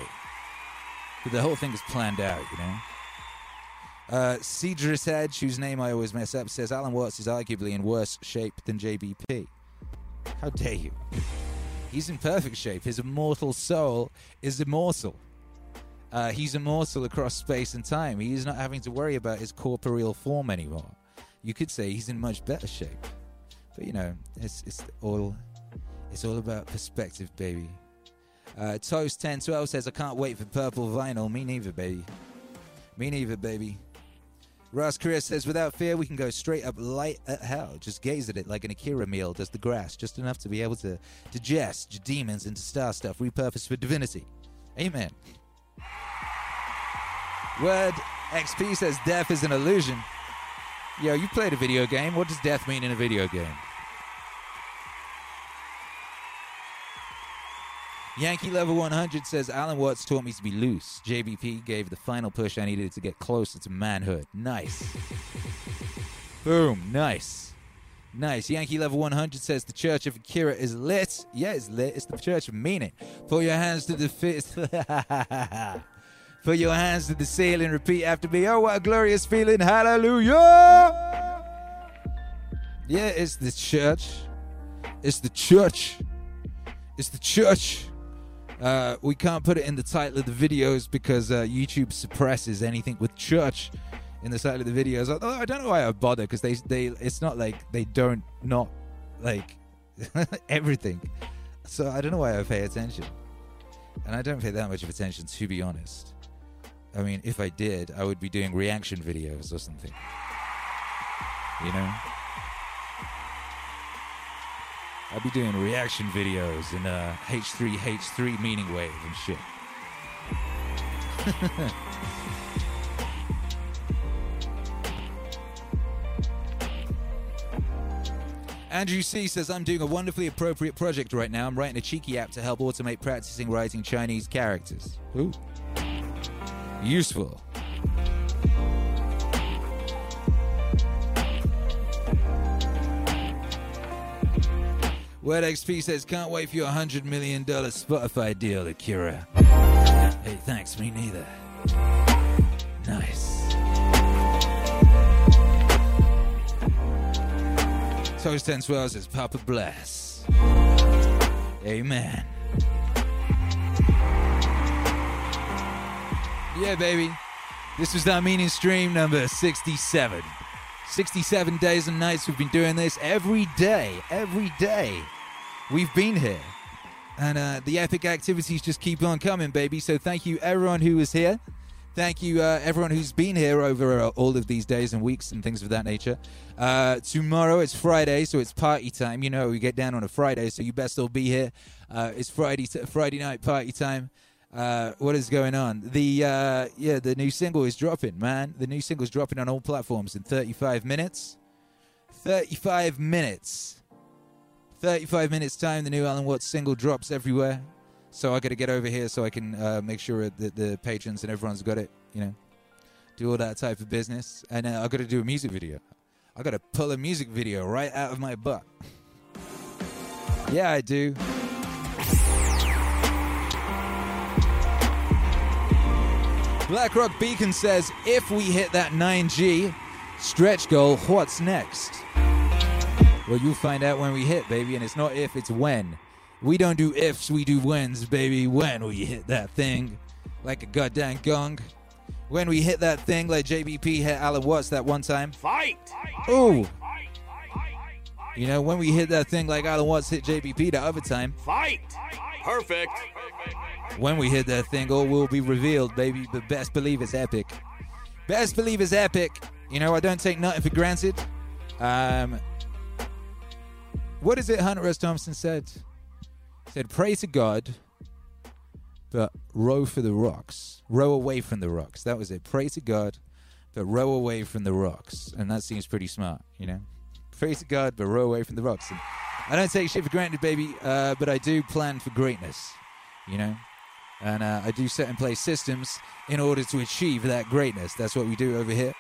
Speaker 1: But the whole thing is planned out, you know. Uh, Cedrus Edge, whose name I always mess up, says Alan Watts is arguably in worse shape than JBP. How dare you? He's in perfect shape. His immortal soul is immortal. Uh, he's immortal across space and time. He is not having to worry about his corporeal form anymore. You could say he's in much better shape. But you know, it's it's all it's all about perspective, baby. Uh, Toast ten twelve says I can't wait for purple vinyl. Me neither, baby. Me neither, baby. Ross Korea says, without fear, we can go straight up light at hell. Just gaze at it like an Akira meal does the grass, just enough to be able to digest demons into star stuff repurposed for divinity. Amen. Word XP says, death is an illusion. Yo, you played a video game. What does death mean in a video game? Yankee Level 100 says Alan Watts taught me to be loose. JBP gave the final push I needed to get closer to manhood. Nice. Boom. Nice. Nice. Yankee Level 100 says the Church of Akira is lit. Yeah, it's lit. It's the Church of Meaning. Put your hands to the fist. Put your hands to the ceiling. Repeat after me. Oh, what a glorious feeling. Hallelujah. Yeah, it's the church. It's the church. It's the church. Uh, we can't put it in the title of the videos because uh, YouTube suppresses anything with church in the title of the videos. Although I don't know why I bother because they they it's not like they don't not like everything. So I don't know why I pay attention, and I don't pay that much of attention to be honest. I mean, if I did, I would be doing reaction videos or something. You know. I'll be doing reaction videos in uh, H3H3 meaning wave and shit. Andrew C says, I'm doing a wonderfully appropriate project right now. I'm writing a cheeky app to help automate practicing writing Chinese characters. Ooh. Useful. Word XP says, can't wait for your $100 million Spotify deal, Akira. Hey, thanks, me neither. Nice. Toast 10 Swell says, Papa bless. Amen. Yeah, baby. This was our meaning stream number 67. 67 days and nights we've been doing this every day, every day. We've been here. And uh, the epic activities just keep on coming, baby. So thank you, everyone who was here. Thank you, uh, everyone who's been here over uh, all of these days and weeks and things of that nature. Uh, tomorrow it's Friday, so it's party time. You know, we get down on a Friday, so you best all be here. Uh, it's Friday, t- Friday night party time. Uh, what is going on? The uh, yeah, the new single is dropping, man. The new single is dropping on all platforms in 35 minutes. 35 minutes. 35 minutes time. The new Alan Watts single drops everywhere. So I got to get over here so I can uh, make sure that the patrons and everyone's got it. You know, do all that type of business, and uh, I got to do a music video. I got to pull a music video right out of my butt. yeah, I do. BlackRock Beacon says if we hit that 9G stretch goal, what's next? Well, you'll find out when we hit, baby, and it's not if, it's when. We don't do ifs, we do whens, baby. When we hit that thing like a goddamn gong. When we hit that thing like JBP hit Alan Watts that one time.
Speaker 9: Fight!
Speaker 1: Ooh. You know, when we hit that thing like Alan Watts hit JBP the other time.
Speaker 9: Fight! Perfect.
Speaker 1: When we hit that thing, all will be revealed, baby. But best believe it's epic. Best believe it's epic. You know, I don't take nothing for granted. Um, what is it Hunter S. Thompson said? Said, pray to God, but row for the rocks. Row away from the rocks. That was it. Pray to God, but row away from the rocks. And that seems pretty smart, you know? Pray to God, but row away from the rocks. And I don't take shit for granted, baby, uh, but I do plan for greatness, you know? And uh, I do set in place systems in order to achieve that greatness. That's what we do over here.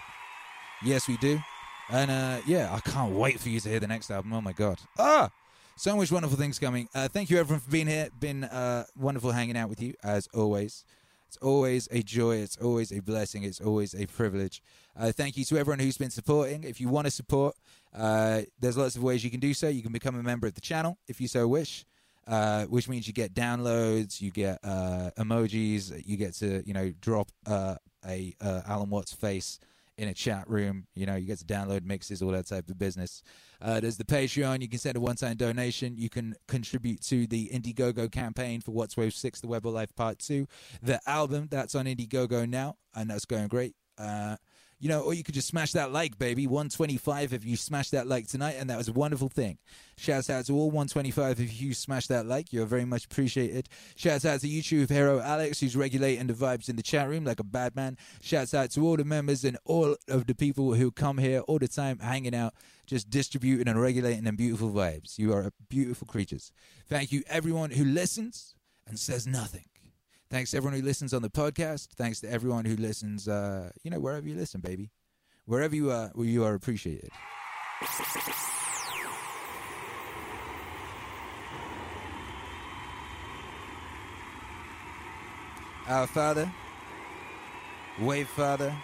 Speaker 1: Yes, we do. And uh, yeah, I can't wait for you to hear the next album. Oh my god. Ah! So much wonderful things coming. Uh, thank you everyone for being here. Been uh, wonderful hanging out with you as always. It's always a joy. It's always a blessing. It's always a privilege. Uh, thank you to everyone who's been supporting. If you want to support, uh, there's lots of ways you can do so. You can become a member of the channel if you so wish, uh, which means you get downloads, you get uh, emojis, you get to you know drop uh, a uh, Alan Watts face in a chat room. You know, you get to download mixes, all that type of business. Uh, there's the Patreon. You can send a one-time donation. You can contribute to the Indiegogo campaign for Watts Wave 6, The Web of Life Part 2. The album, that's on Indiegogo now, and that's going great. Uh, you know, or you could just smash that like, baby. 125 if you smash that like tonight, and that was a wonderful thing. Shouts out to all 125 if you smash that like. You're very much appreciated. Shouts out to YouTube hero Alex, who's regulating the vibes in the chat room like a bad man. Shouts out to all the members and all of the people who come here all the time, hanging out, just distributing and regulating them beautiful vibes. You are beautiful creatures. Thank you, everyone who listens and says nothing. Thanks to everyone who listens on the podcast. Thanks to everyone who listens, uh, you know, wherever you listen, baby. Wherever you are, where you are appreciated. Our Father, Wave Father,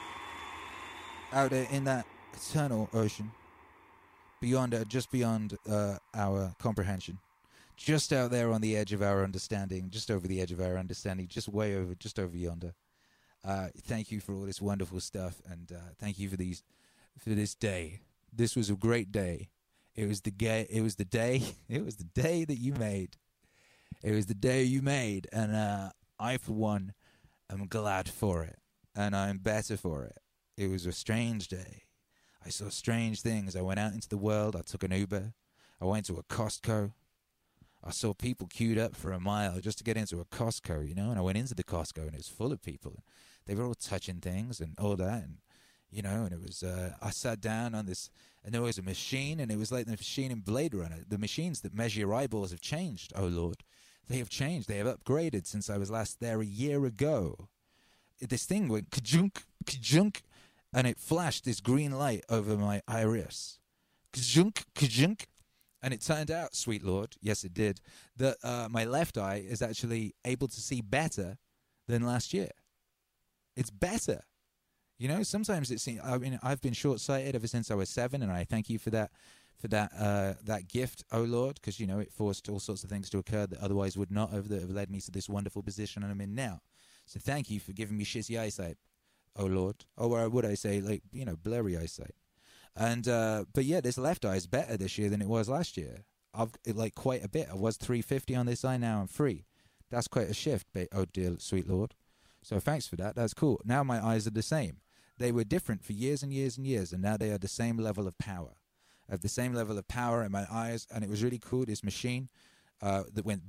Speaker 1: out there in that eternal ocean, beyond, uh, just beyond uh, our comprehension just out there on the edge of our understanding, just over the edge of our understanding, just way over, just over yonder. Uh, thank you for all this wonderful stuff, and uh, thank you for these, for this day. This was a great day. It was the gay. It was the day. It was the day that you made. It was the day you made, and uh, I, for one, am glad for it, and I'm better for it. It was a strange day. I saw strange things. I went out into the world. I took an Uber. I went to a Costco. I saw people queued up for a mile just to get into a Costco, you know, and I went into the Costco and it was full of people. They were all touching things and all that, and you know, and it was. Uh, I sat down on this, and there was a machine, and it was like the machine in Blade Runner. The machines that measure your eyeballs have changed. Oh Lord, they have changed. They have upgraded since I was last there a year ago. This thing went kajunk, kajunk, and it flashed this green light over my iris. Kajunk, kajunk, and it turned out, sweet Lord, yes, it did, that uh, my left eye is actually able to see better than last year. It's better. You know, sometimes it seems. I mean, I've been short-sighted ever since I was seven, and I thank you for that, for that, uh, that gift, oh Lord, because you know it forced all sorts of things to occur that otherwise would not have that have led me to this wonderful position I'm in now. So thank you for giving me shitty eyesight, oh Lord, or would I say like you know blurry eyesight. And uh, but yeah, this left eye is better this year than it was last year. I've like quite a bit. I was 350 on this eye, now I'm free. That's quite a shift, oh dear sweet lord. So thanks for that. That's cool. Now my eyes are the same. They were different for years and years and years, and now they are the same level of power. I have the same level of power in my eyes, and it was really cool. This machine uh, that went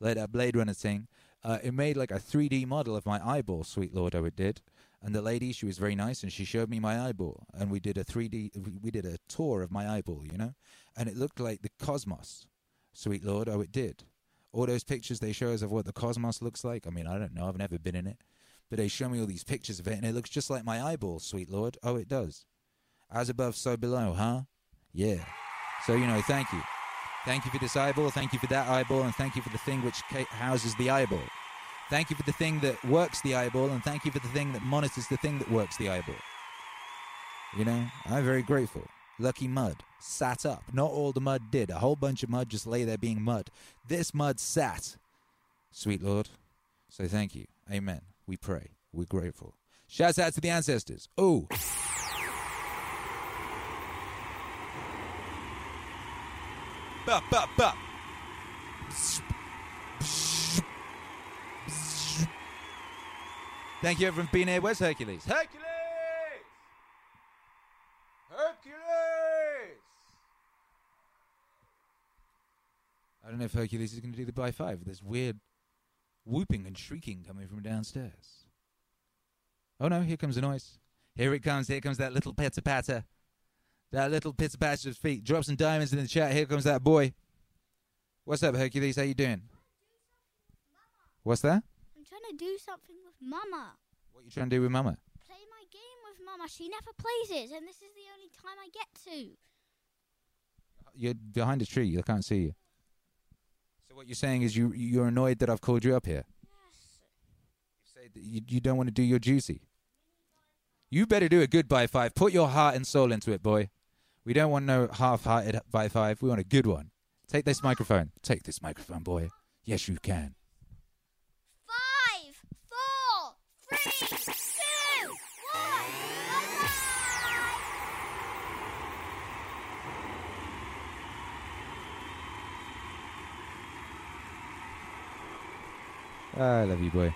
Speaker 1: like that Blade Runner thing. Uh, it made like a 3D model of my eyeball, sweet lord, oh it did. And the lady, she was very nice, and she showed me my eyeball, and we did a 3D, we did a tour of my eyeball, you know, and it looked like the cosmos. Sweet Lord, oh, it did. All those pictures they show us of what the cosmos looks like. I mean, I don't know. I've never been in it. But they show me all these pictures of it, and it looks just like my eyeball, sweet Lord. Oh, it does. As above, so below, huh? Yeah. So, you know, thank you. Thank you for this eyeball. Thank you for that eyeball. And thank you for the thing which houses the eyeball. Thank you for the thing that works the eyeball. And thank you for the thing that monitors the thing that works the eyeball. You know, I'm very grateful. Lucky mud sat up. Not all the mud did. A whole bunch of mud just lay there being mud. This mud sat. Sweet Lord. So thank you. Amen. We pray. We're grateful. Shouts out to the ancestors. Oh. Bop, bop, bop. Thank you everyone for being here. Where's Hercules? Hercules! Hercules! I don't know if Hercules is going to do the by five. There's weird whooping and shrieking coming from downstairs. Oh no, here comes the noise. Here it comes. Here comes that little pitter patter. That little pitter patter of feet. Drop some diamonds in the chat. Here comes that boy. What's up, Hercules? How you doing? What's that?
Speaker 7: To do something with Mama.
Speaker 1: What are you trying to do with Mama?
Speaker 7: Play my game with Mama. She never plays it, and this is the only time I get to.
Speaker 1: You're behind a tree. I can't see you. So what you're saying is you you're annoyed that I've called you up here.
Speaker 7: Yes.
Speaker 1: You say that you, you don't want to do your duty. You better do a good by five. Put your heart and soul into it, boy. We don't want no half-hearted by five. We want a good one. Take this microphone. Take this microphone, boy. Yes, you can.
Speaker 7: Ah,
Speaker 1: I love you, boy.